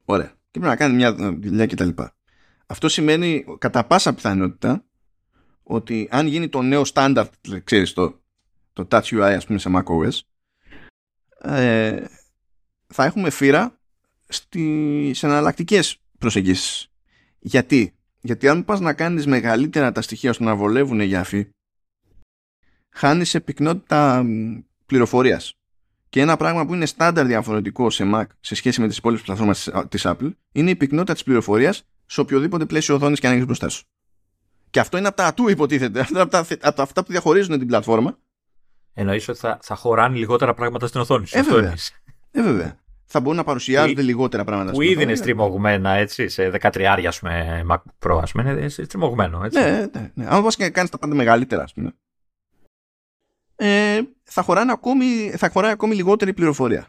Ωραία. Και πρέπει να κάνει μια δουλειά κτλ. Αυτό σημαίνει κατά πάσα πιθανότητα ότι αν γίνει το νέο standard, ξέρεις, το, το Touch UI ας πούμε σε macOS, ε, θα έχουμε φύρα στις εναλλακτικές προσεγγίσεις. Γιατί; Γιατί αν πας να κάνεις μεγαλύτερα τα στοιχεία ώστε να βολεύουν για αφή, χάνεις σε πυκνότητα πληροφορίας. Και ένα πράγμα που είναι στάνταρ διαφορετικό σε Mac σε σχέση με τις υπόλοιπες πλατφόρμες της Apple είναι η πυκνότητα της πληροφορίας σε οποιοδήποτε πλαίσιο οθόνης και αν έχεις μπροστά σου. Και αυτό είναι από τα ατού υποτίθεται. Αυτά, από τα, αυτά που διαχωρίζουν την πλατφόρμα. Εννοείς ότι θα, θα χωράνε λιγότερα πράγματα στην οθόνη σου. Ε, βέβαια. Ε, βέβαια θα μπορούν να παρουσιάζονται που, λιγότερα πράγματα. Που ήδη είναι στριμωγμένα έτσι, σε 13 ας πούμε, Mac Pro, ας πούμε, είναι στριμωγμένο. Έτσι. Ναι, ναι, ναι. Αν πα και κάνεις τα πάντα μεγαλύτερα, ας πούμε. Ε, θα, χωράνε ακόμη, θα χωράει ακόμη λιγότερη πληροφορία.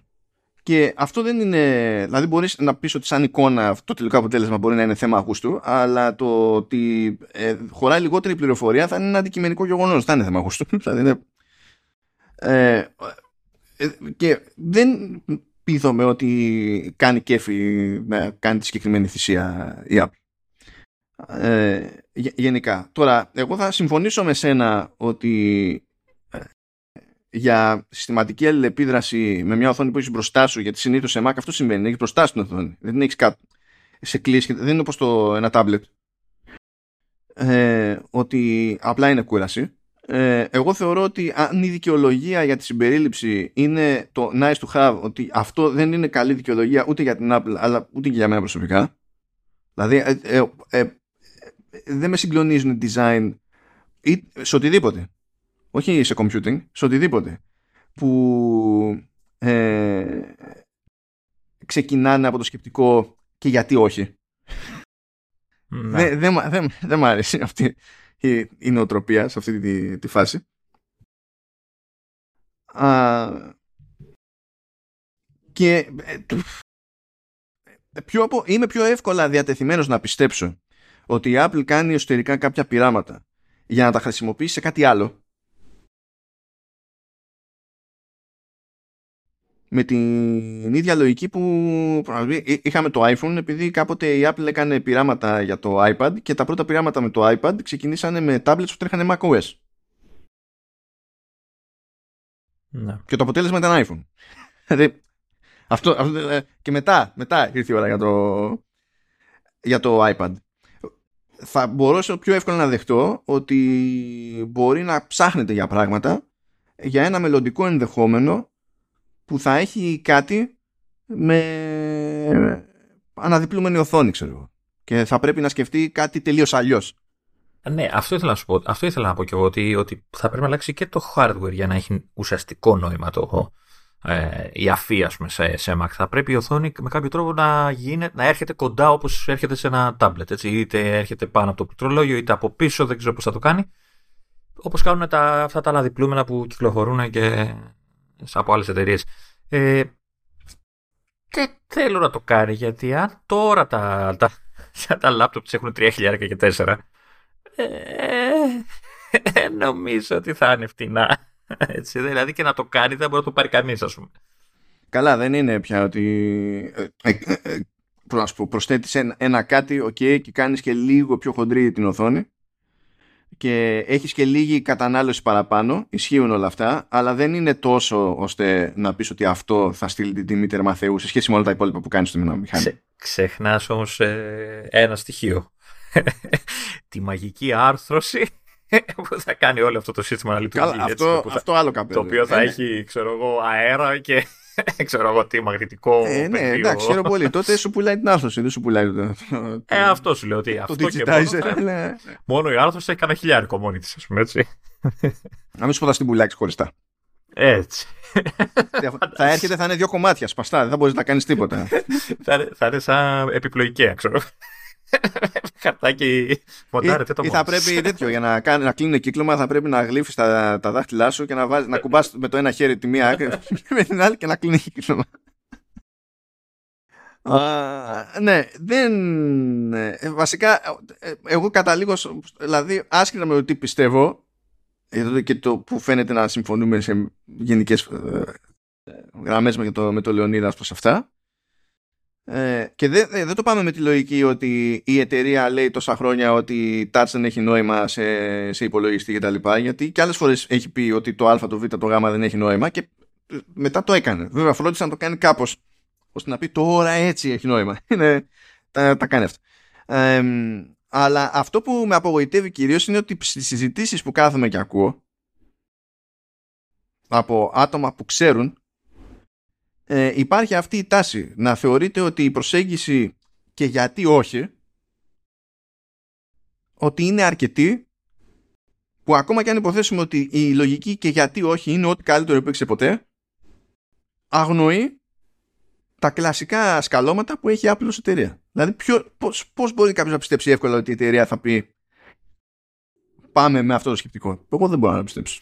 Και αυτό δεν είναι. Δηλαδή, μπορείς να πεις ότι σαν εικόνα αυτό το τελικό αποτέλεσμα μπορεί να είναι θέμα αγούστου, αλλά το ότι ε, χωράει λιγότερη πληροφορία θα είναι ένα αντικειμενικό γεγονός. Θα είναι θέμα αγούστου. είναι, ε, ε, και δεν πείθομαι ότι κάνει κέφι να κάνει τη συγκεκριμένη θυσία η Apple. Ε, γενικά. Τώρα, εγώ θα συμφωνήσω με σένα ότι ε, για συστηματική αλληλεπίδραση με μια οθόνη που έχεις μπροστά σου, γιατί συνήθως σε Mac αυτό συμβαίνει, έχεις μπροστά σου την οθόνη. Δεν έχεις κάτω. Σε κλείσει, δεν είναι όπως το ένα tablet. Ε, ότι απλά είναι κούραση. Ε, εγώ θεωρώ ότι αν η δικαιολογία για τη συμπερίληψη είναι το nice to have, ότι αυτό δεν είναι καλή δικαιολογία ούτε για την Apple, αλλά ούτε και για μένα προσωπικά. Δηλαδή, ε, ε, ε δεν με συγκλονίζουν design ή σε οτιδήποτε. Όχι σε computing, σε οτιδήποτε. Που ξεκινάνε από το σκεπτικό και γιατί όχι. Δεν δε, δε, δε, μ' αρέσει αυτή η, η νοοτροπία σε αυτή τη, τη φάση. Α, και ε, πιο, είμαι πιο εύκολα διατεθειμένος να πιστέψω ότι η Apple κάνει εσωτερικά κάποια πειράματα για να τα χρησιμοποιήσει σε κάτι άλλο με την ίδια λογική που είχαμε το iPhone επειδή κάποτε η Apple έκανε πειράματα για το iPad και τα πρώτα πειράματα με το iPad ξεκινήσανε με tablets που τρέχανε macOS. Ναι. Και το αποτέλεσμα ήταν iPhone. Δηλαδή, αυτό, ε, και μετά, μετά ήρθε η ώρα για το, για το iPad. Θα μπορούσα πιο εύκολα να δεχτώ ότι μπορεί να ψάχνετε για πράγματα για ένα μελλοντικό ενδεχόμενο που θα έχει κάτι με αναδιπλούμενη οθόνη, ξέρω εγώ. Και θα πρέπει να σκεφτεί κάτι τελείως αλλιώς. Ναι, αυτό ήθελα να σου πω. Αυτό ήθελα να πω και εγώ ότι, ότι θα πρέπει να αλλάξει και το hardware για να έχει ουσιαστικό νόημα το, ε, η αφή πούμε, σε, σε Mac. Θα πρέπει η οθόνη με κάποιο τρόπο να, γίνει, να έρχεται κοντά όπως έρχεται σε ένα tablet. Έτσι. Είτε έρχεται πάνω από το πληκτρολόγιο, είτε από πίσω, δεν ξέρω πώς θα το κάνει. Όπως κάνουν τα, αυτά τα αναδιπλούμενα που κυκλοφορούν και από άλλες εταιρείες. Ε, Και θέλω να το κάνει γιατί αν τώρα τα, τα, τα λάπτοπ έχουν 3.000 και 4 ε, νομίζω ότι θα είναι φτηνά. Έτσι, δηλαδή και να το κάνει δεν μπορεί να το πάρει κανείς, ας πούμε. Καλά, δεν είναι πια ότι. Ε, ε, ε, προσθέτεις ένα, ένα κάτι, OK, okay, και κάνεις και λίγο πιο χοντρή την οθόνη και έχεις και λίγη κατανάλωση παραπάνω. Ισχύουν όλα αυτά, αλλά δεν είναι τόσο ώστε να πεις ότι αυτό θα στείλει την τιμή τερμαθεού σε σχέση με όλα τα υπόλοιπα που κάνεις στο μηχάνημα. Ξε, Ξεχνάς όμως ένα στοιχείο. Τη μαγική άρθρωση που θα κάνει όλο αυτό το σύστημα να λειτουργεί. Καλά, αυτό, έτσι, αυτό άλλο καπέλο. Το οποίο θα ε, ναι. έχει, ξέρω εγώ, αέρα και ξέρω εγώ τι μαγνητικό. Ε, ναι, εντάξει, ξέρω πολύ. Τότε σου πουλάει την άρθρωση, δεν σου πουλάει το. Ε, αυτό σου λέω ότι αυτό και μόνο, ναι. μόνο η άρθρωση έχει κανένα χιλιάρικο μόνη της, ας πούμε έτσι. Να μην σου πω θα στην πουλάξει χωριστά. Έτσι. θα έρχεται, θα είναι δύο κομμάτια σπαστά, δεν θα μπορείς να κάνεις τίποτα. θα, είναι σαν επιπλοϊκαία, ξέρω. Χαρτάκι μοντάρετε το Ή θα πρέπει τέτοιο για να, κάνει, να κλείνει κύκλωμα θα πρέπει να γλύφεις τα, τα δάχτυλά σου και να, βάζει, να κουμπάς με το ένα χέρι τη μία άκρη με την άλλη και να κλείνει κύκλωμα. Uh, ναι, δεν. Ε, βασικά, ε, εγώ καταλήγω. Δηλαδή, άσχετα με το τι πιστεύω, εδώ και το που φαίνεται να συμφωνούμε σε γενικές ε, γραμμές με το, με το Λεωνίδα προς αυτά, ε, και δεν, δεν το πάμε με τη λογική ότι η εταιρεία λέει τόσα χρόνια ότι η touch δεν έχει νόημα σε, σε υπολογιστή κτλ. Γιατί και άλλες φορές έχει πει ότι το α, το β, το γ δεν έχει νόημα και ε, μετά το έκανε. Βέβαια, φρόντισε να το κάνει κάπως ώστε να πει τώρα έτσι έχει νόημα. Είναι, τα, τα κάνει αυτά. Ε, αλλά αυτό που με απογοητεύει κυρίως είναι ότι στις συζητήσεις που κάθομαι και ακούω από άτομα που ξέρουν ε, υπάρχει αυτή η τάση να θεωρείται ότι η προσέγγιση και γιατί όχι ότι είναι αρκετή που ακόμα και αν υποθέσουμε ότι η λογική και γιατί όχι είναι ό,τι καλύτερο υπήρξε ποτέ αγνοεί τα κλασικά σκαλώματα που έχει η Apple ως εταιρεία. Δηλαδή ποιο, πώς, πώς μπορεί κάποιος να πιστέψει εύκολα ότι η εταιρεία θα πει πάμε με αυτό το σκεπτικό. Εγώ δεν μπορώ να πιστέψω.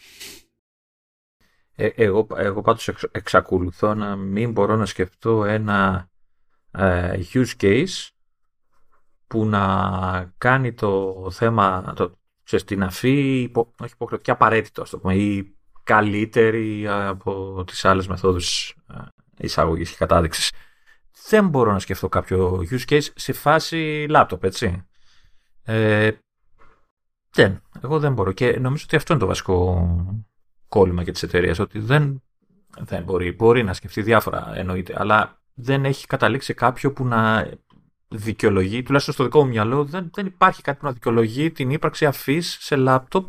Ε, εγώ, εγώ πάντως εξακολουθώ να μην μπορώ να σκεφτώ ένα ε, use case που να κάνει το θέμα το, ξέρεις, την αφή υπο, όχι υποχρεωτική απαραίτητο το πούμε, ή καλύτερη από τις άλλες μεθόδους ε, εισαγωγής και κατάδειξης. Δεν μπορώ να σκεφτώ κάποιο use case σε φάση laptop, έτσι. Ε, δεν, εγώ δεν μπορώ και νομίζω ότι αυτό είναι το βασικό κόλλημα και τη εταιρεία ότι δεν, δεν μπορεί, μπορεί να σκεφτεί διάφορα εννοείται, αλλά δεν έχει καταλήξει κάποιο που να δικαιολογεί, τουλάχιστον στο δικό μου μυαλό, δεν, δεν υπάρχει κάτι που να δικαιολογεί την ύπαρξη αφής σε λάπτοπ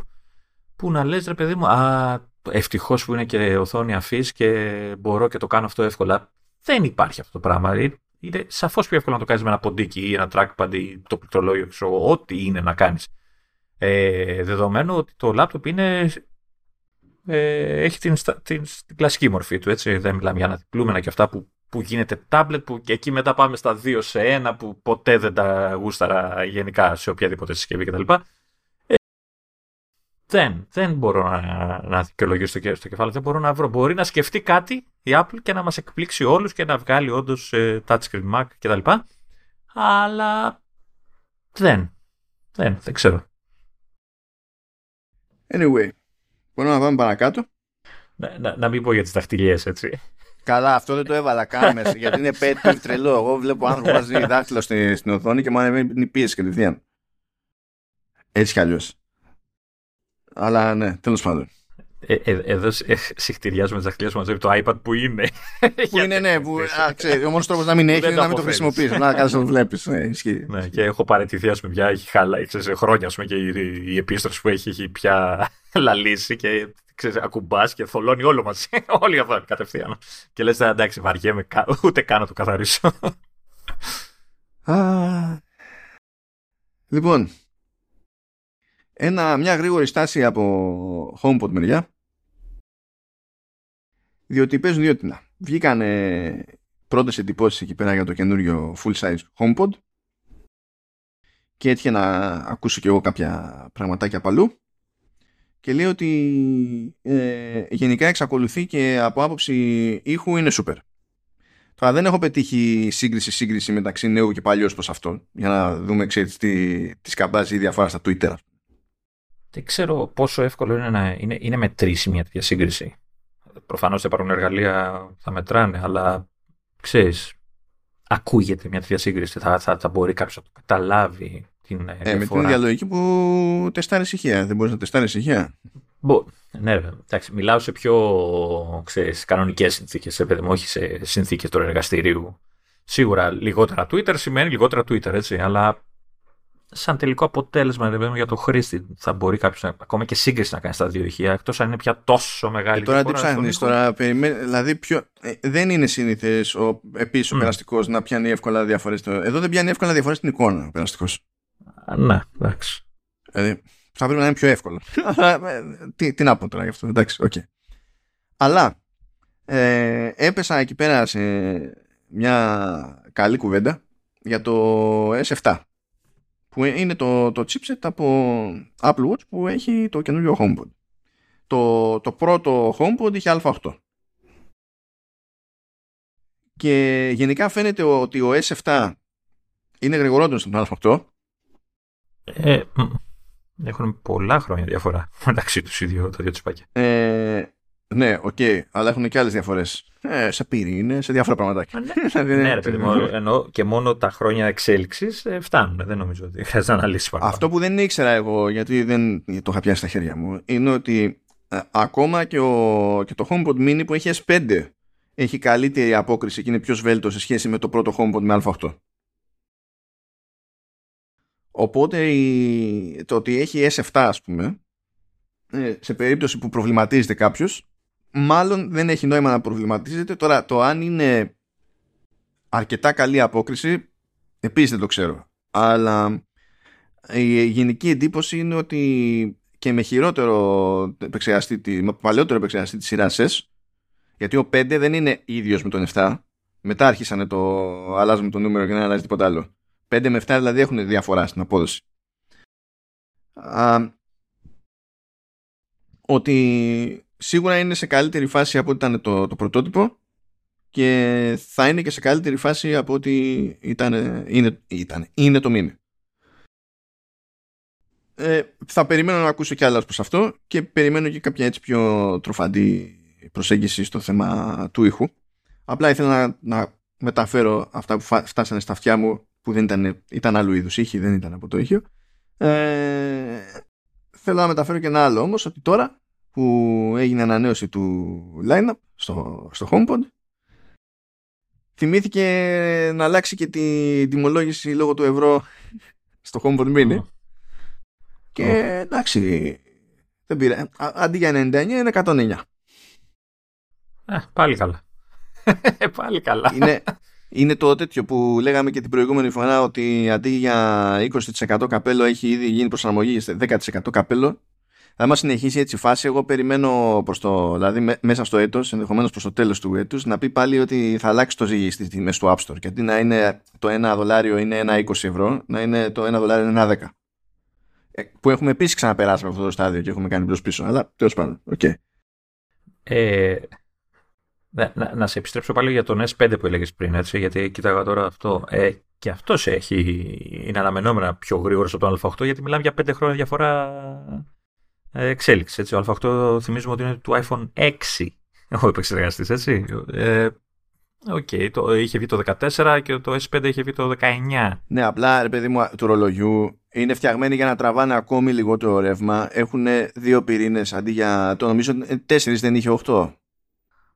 που να λες ρε παιδί μου, α, ευτυχώς που είναι και οθόνη αφής και μπορώ και το κάνω αυτό εύκολα. Δεν υπάρχει αυτό το πράγμα. Ε, είναι σαφώς πιο εύκολο να το κάνεις με ένα ποντίκι ή ένα trackpad ή το πληκτρολόγιο, ξέρω ό,τι είναι να κάνεις. Ε, δεδομένου ότι το λάπτοπ είναι ε, έχει την, την, την, κλασική μορφή του. Έτσι. Δεν μιλάμε για αναδιπλούμενα και αυτά που, που γίνεται tablet, που και εκεί μετά πάμε στα 2 σε 1 που ποτέ δεν τα γούσταρα γενικά σε οποιαδήποτε συσκευή κτλ. Ε, δεν, δεν μπορώ να, να δικαιολογήσω στο, στο κεφάλι, δεν μπορώ να βρω. Μπορεί να σκεφτεί κάτι η Apple και να μας εκπλήξει όλους και να βγάλει όντως ε, touchscreen Mac κτλ. Αλλά δεν, δεν, δεν ξέρω. Anyway, Μπορούμε να πάμε παρακάτω. Να, να, να μην πω για τις δαχτυλιές, έτσι. Καλά, αυτό δεν το έβαλα καν μέσα, γιατί είναι πέτει τρελό. Εγώ βλέπω άνθρωπο που βάζει δάχτυλο στην, στην οθόνη και μου ανεβαίνει η πίεση κατευθείαν. Έτσι κι αλλιώς. Αλλά ναι, τέλος πάντων. Ε, ε, εδώ ε, συχτηριάζουμε τις δαχτυλιές μαζί με το iPad που είναι. Που είναι, ναι. Που, α, ξέρει, ο μόνος τρόπος να μην έχει είναι να μην το χρησιμοποιείς. Να κάνει να το βλέπεις. Ναι, ναι, και έχω παραιτηθεί, ας πούμε, πια έχει χάλα. Ξέρεις, χρόνια, ας πούμε, και η, η επίστρωση που έχει έχει πια λαλήσει και ξέρεις, ακουμπάς και θολώνει όλο μαζί. Όλοι αυτό κατευθείαν. Και λες εντάξει βαριέμαι ούτε καν να το καθαρίσω. λοιπόν, ένα, μια γρήγορη στάση από HomePod μεριά. Διότι παίζουν δύο τίνα. Βγήκαν πρώτες εντυπώσεις εκεί πέρα για το καινούριο full size HomePod και έτυχε να ακούσω και εγώ κάποια πραγματάκια παλού και λέει ότι ε, γενικά εξακολουθεί και από άποψη ήχου είναι super. Τώρα δεν έχω πετύχει σύγκριση-σύγκριση μεταξύ νέου και παλιού προς αυτό για να δούμε ξέρεις, τι, τι σκαμπάζει η διαφορά στα Twitter. Δεν ξέρω πόσο εύκολο είναι να είναι, είναι μετρήσιμη μια τέτοια σύγκριση. Προφανώς θα υπάρχουν εργαλεία θα μετράνε, αλλά ξέρεις, ακούγεται μια τέτοια σύγκριση. Θα, θα, θα μπορεί κάποιος να το καταλάβει την ε, ε, με την ίδια λογική που τεστάρει ησυχία. Δεν μπορείς να τεστάρεις ησυχία. Μπο, ναι, εντάξει, μιλάω σε πιο ξέρεις, κανονικές συνθήκες, όχι σε συνθήκες του εργαστηρίου. Σίγουρα λιγότερα Twitter σημαίνει λιγότερα Twitter, έτσι, αλλά σαν τελικό αποτέλεσμα δηλαδή, για το χρήστη θα μπορεί κάποιος ακόμα και σύγκριση να κάνει στα δύο ηχεία, εκτός αν είναι πια τόσο μεγάλη ε, τώρα τι ψάχνεις, τώρα περιμένει, δηλαδή πιο, ε, δεν είναι σύνηθες ο, επίσης ο mm. περαστικός να πιάνει εύκολα διαφορές. Εδώ δεν πιάνει εύκολα διαφορές στην εικόνα ο περαστικός. Ναι, εντάξει. Δηλαδή, θα πρέπει να είναι πιο εύκολο. Ε, τι, τι να πω τώρα γι' αυτό, εντάξει, OK. Okay. Αλλά ε, έπεσα εκεί πέρα σε μια καλή κουβέντα για το S7 που είναι το, το chipset από Apple Watch που έχει το καινούριο HomePod. Το, το πρώτο HomePod είχε Α8. Και γενικά φαίνεται ότι ο S7 είναι γρηγορότερος στον Α8. Ε, έχουν πολλά χρόνια διαφορά μεταξύ τους οι δύο, τα δύο τσιπάκια. Ε, ναι, OK, okay, αλλά έχουν και άλλες διαφορές. Ε, σε είναι σε διάφορα πραγματάκια. ναι, ναι, ρε παιδί μου, ενώ και μόνο τα χρόνια εξέλιξης ε, φτάνουν. Δεν νομίζω ότι χρειάζεται να αναλύσεις παραπάνω. Αυτό που δεν ήξερα εγώ, γιατί δεν το είχα πιάσει στα χέρια μου, είναι ότι ε, ακόμα και, ο, και το HomePod Mini που έχει S5 έχει καλύτερη απόκριση και είναι πιο σβέλτο σε σχέση με το πρώτο HomePod με A8. Οπότε η, το ότι έχει S7 ας πούμε ε, σε περίπτωση που προβληματίζεται κάποιος μάλλον δεν έχει νόημα να προβληματίζεται. Τώρα το αν είναι αρκετά καλή απόκριση επίσης δεν το ξέρω. Αλλά η γενική εντύπωση είναι ότι και με χειρότερο επεξεργαστή, με παλαιότερο επεξεργαστή της σειράς S γιατί ο 5 δεν είναι ίδιος με τον 7 μετά άρχισαν το αλλάζουμε το νούμερο και να αλλάζει τίποτα άλλο 5 με 7 δηλαδή έχουν διαφορά στην απόδοση Α, ότι σίγουρα είναι σε καλύτερη φάση από ό,τι ήταν το, το πρωτότυπο και θα είναι και σε καλύτερη φάση από ό,τι ήταν, είναι, ήταν, είναι το μήνυμα. Ε, θα περιμένω να ακούσω κι άλλα προς αυτό και περιμένω και κάποια έτσι πιο τροφαντή προσέγγιση στο θέμα του ήχου. Απλά ήθελα να, να μεταφέρω αυτά που φτάσανε στα αυτιά μου που δεν ήταν, ήταν άλλου είδους ήχη, δεν ήταν από το ήχιο. Ε, θέλω να μεταφέρω και ένα άλλο όμως ότι τώρα που έγινε ανανέωση του lineup στο, στο HomePod. Θυμήθηκε να αλλάξει και τη τιμολόγηση λόγω του ευρώ στο HomePod Mini. Και εντάξει δεν πήρα αντί για 99 είναι 109 ε, πάλι καλά. Πάλι καλά. Είναι, είναι το τέτοιο που λέγαμε και την προηγούμενη φορά ότι αντί για 20% καπέλο έχει ήδη γίνει προσαρμογή σε 10% καπέλο άμα συνεχίσει έτσι η φάση, εγώ περιμένω προς το, δηλαδή μέσα στο έτος, ενδεχομένως προς το τέλος του έτους, να πει πάλι ότι θα αλλάξει το ζύγι στις τιμές του App Store. Και αντί να είναι το 1 δολάριο είναι ένα 20 ευρώ, να είναι το 1 δολάριο είναι ένα 10. Ε, που έχουμε επίσης ξαναπεράσει από αυτό το στάδιο και έχουμε κάνει μπρο πίσω. Αλλά τέλος πάντων. Okay. Ε, να, να, σε επιστρέψω πάλι για τον S5 που έλεγες πριν, έτσι, γιατί κοίταγα τώρα αυτό. Ε, και αυτός έχει, είναι αναμενόμενα πιο γρήγορος από τον A8, γιατί μιλάμε για 5 χρόνια διαφορά ε, εξέλιξη. Έτσι. Ο A8 θυμίζουμε ότι είναι του iPhone 6 ο επεξεργαστής, έτσι. Ε, OK, okay, το είχε βγει το 14 και το S5 είχε βγει το 19. Ναι, απλά ρε παιδί μου του ρολογιού είναι φτιαγμένοι για να τραβάνε ακόμη λιγότερο ρεύμα. Έχουν δύο πυρήνες αντί για. Το νομίζω τέσσερις δεν είχε 8.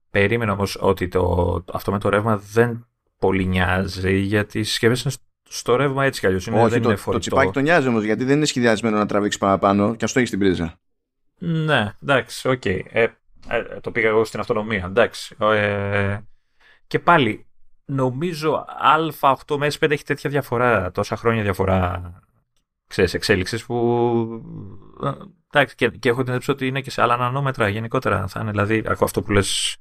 Περίμενα όμως ότι το, αυτό με το ρεύμα δεν πολύ νοιάζει γιατί οι συσκευές είναι στο ρεύμα έτσι κι αλλιώς. Όχι, δεν το, είναι το τσιπάκι το νοιάζει όμως γιατί δεν είναι σχεδιασμένο να τραβήξεις παραπάνω και αυτό έχει στην πρίζα. Ναι, εντάξει, OK. Okay. Ε, ε, το πήγα εγώ στην αυτονομία, εντάξει. Ε, και πάλι, νομίζω A8 με S5 έχει τέτοια διαφορά, τόσα χρόνια διαφορά, ξέρεις, εξέλιξης που... Ε, εντάξει, και, και έχω την εντύπωση ότι είναι και σε άλλα νανόμετρα γενικότερα. Θα είναι δηλαδή, αυτό που λες,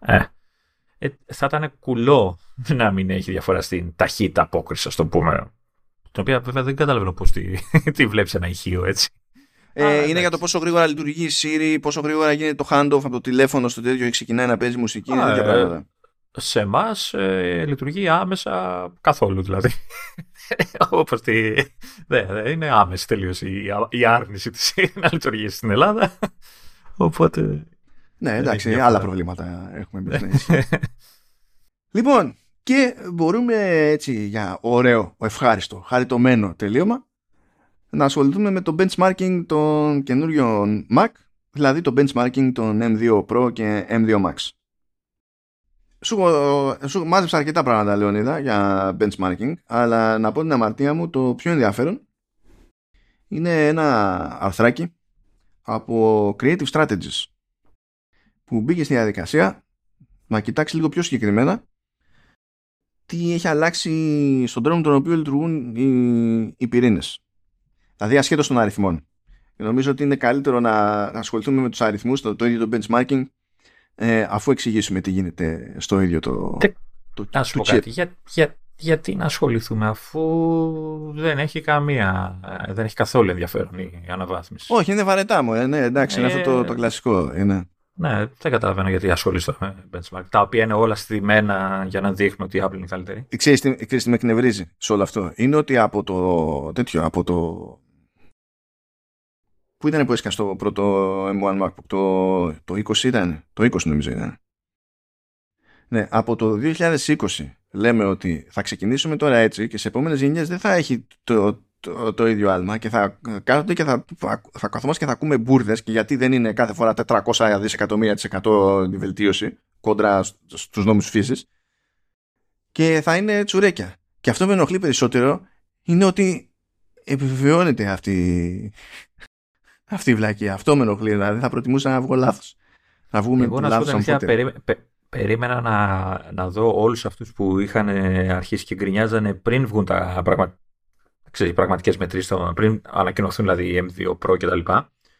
ε, ε, θα ήταν κουλό να μην έχει διαφορά στην ταχύτητα απόκρισης, ας το πούμε. Την οποία βέβαια δεν καταλαβαίνω πώς τη, τη βλέπεις ένα ηχείο έτσι. Ε, είναι για το πόσο γρήγορα λειτουργεί η Siri, πόσο γρήγορα γίνεται το handoff από το τηλέφωνο στο τέτοιο και ξεκινάει να παίζει μουσική. είναι τέτοια πράγματα. σε εμάς ε, λειτουργεί άμεσα καθόλου δηλαδή. Όπως τη. Ναι, είναι άμεση τελείως η, η άρνηση της να λειτουργήσει στην Ελλάδα. Οπότε. Ναι, εντάξει, άλλα προβλήματα έχουμε μπει Λοιπόν, και μπορούμε έτσι για ωραίο, ευχάριστο, χαριτωμένο τελείωμα να ασχοληθούμε με το benchmarking των καινούριων Mac, δηλαδή το benchmarking των M2 Pro και M2 Max. Σου, σου μάζεψα αρκετά πράγματα, Λεωνίδα, για benchmarking, αλλά να πω την αμαρτία μου, το πιο ενδιαφέρον είναι ένα αρθράκι από Creative Strategies που μπήκε στη διαδικασία να κοιτάξει λίγο πιο συγκεκριμένα τι έχει αλλάξει στον τρόπο με τον οποίο λειτουργούν οι, οι πυρήνες. Δηλαδή ασχέτως των αριθμών. νομίζω ότι είναι καλύτερο να ασχοληθούμε με τους αριθμούς, το, το ίδιο το benchmarking, ε, αφού εξηγήσουμε τι γίνεται στο ίδιο το, Τε, το, να σου πω κάτι. Για, για, γιατί να ασχοληθούμε αφού δεν έχει καμία, ε, δεν έχει καθόλου ενδιαφέρον η αναβάθμιση. Όχι, είναι βαρετά μου. Ε, ναι, εντάξει, είναι αυτό το, το κλασικό. Είναι. Ναι, δεν καταλαβαίνω γιατί ασχολείστε με benchmark. Τα οποία είναι όλα στημένα για να δείχνουν ότι η Apple είναι καλύτερη. Ξέρεις τι, ξέρεις τι με εκνευρίζει σε όλο αυτό; Είναι ότι από το τέτοιο, από το Πού ήταν που έσκασε το πρώτο M1 MacBook, το, το 20 ήταν, το 20 νομίζω ήταν. Ναι, από το 2020 λέμε ότι θα ξεκινήσουμε τώρα έτσι και σε επόμενες γενιές δεν θα έχει το, το, το, ίδιο άλμα και θα κάθονται και θα, θα καθόμαστε και θα ακούμε μπουρδες και γιατί δεν είναι κάθε φορά 400 δισεκατομμύρια της εκατό η βελτίωση κόντρα στους νόμους φύσης και θα είναι τσουρέκια. Και αυτό με ενοχλεί περισσότερο είναι ότι επιβεβαιώνεται αυτή, αυτή η βλακία. Αυτό με ενοχλεί. Δηλαδή θα προτιμούσα να βγω λάθος. Να βγούμε Εγώ να σου πω περί, περίμενα να, να δω όλους αυτούς που είχαν αρχίσει και γκρινιάζανε πριν βγουν τα πραγμα, πραγματικές μετρήσεις, πριν ανακοινωθούν δηλαδή οι M2 Pro κτλ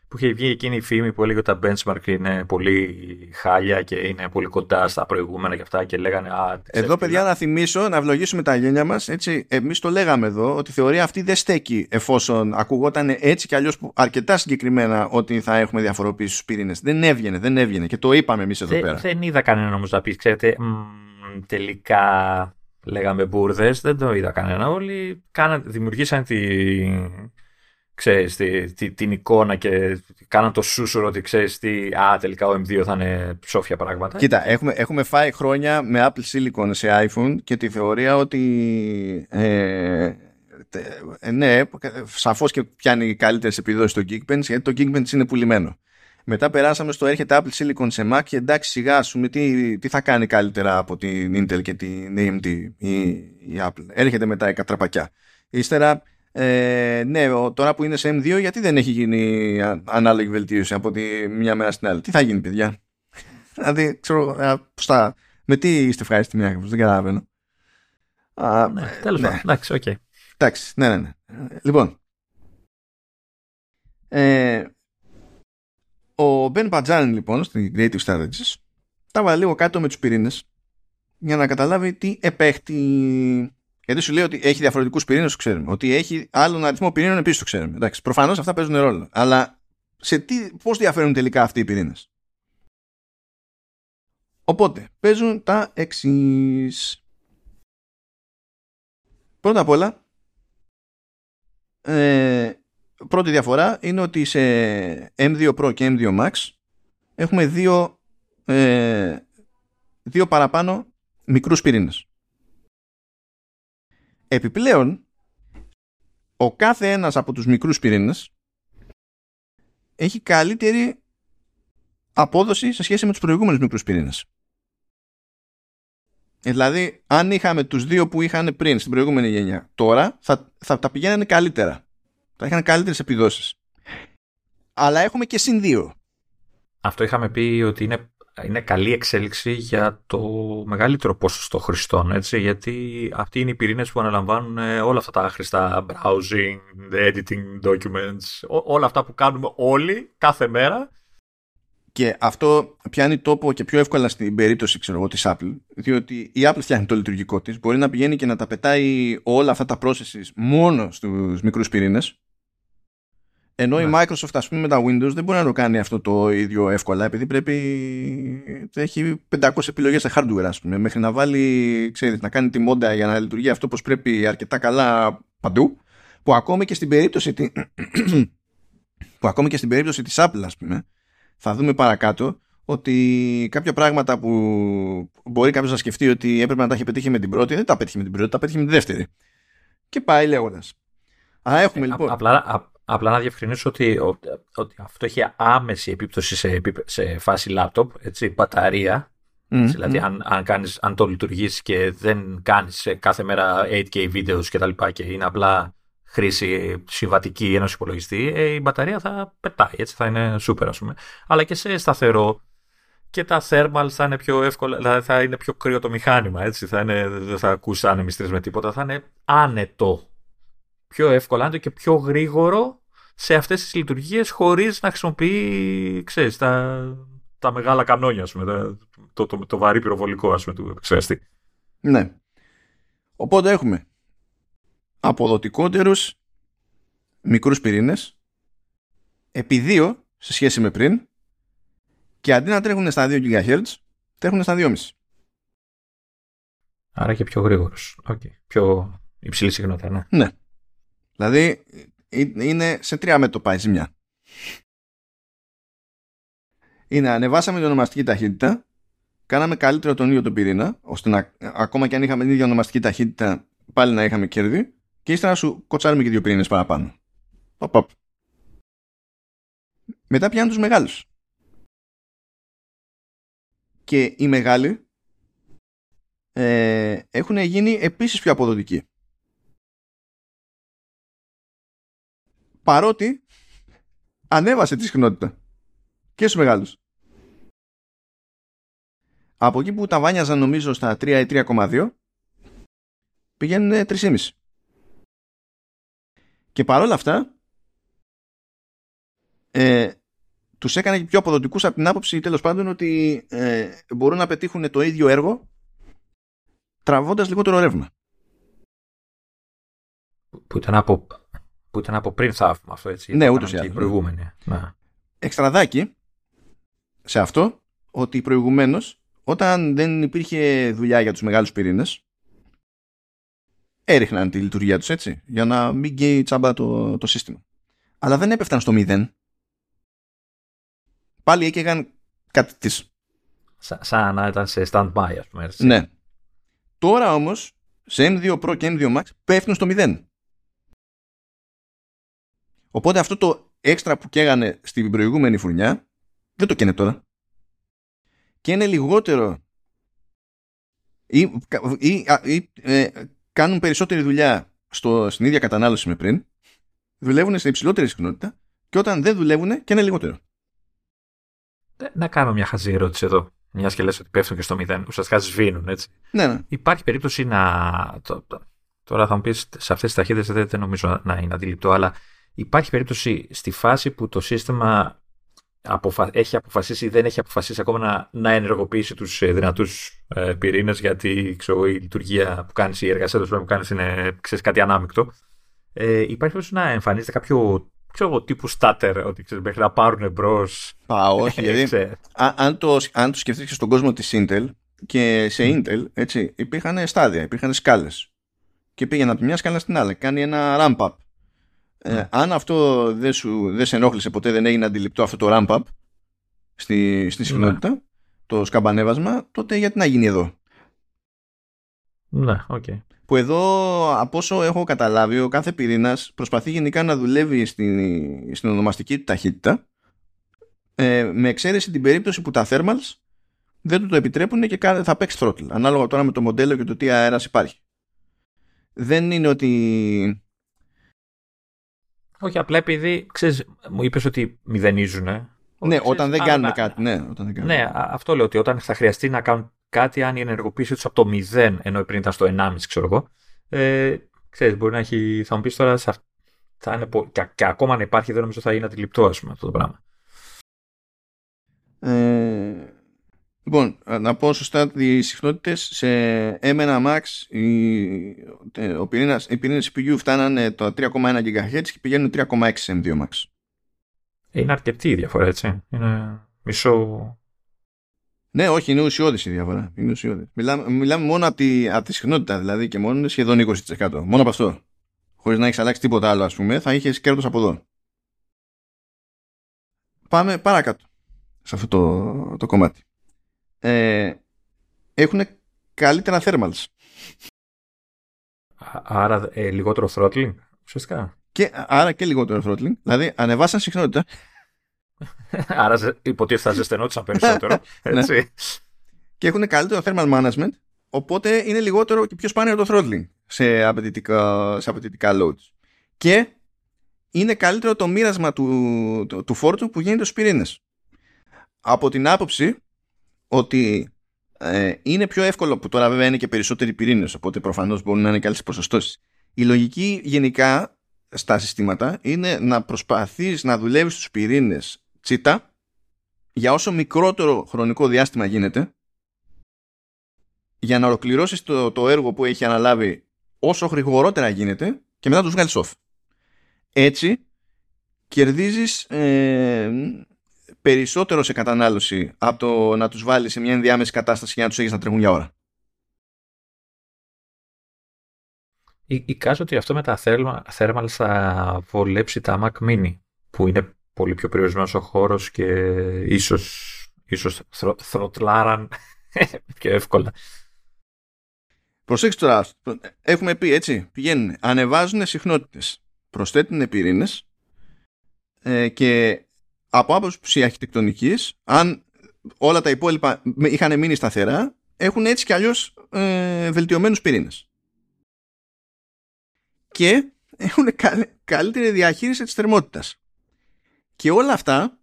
που είχε βγει εκείνη η φήμη που έλεγε ότι τα benchmark είναι πολύ χάλια και είναι πολύ κοντά στα προηγούμενα και αυτά και λέγανε α, Εδώ παιδιά να θυμίσω, να ευλογήσουμε τα γένια μας έτσι, εμείς το λέγαμε εδώ ότι η θεωρία αυτή δεν στέκει εφόσον ακουγόταν έτσι κι αλλιώς αρκετά συγκεκριμένα ότι θα έχουμε διαφοροποίηση στους πυρήνες. Δεν έβγαινε, δεν έβγαινε και το είπαμε εμείς εδώ πέρα. Δεν είδα κανένα όμως να πει, ξέρετε τελικά λέγαμε μπουρδες, δεν το είδα κανένα. Όλοι δημιουργήσαν τη ξέρεις, τη, την εικόνα και κάναν το σούσουρο ότι ξέρεις τι, α, τελικά ο M2 θα είναι ψόφια πράγματα. Κοίτα, έχουμε, έχουμε φάει χρόνια με Apple Silicon σε iPhone και τη θεωρία ότι ε, ε, ναι, σαφώς και πιάνει καλύτερες επιδόσεις στο Geekbench γιατί το Geekbench είναι πουλημένο. Μετά περάσαμε στο έρχεται Apple Silicon σε Mac και εντάξει σιγά σου τι, τι θα κάνει καλύτερα από την Intel και την AMD η, η Apple. Έρχεται μετά η κατραπακιά. Ύστερα ε, ναι, τώρα που είναι σε M2, γιατί δεν έχει γίνει ανάλογη βελτίωση από τη μια μέρα στην άλλη; Τι θα γίνει, παιδιά; δηλαδή, ξέρω, θα, με τι είστε ευχάριστοι μια δεν καταλαβαίνω. ναι, τέλος ναι. πάντων, εντάξει, οκ. Εντάξει, ναι, ναι, ναι. Λοιπόν, ε, ο Ben Πατζάνιν λοιπόν στην Creative Strategies τα βάλε λίγο κάτω με τους πυρήνες για να καταλάβει τι επέχτη γιατί σου λέει ότι έχει διαφορετικούς πυρήνες, το ξέρουμε. Ότι έχει άλλον αριθμό πυρήνων, επίσης το ξέρουμε. Εντάξει, προφανώς αυτά παίζουν ρόλο. Αλλά σε τι, πώς διαφέρουν τελικά αυτοί οι πυρήνες; Οπότε, παίζουν τα εξής. Πρώτα απ' όλα, ε, πρώτη διαφορά είναι ότι σε M2 Pro και M2 Max έχουμε δύο, ε, δύο παραπάνω μικρούς πυρήνες. Επιπλέον, ο κάθε ένας από τους μικρούς πυρήνες έχει καλύτερη απόδοση σε σχέση με τους προηγούμενους μικρούς πυρήνες. Ε, δηλαδή, αν είχαμε τους δύο που είχαν πριν στην προηγούμενη γενιά, τώρα θα, θα τα πηγαίνανε καλύτερα. Θα είχαν καλύτερες επιδόσεις. Αλλά έχουμε και συν δύο. Αυτό είχαμε πει ότι είναι είναι καλή εξέλιξη για το μεγαλύτερο ποσοστό χρηστών, έτσι, γιατί αυτοί είναι οι πυρήνες που αναλαμβάνουν ε, όλα αυτά τα άχρηστα browsing, editing documents, όλα αυτά που κάνουμε όλοι κάθε μέρα. Και αυτό πιάνει τόπο και πιο εύκολα στην περίπτωση ξέρω εγώ, της Apple, διότι η Apple φτιάχνει το λειτουργικό της, μπορεί να πηγαίνει και να τα πετάει όλα αυτά τα processes μόνο στους μικρούς πυρήνες, Ενώ η Ναι. Microsoft, ας πούμε, με τα Windows δεν μπορεί να το κάνει αυτό το ίδιο εύκολα, επειδή πρέπει. έχει 500 επιλογές σε hardware, ας πούμε. Μέχρι να βάλει, ξέρεις, να κάνει τη μόντα για να λειτουργεί αυτό όπως πρέπει αρκετά καλά παντού, που ακόμη και στην περίπτωση. τη- που ακόμη και στην περίπτωση της Apple, ας πούμε, θα δούμε παρακάτω ότι κάποια πράγματα που μπορεί κάποιος να σκεφτεί ότι έπρεπε να τα έχει πετύχει με την πρώτη, δεν τα πέτυχε με την πρώτη, τα πέτυχε με τη δεύτερη. Και πάει λέγοντας. Α, έχουμε Ε, λοιπόν. Α- απλά, α- απλά να διευκρινίσω ότι, ο- ότι αυτό έχει άμεση επίπτωση σε, επίπε- σε φάση λάπτοπ, έτσι, μπαταρία. Μμ, δηλαδή, μμ. αν, αν, κάνεις, αν το λειτουργήσει και δεν κάνεις ε, κάθε μέρα 8K βίντεο και τα λοιπά και είναι απλά χρήση συμβατική ενός υπολογιστή, ε, η μπαταρία θα πετάει, έτσι, θα είναι super, ας πούμε. Αλλά και σε σταθερό και τα thermals θα είναι πιο εύκολα, δηλαδή θα είναι πιο κρύο το μηχάνημα, έτσι, θα είναι, δεν θα ακούσει άνεμιστρες με τίποτα, θα είναι άνετο. Πιο εύκολα, άνετο και πιο γρήγορο σε αυτές τις λειτουργίες χωρίς να χρησιμοποιεί, ξέρεις, τα, τα μεγάλα κανόνια, ας πούμε, τα- το, το, το, βαρύ πυροβολικό, ας πούμε, του επεξεργαστή. Ναι. Οπότε έχουμε αποδοτικότερους μικρούς πυρήνες επί δύο σε σχέση με πριν και αντί να τρέχουν στα 2 GHz τρέχουν στα 2,5. Άρα και πιο γρήγορος. Okay. Πιο υψηλή συχνότητα, ναι. Ναι. Δηλαδή ε, είναι σε τρία μέτωπα η ζημιά. Είναι ανεβάσαμε την ονομαστική ταχύτητα, κάναμε καλύτερο τον ίδιο τον πυρήνα, ώστε να, ακόμα και αν είχαμε την ίδια ονομαστική ταχύτητα, πάλι να είχαμε κέρδη, και ύστερα να σου κοτσάρουμε και δύο πυρήνες παραπάνω. Παπ, παπ. Μετά πιάνουν τους μεγάλους. Και οι μεγάλοι ε, έχουν γίνει επίσης πιο αποδοτικοί. Παρότι ανέβασε τη συχνότητα και στους μεγάλους. Από εκεί που τα βάνιαζαν νομίζω στα 3 ή 3,2 πηγαίνουν 3,5. Και παρόλα αυτά ε, τους έκανε και πιο αποδοτικούς από την άποψη τέλος πάντων ότι ε, μπορούν να πετύχουν το ίδιο έργο τραβώντας λιγότερο ρεύμα. Που ήταν από, που ήταν από πριν θαύμα αυτό, έτσι. Ναι, Το ούτως κάναμε ή και οι άλλως, ναι. προηγούμενοι. Ναι. Εξτραδάκι σε αυτό ότι προηγουμένως όταν δεν υπήρχε δουλειά για τους μεγάλους πυρήνες έριχναν τη λειτουργία τους έτσι για να μην γκέει τσάμπα το, το σύστημα. Αλλά δεν έπεφταν στο μηδέν. Πάλι έκαιγαν κάτι της. Σα- σαν να ήταν σε stand-by, ας πούμε. έτσι. Ναι. Τώρα όμως σε M2 Pro και M2 Max πέφτουν στο μηδέν. Οπότε αυτό το έξτρα που καίγανε στην προηγούμενη φουρνιά δεν το καίνε τώρα. Και είναι λιγότερο ή, ή, α, ή, ε, κάνουν περισσότερη δουλειά στο, στην ίδια κατανάλωση με πριν δουλεύουν σε υψηλότερη συχνότητα και όταν δεν δουλεύουν και είναι λιγότερο. Ε, Να κάνω μια χαζή ερώτηση εδώ. Μιας και λες ότι πέφτουν και στο μηδέν. Ουσιαστικά σβήνουν, έτσι. Ναι, ναι. Υπάρχει περίπτωση να. το- το- Τώρα θα μου πεις σε αυτές τις ταχύτητες δεν, δεν νομίζω να, να είναι αντιληπτό, αλλά υπάρχει περίπτωση στη φάση που το σύστημα αποφα... έχει αποφασίσει ή δεν έχει αποφασίσει ακόμα να, να ενεργοποιήσει τους ε, δυνατούς ε, πυρήνες, γιατί ξέρω, η λειτουργία που κάνεις, η εργασία τους που κάνεις είναι ξέρεις, κάτι ανάμεικτο. Ε, υπάρχει περίπτωση να εμφανίζεται κάποιο ξέρω, εγώ, τύπου starter, ότι ξέρεις, μέχρι να πάρουν μπρος. Α, όχι, γιατί Α- αν, το, αν το σκεφτείς και στον κόσμο της Intel και σε Intel έτσι, υπήρχαν στάδια, υπήρχαν σκάλες και πήγαινε από τη μια σκάλα στην άλλη κάνει ένα ramp up ε, Ναι. αν αυτό δεν, σου, δεν σε ενόχλησε ποτέ δεν έγινε αντιληπτό αυτό το ramp up στη, στη συχνότητα το σκαμπανέβασμα τότε γιατί να γίνει εδώ; Ναι, οκ. που εδώ από όσο έχω καταλάβει ο κάθε πυρήνας προσπαθεί γενικά να δουλεύει στην, στην ονομαστική του ταχύτητα ε, με εξαίρεση την περίπτωση που τα thermals δεν του το επιτρέπουν και κα- θα παίξει throttle ανάλογα τώρα με το μοντέλο και το τι αέρας υπάρχει δεν είναι ότι Όχι, απλά επειδή ξέρεις, μου είπες ότι μηδενίζουν. ναι όταν δεν κάνουν κάτι ναι, όταν δεν κάνουν. Ναι, α- αυτό λέω ότι όταν θα χρειαστεί να κάνουν κάτι, αν η ενεργοποίησή τους από το 0, ενώ πριν ήταν στο 1,5, ξέρω εγώ. Ε, ξέρεις, μπορεί να έχει. Θα μου πεις τώρα. σε αυ- θα είναι, πο- και, και ακόμα να υπάρχει, δεν νομίζω θα είναι αντιληπτό, ας πούμε, αυτό το πράγμα. Ε, λοιπόν, να πω σωστά τις συχνότητες σε M1 Max οι, ε, ο πυρήνας, οι πυρήνες CPU φτάνανε το 3,1 GHz και πηγαίνουν 3,6 σε M2 Max. Είναι αρκετή η διαφορά, έτσι. Είναι μισό. Ναι, όχι, είναι ουσιώδης η διαφορά. Είναι ουσιώδης. Μιλάμε, μιλάμε μόνο από τη, από τη συχνότητα, δηλαδή, και μόνο είναι σχεδόν 20%. Μόνο από αυτό. Χωρίς να έχεις αλλάξει τίποτα άλλο, ας πούμε, θα είχες κέρδος από εδώ. Πάμε παρακάτω σε αυτό το, το κομμάτι. Ε, έχουν καλύτερα thermals. Άρα ε, λιγότερο throttling, ουσιαστικά. Και, άρα και λιγότερο throttling. Δηλαδή ανεβάσαν συχνότητα. άρα υποτίθεται θα ζεσθενόντουσαν περισσότερο. Ναι. Έτσι. και έχουν καλύτερο thermal management. Οπότε είναι λιγότερο και πιο σπάνιο το throttling σε απαιτητικά, σε απαιτητικά loads. Και είναι καλύτερο το μοίρασμα του, του, του φόρτου που γίνεται στους πυρήνες. Από την άποψη ότι ε, είναι πιο εύκολο που τώρα βέβαια είναι και περισσότεροι πυρήνες οπότε προφανώς μπορούν να είναι καλές ποσοστώσεις. Η λογική γενικά στα συστήματα είναι να προσπαθείς να δουλεύεις στους πυρήνες τσίτα για όσο μικρότερο χρονικό διάστημα γίνεται για να ολοκληρώσεις το, το έργο που έχει αναλάβει όσο γρηγορότερα γίνεται και μετά τους βγάλεις off. Έτσι κερδίζεις ε, περισσότερο σε κατανάλωση από το να τους βάλεις σε μια ενδιάμεση κατάσταση για να τους έχεις να τρέχουν για ώρα. Εικάζω ότι αυτό με τα thermal θα βολέψει τα Mac Mini που είναι πολύ πιο περιορισμένος ο χώρος και ίσως, ίσως θροτλάραν πιο εύκολα. Προσέξτε τώρα, έχουμε πει έτσι, πηγαίνουν, ανεβάζουν συχνότητες, προσθέτουν πυρήνες ε, και από άποψη αρχιτεκτονικής, αν όλα τα υπόλοιπα είχαν μείνει σταθερά, έχουν έτσι κι αλλιώς ε, βελτιωμένους πυρήνες. Και έχουν καλύτερη διαχείριση της θερμότητας. Και όλα αυτά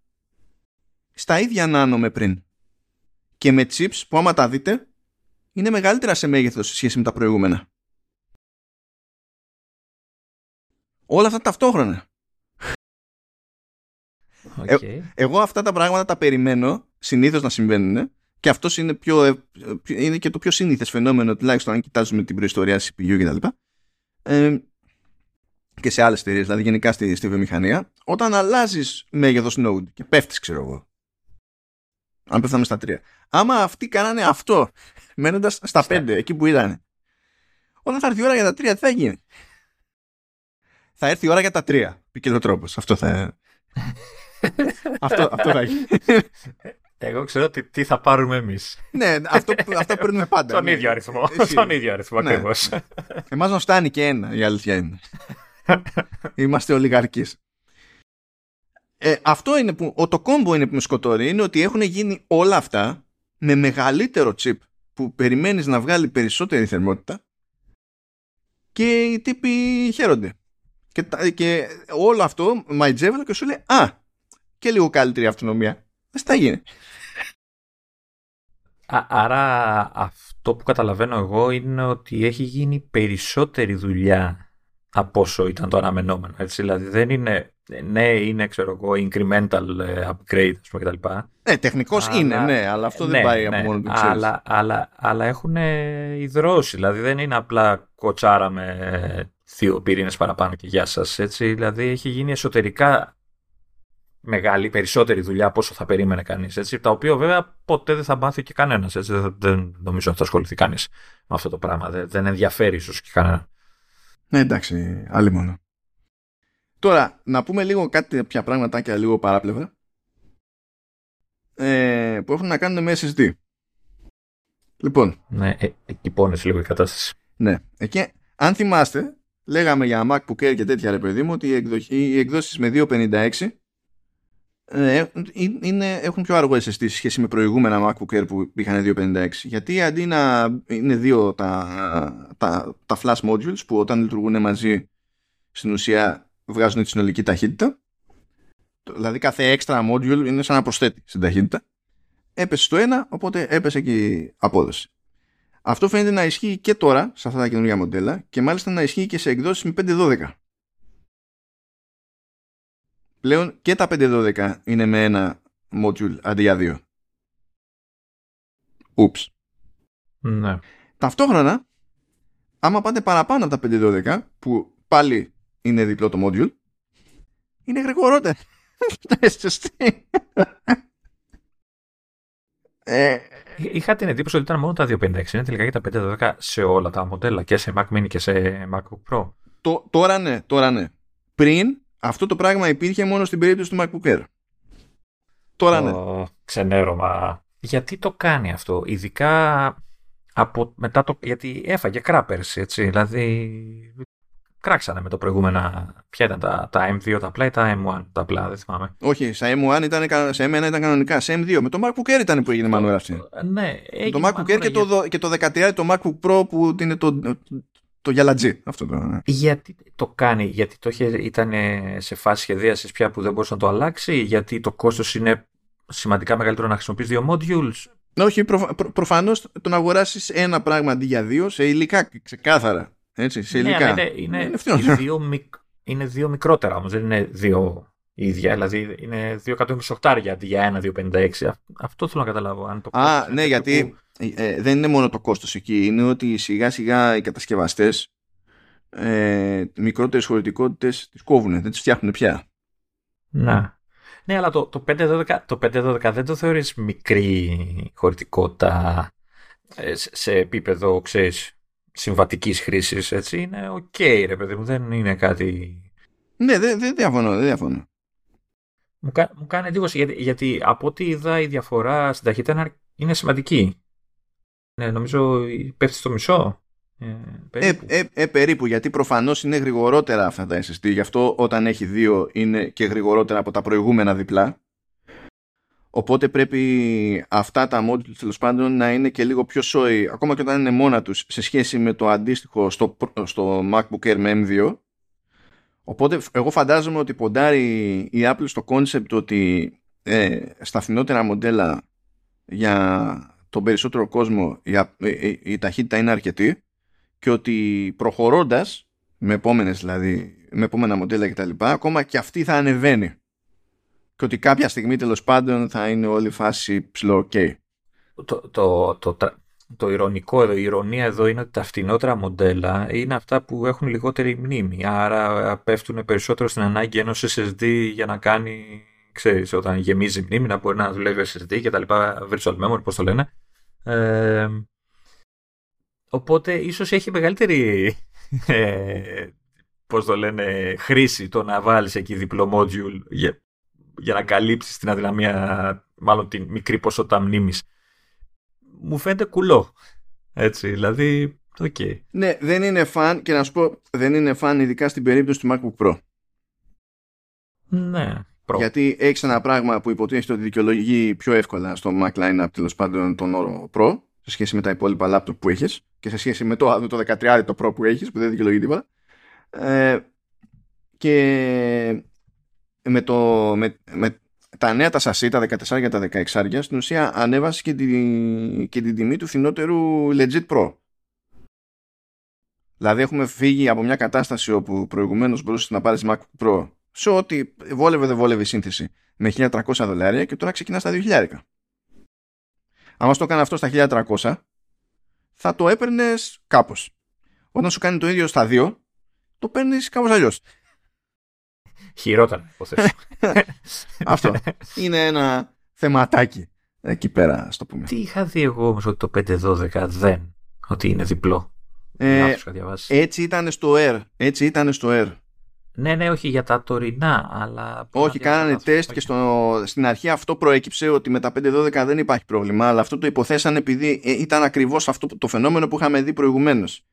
στα ίδια νάνο με πριν. Και με chips που άμα τα δείτε είναι μεγαλύτερα σε μέγεθος σε σχέση με τα προηγούμενα. Όλα αυτά ταυτόχρονα. Ε, εγώ αυτά τα πράγματα τα περιμένω συνήθως να συμβαίνουν και αυτός είναι, πιο, είναι και το πιο σύνηθες φαινόμενο τουλάχιστον αν κοιτάζουμε την προϊστορία CPU κτλ. Ε, και σε άλλες εταιρείες, δηλαδή γενικά στη, στη βιομηχανία, όταν αλλάζεις μέγεθος node και πέφτεις ξέρω εγώ. Αν πέφταμε στα τρία. Άμα αυτοί κάνανε αυτό, μένοντας στα πέντε, εκεί που ήταν. Όταν θα έρθει η ώρα για τα τρία, τι θα γίνει; Θα έρθει η ώρα για τα τρία. Πήκε το τρόπο. Αυτό θα αυτό, αυτό θα έχει. Εγώ ξέρω τι, τι θα πάρουμε εμείς. ναι, αυτό, αυτό παίρνουμε πάντα. Τον ναι. ίδιο αριθμό. Τον ίδιο αριθμό Ναι. ακριβώς. Εμάς μας φτάνει και ένα, η αλήθεια είναι. Είμαστε ολιγαρκείς. Ε, αυτό είναι που, ο, το κόμπο είναι που με σκοτώνει, είναι ότι έχουν γίνει όλα αυτά με μεγαλύτερο chip που περιμένεις να βγάλει περισσότερη θερμότητα και οι τύποι χαίρονται. Και, τα- και όλο αυτό μαϊτζεύεται και σου λέει «Α, και λίγο καλύτερη αυτονομία». Δεν θα γίνει. Α, άρα αυτό που καταλαβαίνω εγώ είναι ότι έχει γίνει περισσότερη δουλειά από όσο ήταν το αναμενόμενο. Έτσι, δηλαδή δεν είναι, ναι είναι ξέρω εγώ incremental ε, upgrade ας πούμε κτλ. Ναι, τεχνικός Αλλά- είναι, ναι, αλλά αυτό δεν Ναι, πάει ναι, από μόνο του, ξέρεις. αλλά, αλλά, αλλά έχουν ιδρώσει. Δηλαδή δεν είναι απλά κοτσάρα με δύο πυρήνες παραπάνω και γεια σας. Έτσι, δηλαδή έχει γίνει εσωτερικά μεγάλη, περισσότερη δουλειά από όσο θα περίμενε κανείς. Τα οποία βέβαια ποτέ δεν θα μάθει και κανένας. Δεν, δεν νομίζω ότι θα ασχοληθεί κανείς με αυτό το πράγμα. Δεν, δεν ενδιαφέρει ίσως και κανένα. Ναι, εντάξει, άλλη μόνο. Τώρα, να πούμε λίγο κάτι πια πραγματάκια λίγο παράπλευρα ε, που έχουν να κάνουν με SSD. Λοιπόν, Ναι, ε, εκεί πόνεσαι λίγο η κατάσταση. ναι, εκεί, αν θυμάστε, λέγαμε για MacBook Air και τέτοια ρε παιδί μου ότι οι, εκδοχή, οι εκδόσεις με 256 ε, είναι, έχουν πιο αργό SSD σε σχέση με προηγούμενα MacBook Air που είχαν 256 γιατί αντί να είναι δύο τα, τα, τα flash modules που όταν λειτουργούν μαζί στην ουσία βγάζουν τη συνολική ταχύτητα δηλαδή κάθε έξτρα module είναι σαν να προσθέτει στην ταχύτητα. Έπεσε στο ένα οπότε έπεσε και η απόδοση. Αυτό φαίνεται να ισχύει και τώρα σε αυτά τα καινούργια μοντέλα και μάλιστα να ισχύει και σε εκδόσεις με 512 πλέον και τα 512 είναι με ένα module αντί για δύο. Ούψ. Ναι. Ταυτόχρονα, άμα πάτε παραπάνω από τα 512, που πάλι είναι διπλό το module, είναι γρηγορότερο. ε, Είχα την εντύπωση ότι ήταν μόνο τα 256. Είναι τελικά για τα 512 σε όλα τα μοντέλα και σε Mac Mini και σε MacBook Pro. τώρα ναι, τώρα ναι. Πριν αυτό το πράγμα υπήρχε μόνο στην περίπτωση του MacBook Air. Τώρα ναι. Ξενέρωμα. Γιατί το κάνει αυτό, ειδικά από μετά το. Γιατί έφαγε κράπερς, έτσι. Δηλαδή κράξανε με το προηγούμενα. Ποια ήταν τα, τα M2 τα απλά ή τα M1 τα απλά, δεν θυμάμαι. Όχι, στα M1 ήταν, σε M1 ήταν κανονικά. Σε M2 με το MacBook Air ήταν που έγινε μανούρα αυτή. Ναι, το MacBook Air και, το, και το 13 το MacBook Pro που είναι το, το γυαλατζή. Αυτό το, ναι. Γιατί το κάνει, γιατί το είχε, ήταν σε φάση σχεδίασης πια που δεν μπορούσε να το αλλάξει, γιατί το κόστος είναι σημαντικά μεγαλύτερο να χρησιμοποιείς δύο modules; Όχι, προ, προ, προφανώς το να αγοράσεις ένα πράγμα αντί για δύο σε υλικά ξεκάθαρα. Έτσι, σε ναι, υλικά. είναι, είναι, είναι, δύο, μικ, είναι δύο μικρότερα όμως, δεν είναι δύο ίδια. Δηλαδή είναι 228 αντί για 1,256. Αυτό θέλω να καταλάβω. Αν το Α, ναι, γιατί ε, ε, δεν είναι μόνο το κόστος εκεί. Είναι ότι σιγά σιγά οι κατασκευαστές ε, μικρότερες χωρητικότητες τις κόβουν, δεν τις φτιάχνουν πια. Να. Ναι, αλλά το, το 512, το 512 δεν το θεωρείς μικρή χωρητικότητα ε, σε επίπεδο, ξέρεις, συμβατικής χρήσης, έτσι; Είναι OK, okay, ρε παιδί μου, δεν είναι κάτι... Ναι, δεν δε διαφωνώ, δεν διαφωνώ. Μου, κα, μου κάνει εντύπωση, γιατί, γιατί από ό,τι είδα η διαφορά στην ταχύτητα είναι σημαντική. Ναι, νομίζω πέφτει στο μισό. Ε, περίπου. Ε, ε, ε, περίπου, γιατί προφανώς είναι γρηγορότερα αυτά τα SSD, γι' αυτό όταν έχει δύο είναι και γρηγορότερα από τα προηγούμενα διπλά. Οπότε πρέπει αυτά τα modules τέλος πάντων να είναι και λίγο πιο σόι, ακόμα και όταν είναι μόνα τους, σε σχέση με το αντίστοιχο στο, στο MacBook Air με M2. Οπότε εγώ φαντάζομαι ότι ποντάρει η Apple στο concept ότι ε, στα φθηνότερα μοντέλα για τον περισσότερο κόσμο η, η, η ταχύτητα είναι αρκετή και ότι προχωρώντας με επόμενες δηλαδή, με επόμενα μοντέλα κτλ. ακόμα και αυτή θα ανεβαίνει και ότι κάποια στιγμή τέλος πάντων θα είναι όλη η φάση ψηλό ok. Το, το, το, το, το ηρωνικό εδώ, η ηρωνία εδώ είναι ότι τα φτηνότερα μοντέλα είναι αυτά που έχουν λιγότερη μνήμη. Άρα πέφτουν περισσότερο στην ανάγκη ενός SSD για να κάνει, ξέρεις, όταν γεμίζει μνήμη να μπορεί να δουλεύει SSD και τα λοιπά, virtual memory, πώς το λένε. Ε, οπότε ίσως έχει μεγαλύτερη ε, πώς το λένε, χρήση το να βάλεις εκεί διπλό module για, για να καλύψεις την αδυναμία, μάλλον την μικρή ποσότητα μνήμης. Μου φαίνεται κουλό. Έτσι, δηλαδή, OK. Okay. Ναι, δεν είναι fun και να σου πω, δεν είναι fun ειδικά στην περίπτωση του MacBook Pro. Ναι. Pro. Γιατί έχεις ένα πράγμα που υποτίθεται ότι δικαιολογεί πιο εύκολα στο Mac Lineup τέλος πάντων τον όρο Pro σε σχέση με τα υπόλοιπα laptop που έχεις και σε σχέση με το, το 13 το Pro που έχεις που δεν δικαιολογεί τίποτα. Ε, και με, το, με, με τα νέα τα σασί, τα 14 για τα 16 στην ουσία ανέβασε και, τη, και την τιμή του φθηνότερου legit Pro. Δηλαδή έχουμε φύγει από μια κατάσταση όπου προηγουμένως μπορούσες να πάρεις Mac Pro σε ό,τι βόλευε δεν βόλευε η σύνθεση με 1300 δολάρια και τώρα ξεκινά στα 2000. Αν το έκανε αυτό στα 1300 θα το έπαιρνες κάπως. Όταν σου κάνει το ίδιο στα 2 το παίρνεις κάπως αλλιώς. Χειρότερα, υποθέσω. Αυτό. Είναι ένα θεματάκι εκεί πέρα, στο πούμε. Τι είχα δει εγώ όμως ότι το 512 δεν, ότι είναι διπλό; Ε, έτσι ήταν στο Air. Έτσι ήταν στο Air. Ναι, ναι, όχι για τα τωρινά, αλλά... Όχι, κάνανε τεστ και στο, στην αρχή αυτό προέκυψε ότι με τα 512 δεν υπάρχει πρόβλημα, αλλά αυτό το υποθέσαν επειδή ε, ήταν ακριβώς αυτό το φαινόμενο που είχαμε δει προηγουμένως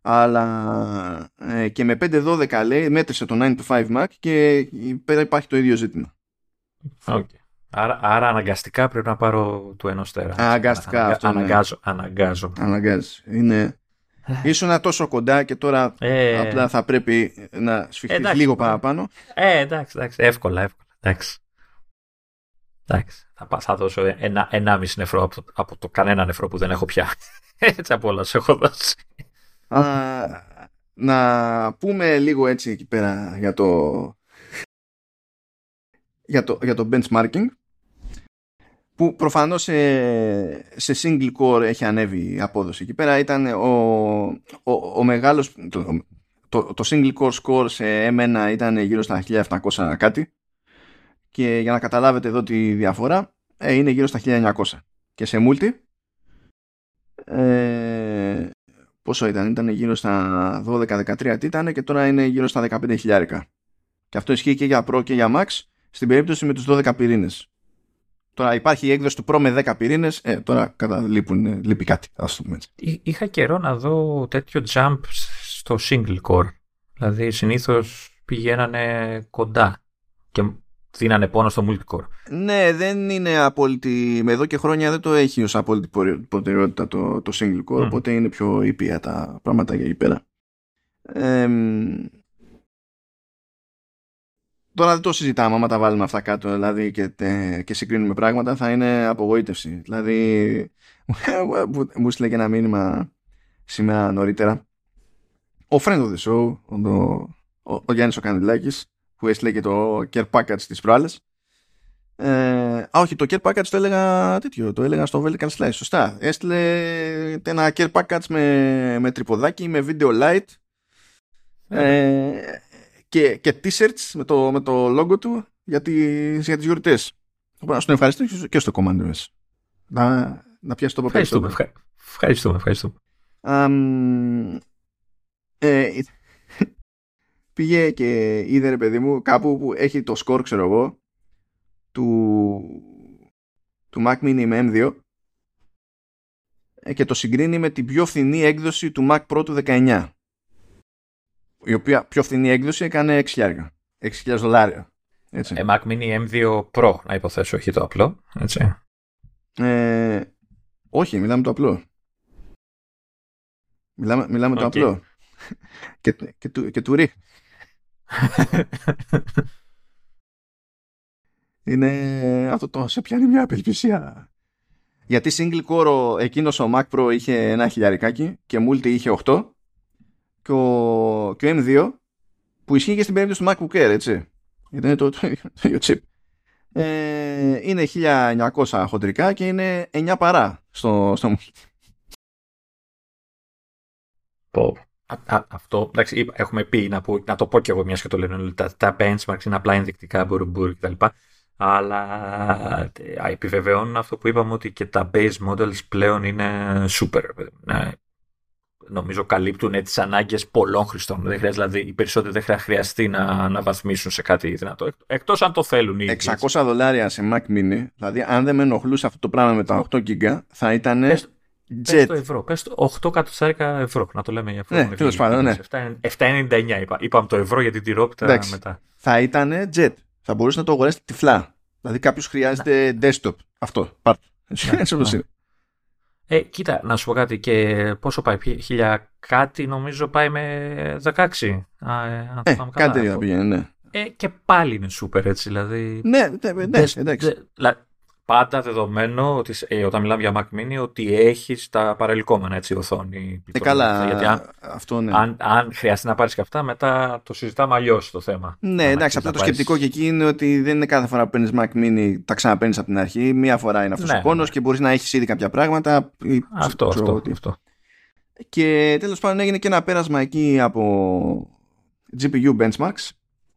αλλά ε, και με 5-12 λέει μέτρησε το 9 to 5 Mac και πέρα υπάρχει το ίδιο ζήτημα. Okay. Άρα, άρα αναγκαστικά πρέπει να πάρω του ενό τέρα. Αναγκαστικά Αναγκα, αυτό. Ναι. Αναγκάζω. Αναγκάζω. Αναγκάζω. Είναι... Ε. Ήσουν τόσο κοντά και τώρα ε, απλά θα πρέπει να σφιχτείς λίγο παραπάνω. Ε, εντάξει, εντάξει, εύκολα, εύκολα. Εντάξει. Εντάξει. Θα, θα δώσω ένα, ένα μισή νεφρό από το, από το κανένα νεφρό που δεν έχω πια. Έτσι από όλα σε έχω δώσει να πούμε λίγο έτσι εκεί πέρα για το, για το, για το benchmarking που προφανώς σε, σε single core έχει ανέβει η απόδοση. Εκεί πέρα. Ήταν ο, ο, ο μεγάλος, το, το, το single core score σε M1 ήταν γύρω στα 1700 κάτι. Και για να καταλάβετε εδώ τη διαφορά ε, είναι γύρω στα 1900 και σε multi ε, πόσο ήταν, ήταν γύρω στα 12-13 τι ήταν και τώρα είναι γύρω στα 15 χιλιάρικα. Και αυτό ισχύει και για Pro και για Max στην περίπτωση με τους 12 πυρήνες Τώρα υπάρχει η έκδοση του Pro με 10 πυρήνες, ε, τώρα καταλείπουν, λείπει κάτι, ας το πούμε έτσι. Είχα καιρό να δω τέτοιο jump στο single core. Δηλαδή συνήθως πηγαίνανε κοντά και δίνανε πόνο στο multicore. Ναι, δεν είναι απόλυτη. Με εδώ και χρόνια δεν το έχει ως απόλυτη προτεραιότητα το, το single core, mm. οπότε είναι πιο ήπια τα πράγματα για εκεί πέρα. Ε, Τώρα δεν το συζητάμε, άμα τα βάλουμε αυτά κάτω δηλαδή, και, και συγκρίνουμε πράγματα, θα είναι απογοήτευση. Δηλαδή, μου στείλε και ένα μήνυμα σήμερα νωρίτερα. Ο friend of the show, ο, ο, ο Γιάννης ο Κανδυλάκης, που έστειλε και το care package της προάλλες. Ε, α, όχι, το care package το έλεγα τέτοιο, το έλεγα στο Vertical Slice, σωστά. Έστειλε ένα care package με, με τρυποδάκι, με video light. Ε, και, και t-shirts με το, με το logo του για τις, για τις γιορτές. Να τον ευχαριστήσω και στο Commander Να, να πιάσει το ευχαριστούμε, ευχαριστούμε, ευχαριστούμε. Um, ε, πήγε και είδε ρε παιδί μου κάπου που έχει το score ξέρω εγώ του, του Mac Mini με M2 ε, και το συγκρίνει με την πιο φθηνή έκδοση του Mac Pro του 19 η οποία πιο φθηνή έκδοση έκανε 6.000 6.000 δολάρια. Έτσι. Ε, Mac Mini M2 Pro, να υποθέσω, όχι το απλό. Έτσι. Ε, όχι, μιλάμε το απλό. Μιλάμε, μιλάμε okay. το απλό. και, και, του, και του ρί. Είναι αυτό το σε πιάνει μια απελπισία. Γιατί single core εκείνος ο Mac Pro είχε ένα χιλιαρικάκι και multi είχε 8 και ο, και ο M2 που ισχύει και στην περίπτωση του MacBook Air, έτσι. Γιατί είναι το, το, ίδιο chip. Ε, είναι 1900 χοντρικά και είναι 9 παρά στο, στο Πω. αυτό, εντάξει, έχουμε πει, να, πω, να το πω και εγώ μια και το λένε τα, τα benchmarks είναι απλά ενδεικτικά, μπορούν κτλ. Αλλά ε, επιβεβαιώνουν αυτό που είπαμε ότι και τα base models πλέον είναι super. Ναι, νομίζω καλύπτουν τις ανάγκες πολλών χρηστών. Δεν χρειάζεται, δηλαδή, οι περισσότεροι δεν θα χρειαστεί να αναβαθμίσουν σε κάτι δυνατό. Εκτός αν το θέλουν οι 600 δολάρια σε Mac Mini, δηλαδή αν δεν με ενοχλούσε αυτό το πράγμα με τα 8 GB, θα ήταν. Πες, jet. Πες το ευρώ. Πες το 8 κατοστάρικα ευρώ. Να το λέμε για αυτό. Ναι, τέλος πάντων, ναι. 7,99 είπα. Είπαμε το ευρώ για την τυρόπιτα μετά. Θα ήταν jet. Θα μπορούσε να το αγοράσει τυφλά. Δηλαδή κάποιος χρειάζεται να. desktop. Αυτό. Πάρτε. Ναι, Έτσι όπως είναι. Ε, κοίτα, να σου πω κάτι και πόσο πάει, χίλια κάτι νομίζω πάει με 16. Α, ε, ε, κάτι τέτοιο πηγαίνει, ναι. Ε, και πάλι είναι σούπερ έτσι, δηλαδή. Ναι, ναι, ναι εντάξει πάντα δεδομένο ότι ε, όταν μιλάμε για Mac Mini ότι έχει τα παρελκόμενα έτσι οθόνη. Ε, καλά, γιατί αν, αυτό ναι. αν, αν χρειαστεί να πάρεις και αυτά, μετά το συζητάμε αλλιώς το θέμα. Ναι, εντάξει, αυτό το σκεπτικό και εκεί είναι ότι δεν είναι κάθε φορά που παίρνεις Mac Mini, τα ξαναπαίνει από την αρχή. Μία φορά είναι αυτός ναι, ο πόνος ναι. και μπορείς να έχεις ήδη κάποια πράγματα. Αυτό, αυτό, αυτό. Και τέλος πάντων έγινε και ένα πέρασμα εκεί από GPU benchmarks.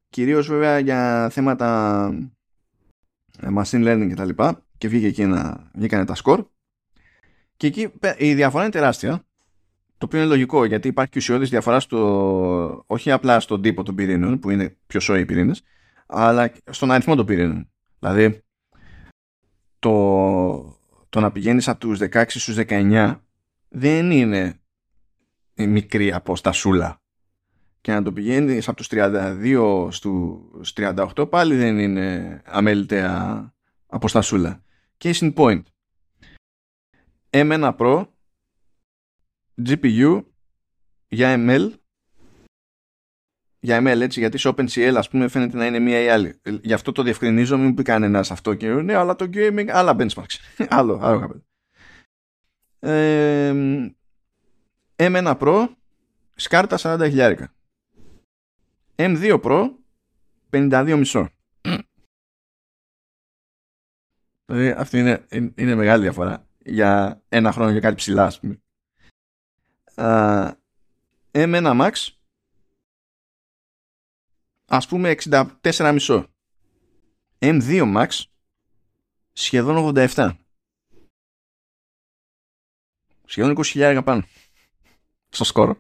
Κυρίως βέβαια για θέματα ε, machine learning και τα λοιπά. Και βγήκε εκεί να βγήκανε τα σκορ και εκεί η διαφορά είναι τεράστια. Το οποίο είναι λογικό γιατί υπάρχει και ουσιώδης διαφορά στο, όχι απλά στον τύπο των πυρήνων που είναι πιο σώοι οι πυρήνες αλλά στον αριθμό των πυρήνων. Δηλαδή το, το να πηγαίνεις από τους 16 στους 19 δεν είναι μικρή αποστασούλα και να το πηγαίνει από τους 32 στους 38 πάλι δεν είναι αμέλητεα αποστασούλα. Case in point. M1 Pro GPU για ML για ML έτσι γιατί σε OpenCL ας πούμε φαίνεται να είναι μία ή άλλη γι' αυτό το διευκρινίζω μην πει κανένας αυτό και ναι αλλά το gaming άλλα benchmarks άλλο, άλλο ε, M1 Pro σκάρτα 40 χιλιάρικα M2 Pro 52,5. Δηλαδή αυτή είναι, είναι μεγάλη διαφορά για ένα χρόνο για κάτι ψηλά ας πούμε. Uh, M1 Max ας πούμε 64,5. M2 Max σχεδόν 87. Σχεδόν 20.000 πάνω. Στο σκόρο.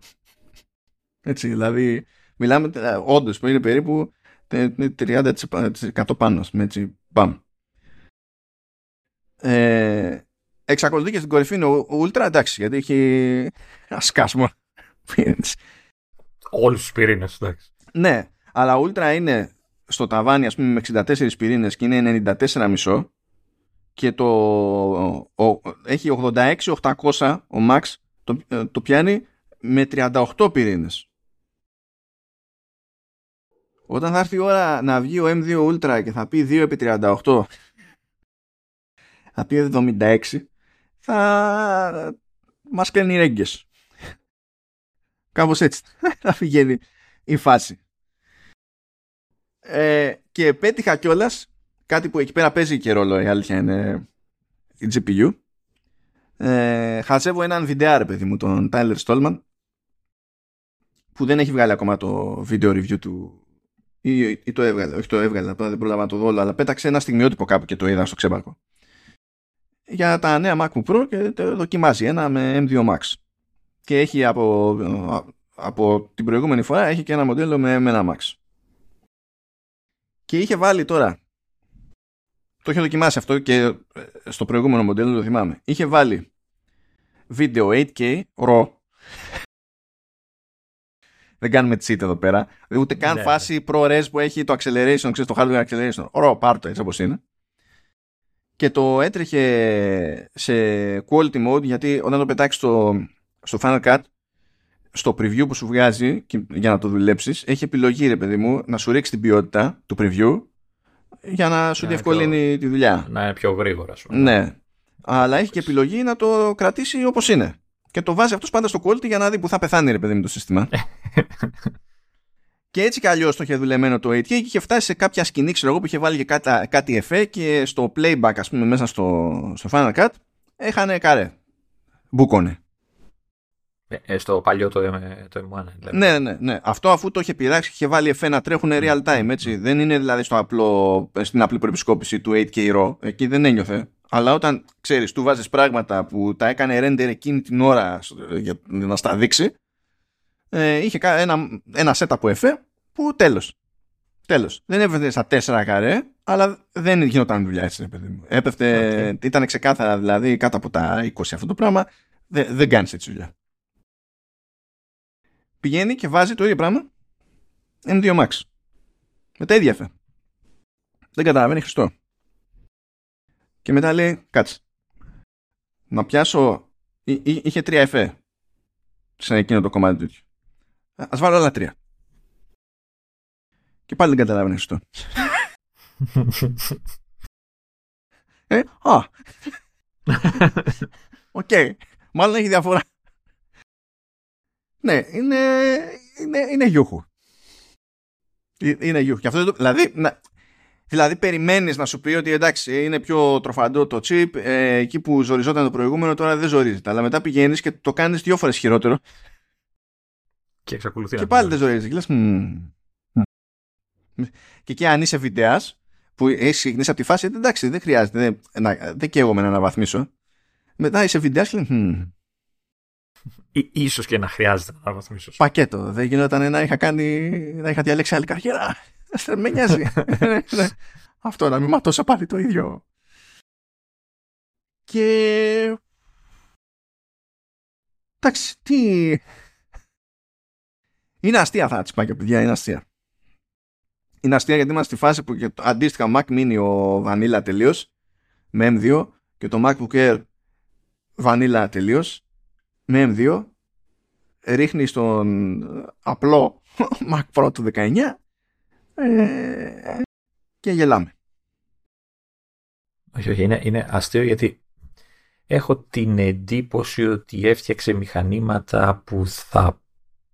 Έτσι, δηλαδή, μιλάμε ε, όντως που είναι περίπου 30% πάνω. Έτσι, πάμε. Ε, εξακολουθεί και στην κορυφή είναι ο Ultra, εντάξει, γιατί έχει ασκάσμο. Όλους τους πυρήνες, εντάξει. Ναι, αλλά ο Ultra είναι στο ταβάνι, ας πούμε, με 64 πυρήνες και είναι 94,5 και το, ο, έχει 86-800 ο Max το, ε, το πιάνει με 38 πυρήνες. Όταν θα έρθει η ώρα να βγει ο M2 Ultra και θα πει 2 επί 38 θα πει 76 θα μας κλαίνει ρέγγες. Κάπως έτσι θα πηγαίνει η φάση. Ε, και πέτυχα κιόλας κάτι που εκεί πέρα παίζει και ρόλο η αλήθεια είναι η GPU. Ε, χαζεύω έναν βιντεάρ παιδί μου τον Tyler Stallman που δεν έχει βγάλει ακόμα το βίντεο review του ή, ή το έβγαλε, όχι το έβγαλε απλά δεν πρόλαβα να το δω αλλά πέταξε ένα στιγμιότυπο κάπου και το είδα στο ξέμπαρκο. Για τα νέα MacBook Pro και το δοκιμάζει ένα με M2 Max. Και έχει από, από την προηγούμενη φορά έχει και ένα μοντέλο με M1 Max. Και είχε βάλει τώρα το είχε δοκιμάσει αυτό και ε, στο προηγούμενο μοντέλο το θυμάμαι. Είχε βάλει βίντεο 8K RAW δεν κάνουμε cheat εδώ πέρα ούτε καν ναι, φάση ναι. ProRes που έχει το acceleration ξέρεις το hardware acceleration RAW πάρ το έτσι όπως είναι και το έτρεχε σε quality mode γιατί όταν το πετάξεις στο, στο Final Cut στο preview που σου βγάζει για να το δουλέψεις έχει επιλογή ρε παιδί μου να σου ρίξει την ποιότητα του preview για να σου διευκολύνει τη δουλειά. Να είναι πιο γρήγορα σου. Ναι. Αλλά έχει και επιλογή να το κρατήσει όπως είναι. Και το βάζει αυτός πάντα στο quality για να δει που θα πεθάνει ρε παιδί μου το σύστημα. και έτσι κι αλλιώς το είχε δουλεμένο το 8K και είχε φτάσει σε κάποια σκηνή, ξέρω εγώ, που είχε βάλει και κάτι, κάτι εφέ και στο playback, ας πούμε, μέσα στο, στο Final Cut, έχανε καρέ. Μπούκονε. Ε, ε, στο παλιό το, το M1. Δηλαδή. Ναι, ναι, ναι. Αυτό αφού το είχε πειράξει και είχε βάλει εφέ να τρέχουν real time, έτσι. Δεν είναι δηλαδή στο απλό, στην απλή προεπισκόπηση του 8K RAW. Εκεί δεν ένιωθε. Αλλά όταν ξέρεις, του βάζεις πράγματα που τα έκανε render εκείνη την ώρα για να στα δείξει, ε, είχε ένα, ένα set από εφέ που τέλος. Τέλος. Δεν έπεφτε στα 4 καρέ, αλλά δεν γινόταν δουλειά έτσι, παιδί μου. Έπεφτε, okay. ήταν ξεκάθαρα δηλαδή κάτω από τα 20 αυτό το πράγμα. Δεν, δεν κάνεις έτσι δουλειά πηγαίνει και βάζει το ίδιο πράγμα M2 Max. Με τα ίδια εφέ. Δεν καταλαβαίνει Χριστό. Και μετά λέει, κάτσε. Να πιάσω. είχε τρία εφέ. Σε εκείνο το κομμάτι του. Ας βάλω άλλα τρία. Και πάλι δεν καταλαβαίνει Χριστό. ε, α. Οκ. Μάλλον έχει διαφορά. Ναι, είναι, είναι, είναι γιούχου. Ε, είναι γιούχου. Και αυτό, δηλαδή, να, δηλαδή περιμένεις να σου πει ότι εντάξει είναι πιο τροφαντό το chip ε, εκεί που ζοριζόταν το προηγούμενο τώρα δεν ζορίζεται. Αλλά μετά πηγαίνεις και το κάνεις δύο φορές χειρότερο. Και εξακολουθεί Και πάλι δεν ζορίζεται. Και, λες, και εκεί αν είσαι βιντεάς που έχεις ξεκινήσει από τη φάση εντάξει δεν χρειάζεται δεν, να, δεν καίγομαι να αναβαθμίσω. Μετά είσαι βιντεάς και λέει ίσως και να χρειάζεται να αναβαθμίσω. Πακέτο. Δεν γινόταν να είχα κάνει, να είχα διαλέξει άλλη καριέρα. Με νοιάζει. Ναι. Αυτό να μην ματώσω πάλι το ίδιο. Και... Εντάξει, τι... Είναι αστεία θα τσιπάκια, παιδιά, είναι αστεία. Είναι αστεία γιατί είμαστε στη φάση που και το αντίστοιχα Mac Mini ο Vanilla τελείως με M2 και το MacBook Air Vanilla τελείως με M2 ρίχνει στον απλό Mac Pro του 19 ε, και γελάμε. Όχι, όχι, είναι, είναι αστείο γιατί έχω την εντύπωση ότι έφτιαξε μηχανήματα που θα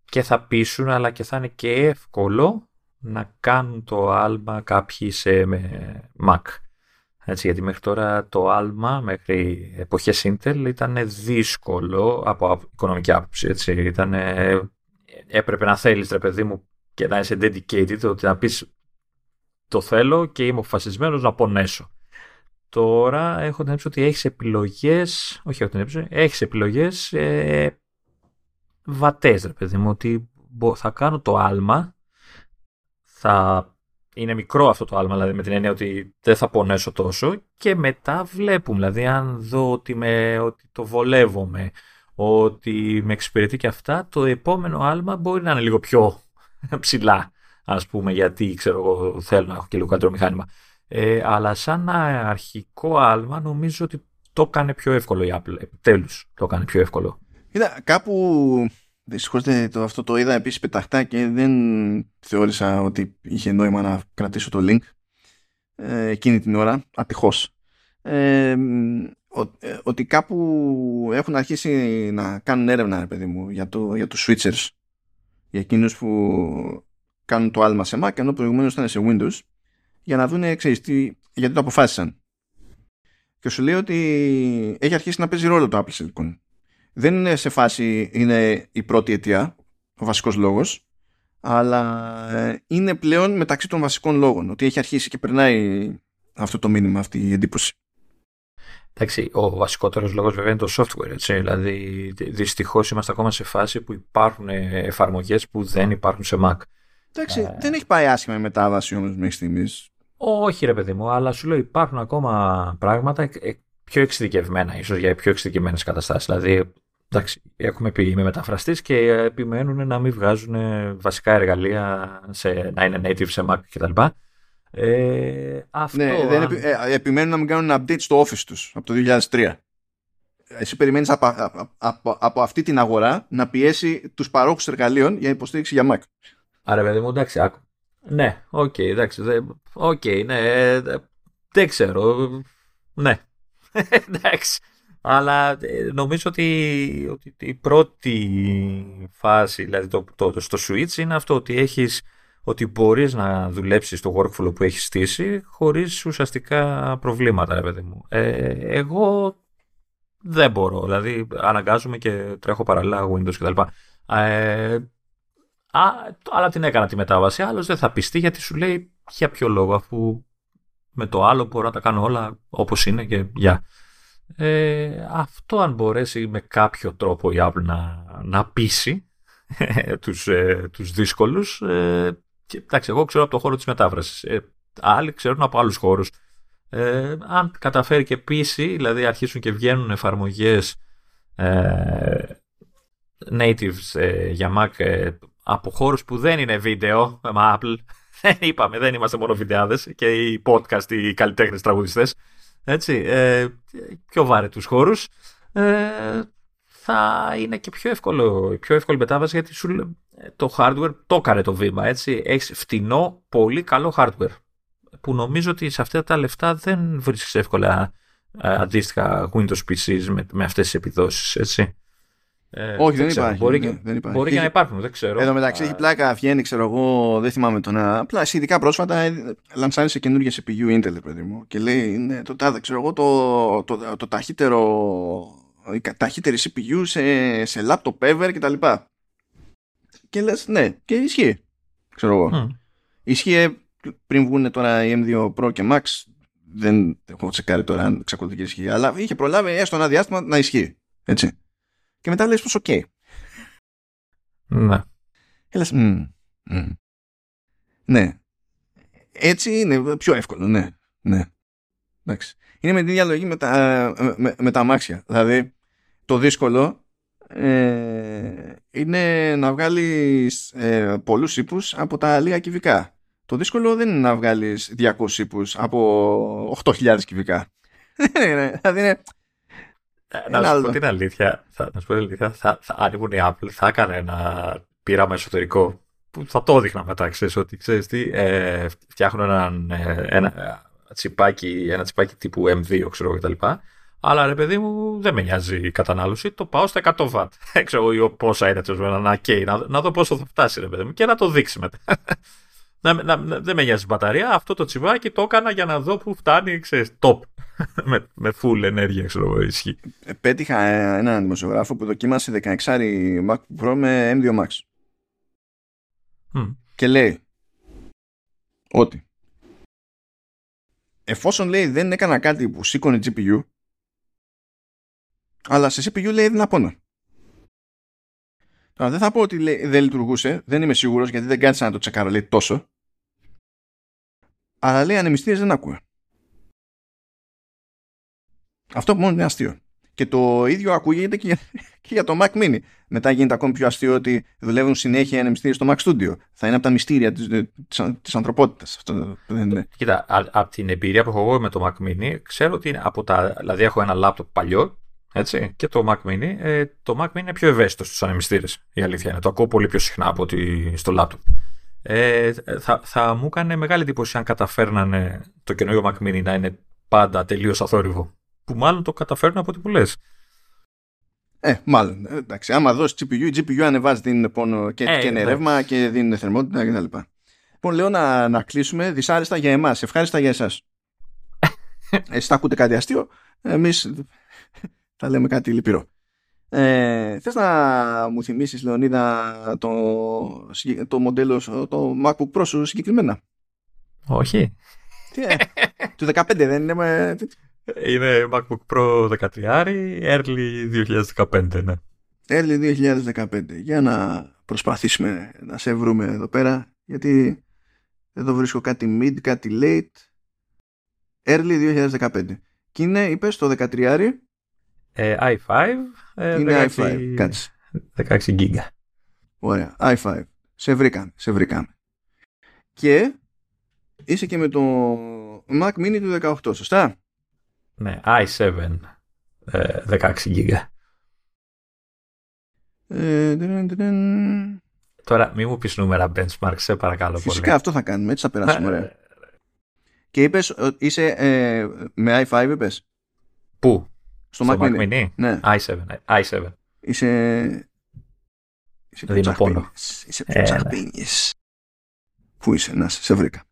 και θα πείσουν αλλά και θα είναι και εύκολο να κάνουν το άλμα κάποιοι σε Mac. Έτσι, γιατί μέχρι τώρα το άλμα, μέχρι εποχές Intel, ήταν δύσκολο από οικονομική άποψη. Έτσι. Ήταν, έπρεπε να θέλεις, ρε παιδί μου, και να είσαι dedicated, ότι να πεις το θέλω και είμαι αποφασισμένος να πονέσω. Τώρα έχω την εντύπωση ότι έχεις επιλογές, όχι έχω την εντύπωση, έχεις επιλογές ε, βατές ρε παιδί μου, ότι θα κάνω το άλμα, θα είναι μικρό αυτό το άλμα, δηλαδή με την έννοια ότι δεν θα πονέσω τόσο και μετά βλέπουμε, δηλαδή αν δω ότι, με, ότι το βολεύομαι, ότι με εξυπηρετεί και αυτά, το επόμενο άλμα μπορεί να είναι λίγο πιο ψηλά, ας πούμε, γιατί ξέρω εγώ θέλω να έχω και λίγο καλύτερο μηχάνημα. Ε, αλλά σαν αρχικό άλμα νομίζω ότι το έκανε πιο εύκολο η Apple. Επιτέλους το έκανε πιο εύκολο. Είδα κάπου Δυστυχώς το, αυτό το είδα επίσης πεταχτά και δεν θεώρησα ότι είχε νόημα να κρατήσω το link ε, εκείνη την ώρα, ατυχώς. Ε, ε, ότι κάπου έχουν αρχίσει να κάνουν έρευνα, ρε παιδί μου, για, το, για τους switchers. Για εκείνους που κάνουν το άλμα σε Mac, ενώ προηγουμένως ήταν σε Windows, για να δουν, ξέρεις, τι, γιατί το αποφάσισαν. Και σου λέει ότι έχει αρχίσει να παίζει ρόλο το Apple Silicon δεν είναι σε φάση είναι η πρώτη αιτία, ο βασικός λόγος, αλλά ε, είναι πλέον μεταξύ των βασικών λόγων, ότι έχει αρχίσει και περνάει αυτό το μήνυμα, αυτή η εντύπωση. Εντάξει, ο βασικότερος λόγος βέβαια είναι το software, έτσι, δηλαδή δυστυχώς είμαστε ακόμα σε φάση που υπάρχουν εφαρμογές που δεν υπάρχουν σε Mac. Εντάξει, ε... δεν έχει πάει άσχημα η μετάβαση όμως μέχρι στιγμής. Όχι ρε παιδί μου, αλλά σου λέω υπάρχουν ακόμα πράγματα ε, πιο εξειδικευμένα, ίσως για πιο εξειδικευμένες καταστάσεις. Δηλαδή Εντάξει, έχουμε πει είμαι μεταφραστής και επιμένουν να μην βγάζουν βασικά εργαλεία σε, να είναι native σε Mac κτλ. Ε, αυτό, ναι, δεν επι, ε, επιμένουν να μην κάνουν update στο office τους από το 2003. Εσύ περιμένεις από, από, από, αυτή την αγορά να πιέσει τους παρόχους εργαλείων για υποστήριξη για Mac. Άρα παιδί μου, εντάξει, άκου. Ναι, OK, okay, εντάξει, OK, okay, ναι, ε, δεν ξέρω, ναι, εντάξει. Αλλά ε, νομίζω ότι, ότι η πρώτη φάση, δηλαδή το, το, στο Switch είναι αυτό ότι έχεις ότι μπορείς να δουλέψεις το workflow που έχεις στήσει χωρίς ουσιαστικά προβλήματα, ρε παιδί μου. Ε, εγώ δεν μπορώ, δηλαδή αναγκάζομαι και τρέχω παράλληλα Windows κτλ. Ε, α, αλλά την έκανα τη μετάβαση, άλλος δεν θα πιστεί γιατί σου λέει για ποιο λόγο, αφού με το άλλο μπορώ να τα κάνω όλα όπως είναι και γεια. Ε, αυτό αν μπορέσει με κάποιο τρόπο η Apple να, να πείσει ε, τους, ε, τους δύσκολους ε, και, εντάξει, εγώ ξέρω από το χώρο της μετάφρασης. Ε, άλλοι ξέρουν από άλλους χώρους. Ε, αν καταφέρει και πείσει δηλαδή αρχίσουν και βγαίνουν εφαρμογές ε, natives για Mac από χώρους που δεν είναι βίντεο με Apple. Δεν είπαμε, δεν είμαστε μόνο βιντεάδες και οι podcast, οι καλλιτέχνες τραγουδιστές. Έτσι, ε, πιο βάρετους χώρους, ε, θα είναι και πιο εύκολο, πιο εύκολη μετάβαση γιατί σου, το hardware το έκανε το βήμα. Έτσι. Έχεις φτηνό, πολύ καλό hardware που νομίζω ότι σε αυτά τα λεφτά δεν βρίσκεις εύκολα ε, αντίστοιχα Windows PCs με, με αυτές τις επιδόσεις. Έτσι. Ε, Όχι, δεν, υπάρχει, μπορεί, δεν, δεν υπάρχει. Μπορεί και να υπάρχουν, δεν ξέρω. Εδώ μεταξύ έχει πλάκα, βγαίνει, ξέρω εγώ, δεν θυμάμαι τον ένα. Απλά ειδικά πρόσφατα ε, λανσάρισε καινούργια CPU Intel, παιδί μου, και λέει είναι το τάδε, ξέρω εγώ, το, το, το, το ταχύτερο, η ταχύτερη CPU σε, σε laptop ever κτλ. Και, και λες, ναι, και ισχύει. Ξέρω εγώ. Mm. Ισχύει πριν βγουν τώρα οι M2 Pro και Max. Δεν έχω τσεκάρει τώρα αν εξακολουθεί και ισχύει. Αλλά είχε προλάβει έστω ένα διάστημα να ισχύει. Έτσι και μετά λες πως οκ. Ναι. Και λες, ναι. Έτσι είναι πιο εύκολο, ναι. ναι. Εντάξει. Είναι με την ίδια λογική με τα, με, με τα αμάξια. Δηλαδή, το δύσκολο ε, είναι να βγάλεις ε, πολλούς ίππους από τα λίγα κυβικά. Το δύσκολο δεν είναι να βγάλεις 200 ύπους από 8.000 κυβικά. δηλαδή είναι ε, να σου πω την αλήθεια, θα, να σου πω την αλήθεια, θα, θα, αν ήμουν η Apple θα έκανε ένα πείραμα εσωτερικό που θα το έδειχνα μετά, ξέρεις, ότι ξέρεις τι, ε, φτιάχνω έναν, ε, ένα, τσιπάκι, ένα τσιπάκι τύπου M2, ξέρω κτλ. Αλλά ρε παιδί μου, δεν με νοιάζει η κατανάλωση. Το πάω στα 100 W. Ξέρω εγώ πόσα είναι τόσο ένα K, να, να δω πόσο θα φτάσει, ρε παιδί μου, και να το δείξει μετά. να, να, να, δεν με νοιάζει η μπαταρία. Αυτό το τσιπάκι το έκανα για να δω που φτάνει, ξέρεις, top. με, με full ενέργεια, ξέρω εγώ, ισχύει. Ε, πέτυχα έναν δημοσιογράφο που δοκίμασε 16 Mac Pro με M2 Max. Και λέει ότι εφόσον λέει δεν έκανα κάτι που σήκωνε GPU αλλά σε CPU λέει έδινα πόνο. Τώρα δεν θα πω ότι λέει, δεν λειτουργούσε, δεν είμαι σίγουρος γιατί δεν κάθισα να το τσεκάρω λέει τόσο αλλά λέει ανεμιστήρες δεν άκουγα. Αυτό μόνο είναι αστείο. Και το ίδιο ακούγεται και για, και για το Mac Mini. Μετά γίνεται ακόμη πιο αστείο ότι δουλεύουν συνέχεια ανεμιστήρια στο Mac Studio. Θα είναι από τα μυστήρια της, της, της ανθρωπότητας. Αυτό δεν είναι. Κοίτα, από την εμπειρία που έχω εγώ με το Mac Mini, ξέρω ότι είναι από τα. Δηλαδή, έχω ένα λάπτοπ παλιό έτσι, και το Mac Mini. Ε, το Mac Mini είναι πιο ευαίσθητο στους ανεμιστήρες. Η αλήθεια είναι. Το ακούω πολύ πιο συχνά από ότι στο λάπτοπ. Ε, θα, θα μου έκανε μεγάλη εντύπωση αν καταφέρνανε το καινούριο Mac Mini να είναι πάντα τελείως αθόρυβο. Που μάλλον το καταφέρνουν από ό,τι που λες. Ε, μάλλον. Ε, εντάξει, άμα δώσεις GPU, η GPU ανεβάζει, δίνει πόνο και, ε, και είναι ρεύμα και δίνει θερμότητα κτλ. Λοιπόν, λέω να, να κλείσουμε δυσάρεστα για εμάς, ευχάριστα για εσάς. Εσεί θα ακούτε κάτι αστείο, εμείς θα λέμε κάτι λυπηρό. Ε, θες να μου θυμίσεις Λεωνίδα το, το μοντέλο το MacBook Pro σου συγκεκριμένα; Όχι. Τι, ε, του 15 δεν είναι με... Είναι MacBook Pro 13 Early 2015 ναι. Early 2015 για να προσπαθήσουμε να σε βρούμε εδώ πέρα γιατί εδώ βρίσκω κάτι mid, κάτι late. Early 2015 και είναι είπες το 13 ε, i5. Ε, είναι 16, i5, κάτσε. 16 γίγκα. Ωραία, i5. Σε βρήκαμε, σε βρήκαμε. Και είσαι και με το Mac Mini του 18, σωστά; Ναι, i7, 16 γίγκα. Τώρα μην μου πεις νούμερα benchmark, σε παρακαλώ Φυσικά πολύ. αυτό θα κάνουμε, έτσι θα περάσουμε ωραία. Και είπες, είσαι ε, με i5 είπες; Πού; Στο, Mac, Mac Mini. Mini; Ναι. i7. i7. Είσαι... Είσαι πιο πόνο. Είσαι πιο ε, ναι. Πού είσαι, να σε, σε βρήκα.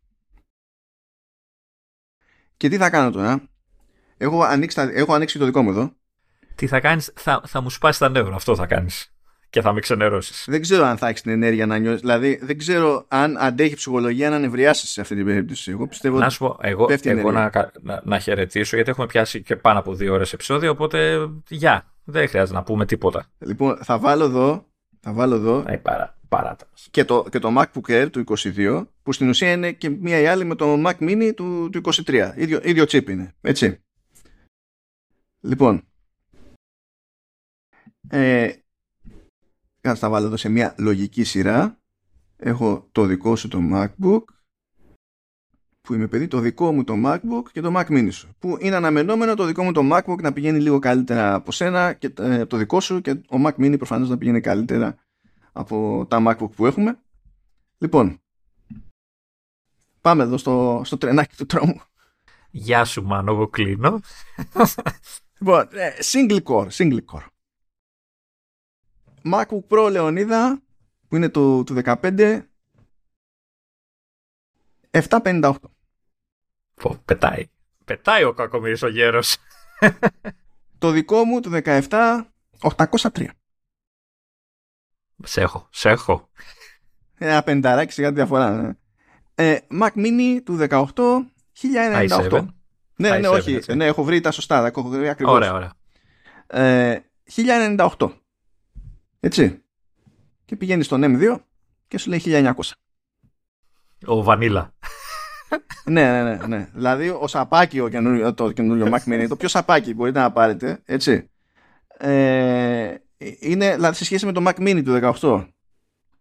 Και τι θα κάνω τώρα; Έχω ανοίξει, έχω ανοίξει το δικό μου εδώ. Τι θα κάνεις, θα, θα μου σπάσεις τα νεύρα, αυτό θα κάνεις και θα με ξενερώσεις. Δεν ξέρω αν θα έχεις την ενέργεια να νιώσει. Δηλαδή, δεν ξέρω αν αντέχει ψυχολογία να νευριάσεις σε αυτή την περίπτωση. Εγώ πιστεύω. Να σου πω, εγώ, εγώ να, να, να, χαιρετήσω γιατί έχουμε πιάσει και πάνω από δύο ώρες επεισόδιο. Οπότε, γεια. Δεν χρειάζεται να πούμε τίποτα. Λοιπόν, θα βάλω εδώ. Θα βάλω εδώ. Αϊ, παρά, παράτα. Και το, και το MacBook Air του 22, που στην ουσία είναι και μία ή άλλη με το Mac Mini του, του 23. Ίδιο, ίδιο chip είναι. Έτσι. Λοιπόν. Ε, θα τα βάλω εδώ σε μια λογική σειρά. Έχω το δικό σου το MacBook που είμαι παιδί, το δικό μου το MacBook και το Mac Mini σου. Που είναι αναμενόμενο το δικό μου το MacBook να πηγαίνει λίγο καλύτερα από σένα και ε, το δικό σου και ο Mac Mini προφανώς να πηγαίνει καλύτερα από τα MacBook που έχουμε. Λοιπόν, πάμε εδώ στο, στο τρενάκι του τρόμου. Γεια σου Μάνο, εγώ κλείνω. λοιπόν, ε, single core, single core. MacBook Pro Leonida που είναι το, του 15 758 Πω, πετάει. Πετάει ο κακομύρης ο γέρος. Το δικό μου του 17 803 σε έχω, σε έχω. Ένα πενταράκι σιγά διαφορά ναι. ε, Mac Mini του 18 1098 ναι, ναι, όχι, ναι, έχω βρει τα σωστά, έχω βρει ακριβώς. Ωραία, ωραία. Ε, 1098 έτσι. Και πηγαίνει στον M2 και σου λέει 1900. Ο Βανίλα. ναι, ναι, ναι, ναι. Δηλαδή ο σαπάκι ο καινούριο, το καινούριο Mac Mini, το πιο σαπάκι μπορείτε να πάρετε, έτσι. Ε, είναι δηλαδή, σε σχέση με το Mac Mini του 18.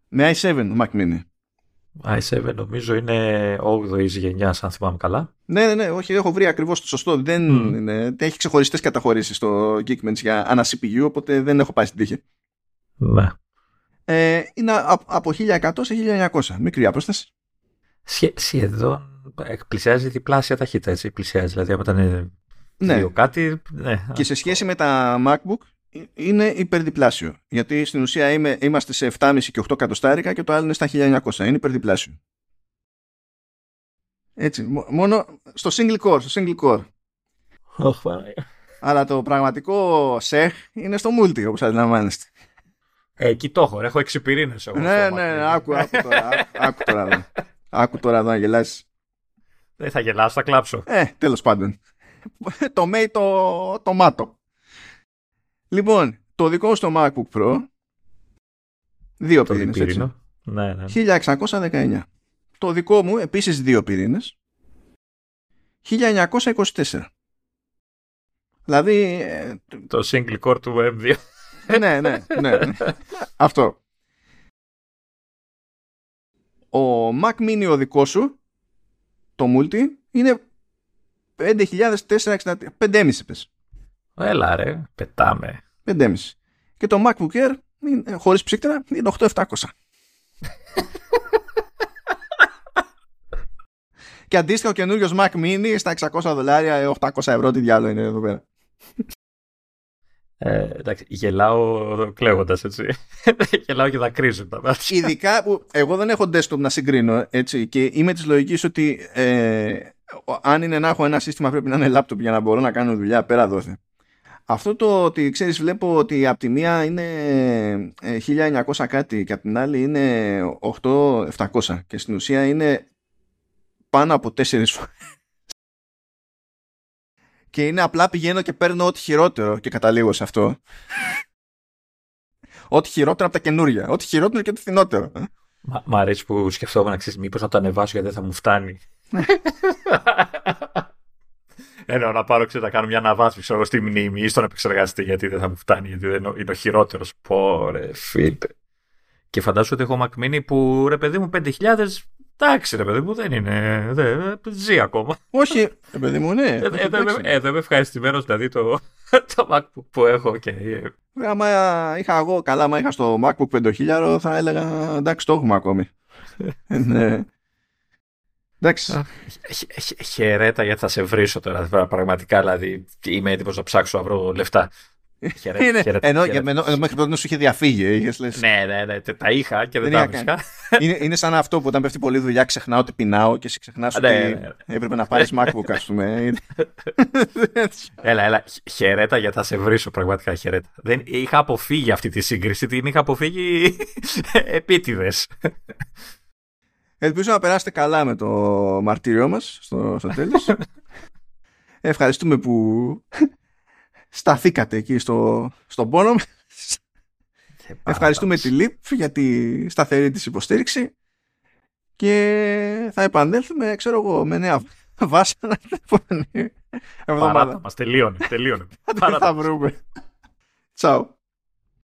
Με i7 Mac Mini. i7 νομίζω είναι 8η γενιά, αν θυμάμαι καλά. Ναι, ναι, ναι, όχι, έχω βρει ακριβώς το σωστό. Δεν mm. είναι, έχει ξεχωριστές καταχωρήσεις στο Geekbench για ανα CPU, οπότε δεν έχω πάει στην τύχη. Ναι. Ε, είναι από 1100 σε 1900. Μικρή απόσταση. Σχεδόν πλησιάζει διπλάσια ταχύτητα, έτσι. Πλησιάζει, δηλαδή από ήταν ναι. δύο κάτι. Ναι. Και σε σχέση με τα MacBook είναι υπερδιπλάσιο. Γιατί στην ουσία είμαι, είμαστε σε 7,5 και 8 κατοστάρικα και το άλλο είναι στα 1900. Είναι υπερδιπλάσιο. Έτσι, μόνο στο single core, στο single core. Oh, Αλλά το πραγματικό σεχ είναι στο multi, όπως αντιλαμβάνεστε. Ε, εκεί το έχω, έχω έξι Ναι, ναι, ναι, άκου, άκου τώρα, άκου τώρα, άκου τώρα εδώ να γελάσεις. Δεν θα γελάσω, θα κλάψω. Ε, τέλος πάντων. το μέι το, το μάτο. Λοιπόν, το δικό μου στο MacBook Pro δύο Το πυρήνες, έτσι. διπύρινο. Ναι, ναι. 1619. Το δικό μου επίσης δύο πυρήνες. 1924. Δηλαδή, ε, Το single core του M2. ναι, ναι, ναι. Αυτό. Ο Mac Mini ο δικός σου, το Multi, είναι 5.463. 5,5 πες. Έλα ρε, πετάμε. 5,5. Και το MacBook Air, είναι, χωρίς ψύκτερα, είναι 8.700. Και αντίστοιχα ο καινούριο Mac Mini στα 600 δολάρια, ε, 800 ευρώ, τι διάλογο είναι εδώ πέρα. Ε, εντάξει, γελάω κλαίγοντας έτσι. γελάω και δακρύζω τα μάτια. Ειδικά που εγώ δεν έχω desktop να συγκρίνω έτσι, και είμαι της λογικής ότι ε, ο- αν είναι να έχω ένα σύστημα πρέπει να είναι laptop για να μπορώ να κάνω δουλειά πέρα δόθε. Αυτό το ότι ξέρεις βλέπω ότι από τη μία είναι ε, 1900 κάτι και από την άλλη είναι 8700 και στην ουσία είναι πάνω από τέσσερις φορές. Και είναι απλά πηγαίνω και παίρνω ό,τι χειρότερο και καταλήγω σε αυτό. Ό,τι χειρότερο από τα καινούρια. Ό,τι χειρότερο και το φθηνότερο. Μ' μ' αρέσει που σκεφτόμουν να ξέρεις μήπως να το ανεβάσω γιατί δεν θα μου φτάνει. Εννοώ να πάρω ξέρω, να κάνω μια αναβάθμιση ξέρω, στη μνήμη ή στον επεξεργαστή γιατί δεν θα μου φτάνει, γιατί δεν είναι ο χειρότερος. Πόρε, φίλε. Και φαντάζομαι ότι έχω Mac Mini που ρε παιδί μου 5.000, εντάξει ρε παιδί μου δεν είναι, δεν, ζει ακόμα. Όχι, ε, παιδί μου, ναι. Ε, όχι, Εδώ είμαι, εντάξει. εδώ είμαι ευχαριστημένος δηλαδή το, το MacBook που έχω και ε, Βέβαια, Άμα είχα εγώ, καλά, άμα είχα στο MacBook 5000 θα έλεγα εντάξει, το έχουμε ακόμη. Ε, ναι. Εντάξει. Χ- χ- Χαιρέτα γιατί θα σε βρίσω τώρα. Πραγματικά δηλαδή είμαι έτοιμος να ψάξω να βρω λεφτά. Χαιρέτα, Είναι, χαιρέτα, ενώ, χαιρέτα. ενώ, ενώ μέχρι τότε σου είχε διαφύγει. ε, είχες, λες, Ναι, ναι, ναι, τε- τα είχα και δεν, Δεν τα είχα βρίσκα. είναι, είναι σαν αυτό που όταν πέφτει πολλή δουλειά ξεχνάω ότι πεινάω και εσύ ξεχνάς Ναι, ότι ναι, ναι. έπρεπε να πάρεις MacBook ας πούμε. Είναι- Έλα, έλα, χ- χαιρέτα γιατί θα σε βρίσω πραγματικά χαιρέτα. Δεν, είχα αποφύγει αυτή τη σύγκριση, την είχα αποφύγει επίτηδες. Ελπίζω να περάσετε καλά με το μαρτύριό μας στο, στο τέλος. Ευχαριστούμε που σταθήκατε εκεί στο, στον πόνο μας. Ευχαριστούμε τη ΛΥΠ για τη σταθερή της υποστήριξη και θα επανέλθουμε, ξέρω εγώ, με νέα βάσανα την επόμενη Παράτα εβδομάδα. μας, τελείωνε, τελείωνε. Δεν Παράτα θα μας. βρούμε. Τσάου.